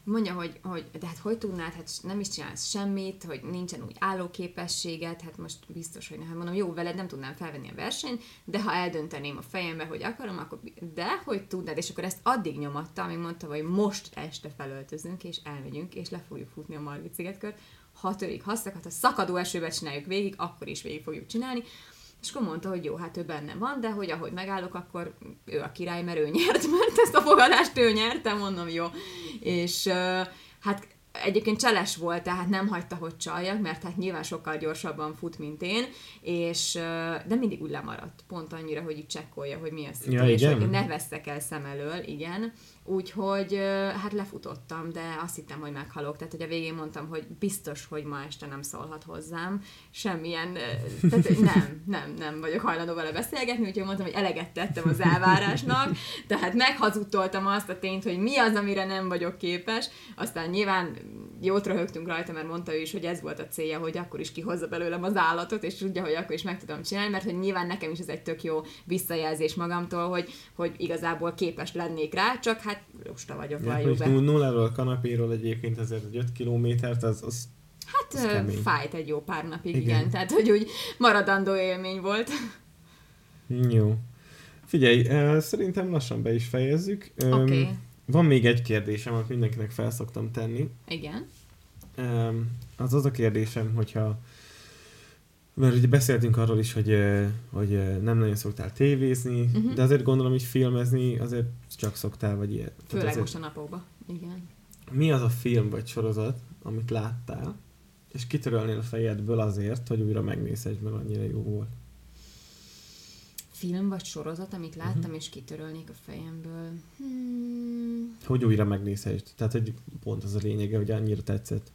mondja, hogy, hogy de hát hogy tudnád, hát nem is csinálsz semmit, hogy nincsen úgy állóképességet, hát most biztos, hogy nem. Hát mondom, jó, veled nem tudnám felvenni a versenyt, de ha eldönteném a fejembe, hogy akarom, akkor de hogy tudnád, és akkor ezt addig nyomatta, amíg mondta, hogy most este felöltözünk, és elmegyünk, és le fogjuk futni a Margit szigetkört, ha törik, ha szakad, ha szakadó esőbe csináljuk végig, akkor is végig fogjuk csinálni. És akkor mondta, hogy jó, hát ő benne van, de hogy ahogy megállok, akkor ő a király, mert ő nyert, mert ezt a fogadást ő nyerte, mondom, jó. És hát egyébként cseles volt, tehát nem hagyta, hogy csaljak, mert hát nyilván sokkal gyorsabban fut, mint én, és de mindig úgy lemaradt, pont annyira, hogy így csekkolja, hogy mi a szitu, Ja, és igen? hogy ne veszek el szem elől, igen. Úgyhogy hát lefutottam, de azt hittem, hogy meghalok. Tehát, hogy a végén mondtam, hogy biztos, hogy ma este nem szólhat hozzám. Semmilyen, tehát nem, nem, nem vagyok hajlandó vele beszélgetni, úgyhogy mondtam, hogy eleget tettem az elvárásnak, tehát meghazudtoltam azt a tényt, hogy mi az, amire nem vagyok képes. Aztán nyilván jót röhögtünk rajta, mert mondta ő is, hogy ez volt a célja, hogy akkor is kihozza belőlem az állatot, és tudja, hogy akkor is meg tudom csinálni, mert hogy nyilván nekem is ez egy tök jó visszajelzés magamtól, hogy, hogy igazából képes lennék rá, csak hát lusta vagyok, Ja, valljuk be. nulláról a kanapéról egyébként azért egy 5 kilométert, az, az Hát kemény. fájt egy jó pár napig, igen. Igen. Tehát, hogy úgy maradandó élmény volt. jó. Figyelj, szerintem lassan be is fejezzük. Okay. Van még egy kérdésem, amit mindenkinek felszoktam tenni. Igen. Az az a kérdésem, hogyha mert ugye beszéltünk arról is, hogy, hogy nem nagyon szoktál tévézni, uh-huh. de azért gondolom, hogy filmezni azért csak szoktál, vagy ilyet. Főleg azért, most a napokban. Igen. Mi az a film vagy sorozat, amit láttál, és kitörölnél a fejedből azért, hogy újra megnézed, mert annyira jó volt? Film vagy sorozat, amit láttam, Mhm. uh-huh. és kitörölnék a fejemből. Hmm. Hogy újra megnézhessd. Tehát, hogy pont az a lényege, hogy annyira tetszett.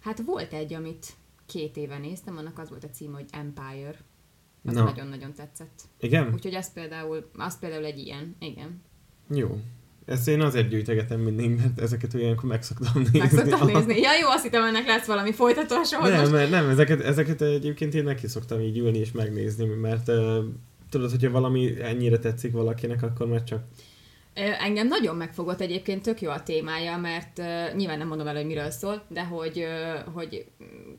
Hát volt egy, amit két éve néztem, annak az volt a címe, hogy Empire. Az Na. nagyon-nagyon tetszett. Igen? Úgyhogy az például, az például egy ilyen, igen. Jó. Ezt én azért gyűjtegetem mindig, mert ezeket olyankor meg szoktam nézni. Meg szoktam nézni. Ja, jó, azt hittem, ennek lesz valami folytatása, Nem, most... mert nem, ezeket, ezeket egyébként én neki szoktam így ülni és megnézni, mert uh, tudod, hogyha valami ennyire tetszik valakinek, akkor már csak Engem nagyon megfogott egyébként, tök jó a témája, mert uh, nyilván nem mondom el, hogy miről szól, de hogy, uh, hogy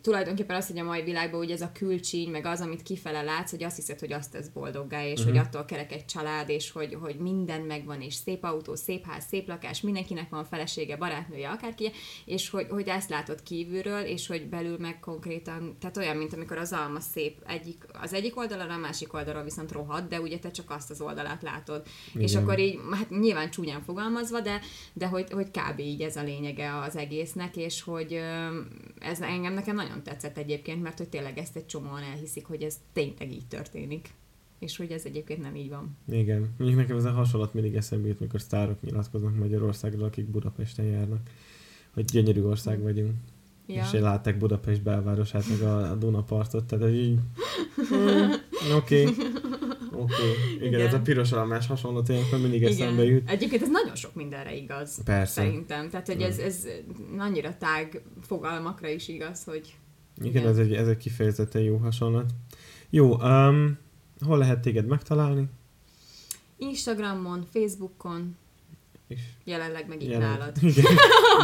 tulajdonképpen az, hogy a mai világban ugye ez a külcsíny, meg az, amit kifele látsz, hogy azt hiszed, hogy azt tesz boldoggá, és uh-huh. hogy attól kerek egy család, és hogy, hogy minden megvan, és szép autó, szép ház, szép lakás, mindenkinek van felesége, barátnője, akárki, és hogy, hogy ezt látod kívülről, és hogy belül meg konkrétan, tehát olyan, mint amikor az alma szép egyik, az egyik oldalon, a másik oldalon viszont rohad, de ugye te csak azt az oldalát látod. Igen. És akkor így, hát nyilván csúnyán fogalmazva, de, de hogy, hogy kb. így ez a lényege az egésznek, és hogy ez engem nekem nagyon tetszett egyébként, mert hogy tényleg ezt egy csomóan elhiszik, hogy ez tényleg így történik. És hogy ez egyébként nem így van. igen. Mondjuk nekem ez a hasonlat mindig eszembe jut, mikor sztárok nyilatkoznak Magyarországról, akik Budapesten járnak. Hogy gyönyörű ország vagyunk. Ja. És látták Budapest belvárosát, meg a, a Dunapartot, tehát így... hmm, Oké. Oké. Igen, Igen. ez a piros almás hasonlat ilyenkor mindig eszembe jut. Egyébként ez nagyon sok mindenre igaz. Persze. Szerintem. Tehát, hogy ez, Mm. ez annyira tág fogalmakra is igaz, hogy Igen, Igen. ez egy, ez egy kifejezetten jó hasonlat. Jó, um, hol lehet téged megtalálni? Instagramon, Facebookon, És jelenleg meg itt jelen- nálad. Igen,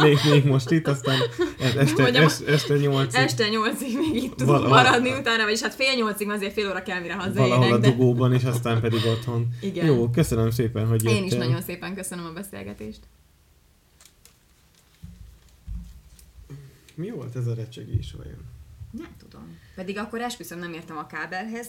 még, még most itt, aztán este, Mondjam, este, este nyolcig Este nyolcig még itt tudunk Val- maradni utána, vagyis hát fél nyolcig, azért fél óra kell, mire valahol a dugóban, és aztán pedig otthon. igen. Jó, köszönöm szépen, hogy jöttél. Én is nagyon szépen köszönöm a beszélgetést. Mi volt ez a recsegés vajon? Nem tudom. Pedig akkor esküszöm nem értem a kábelhez,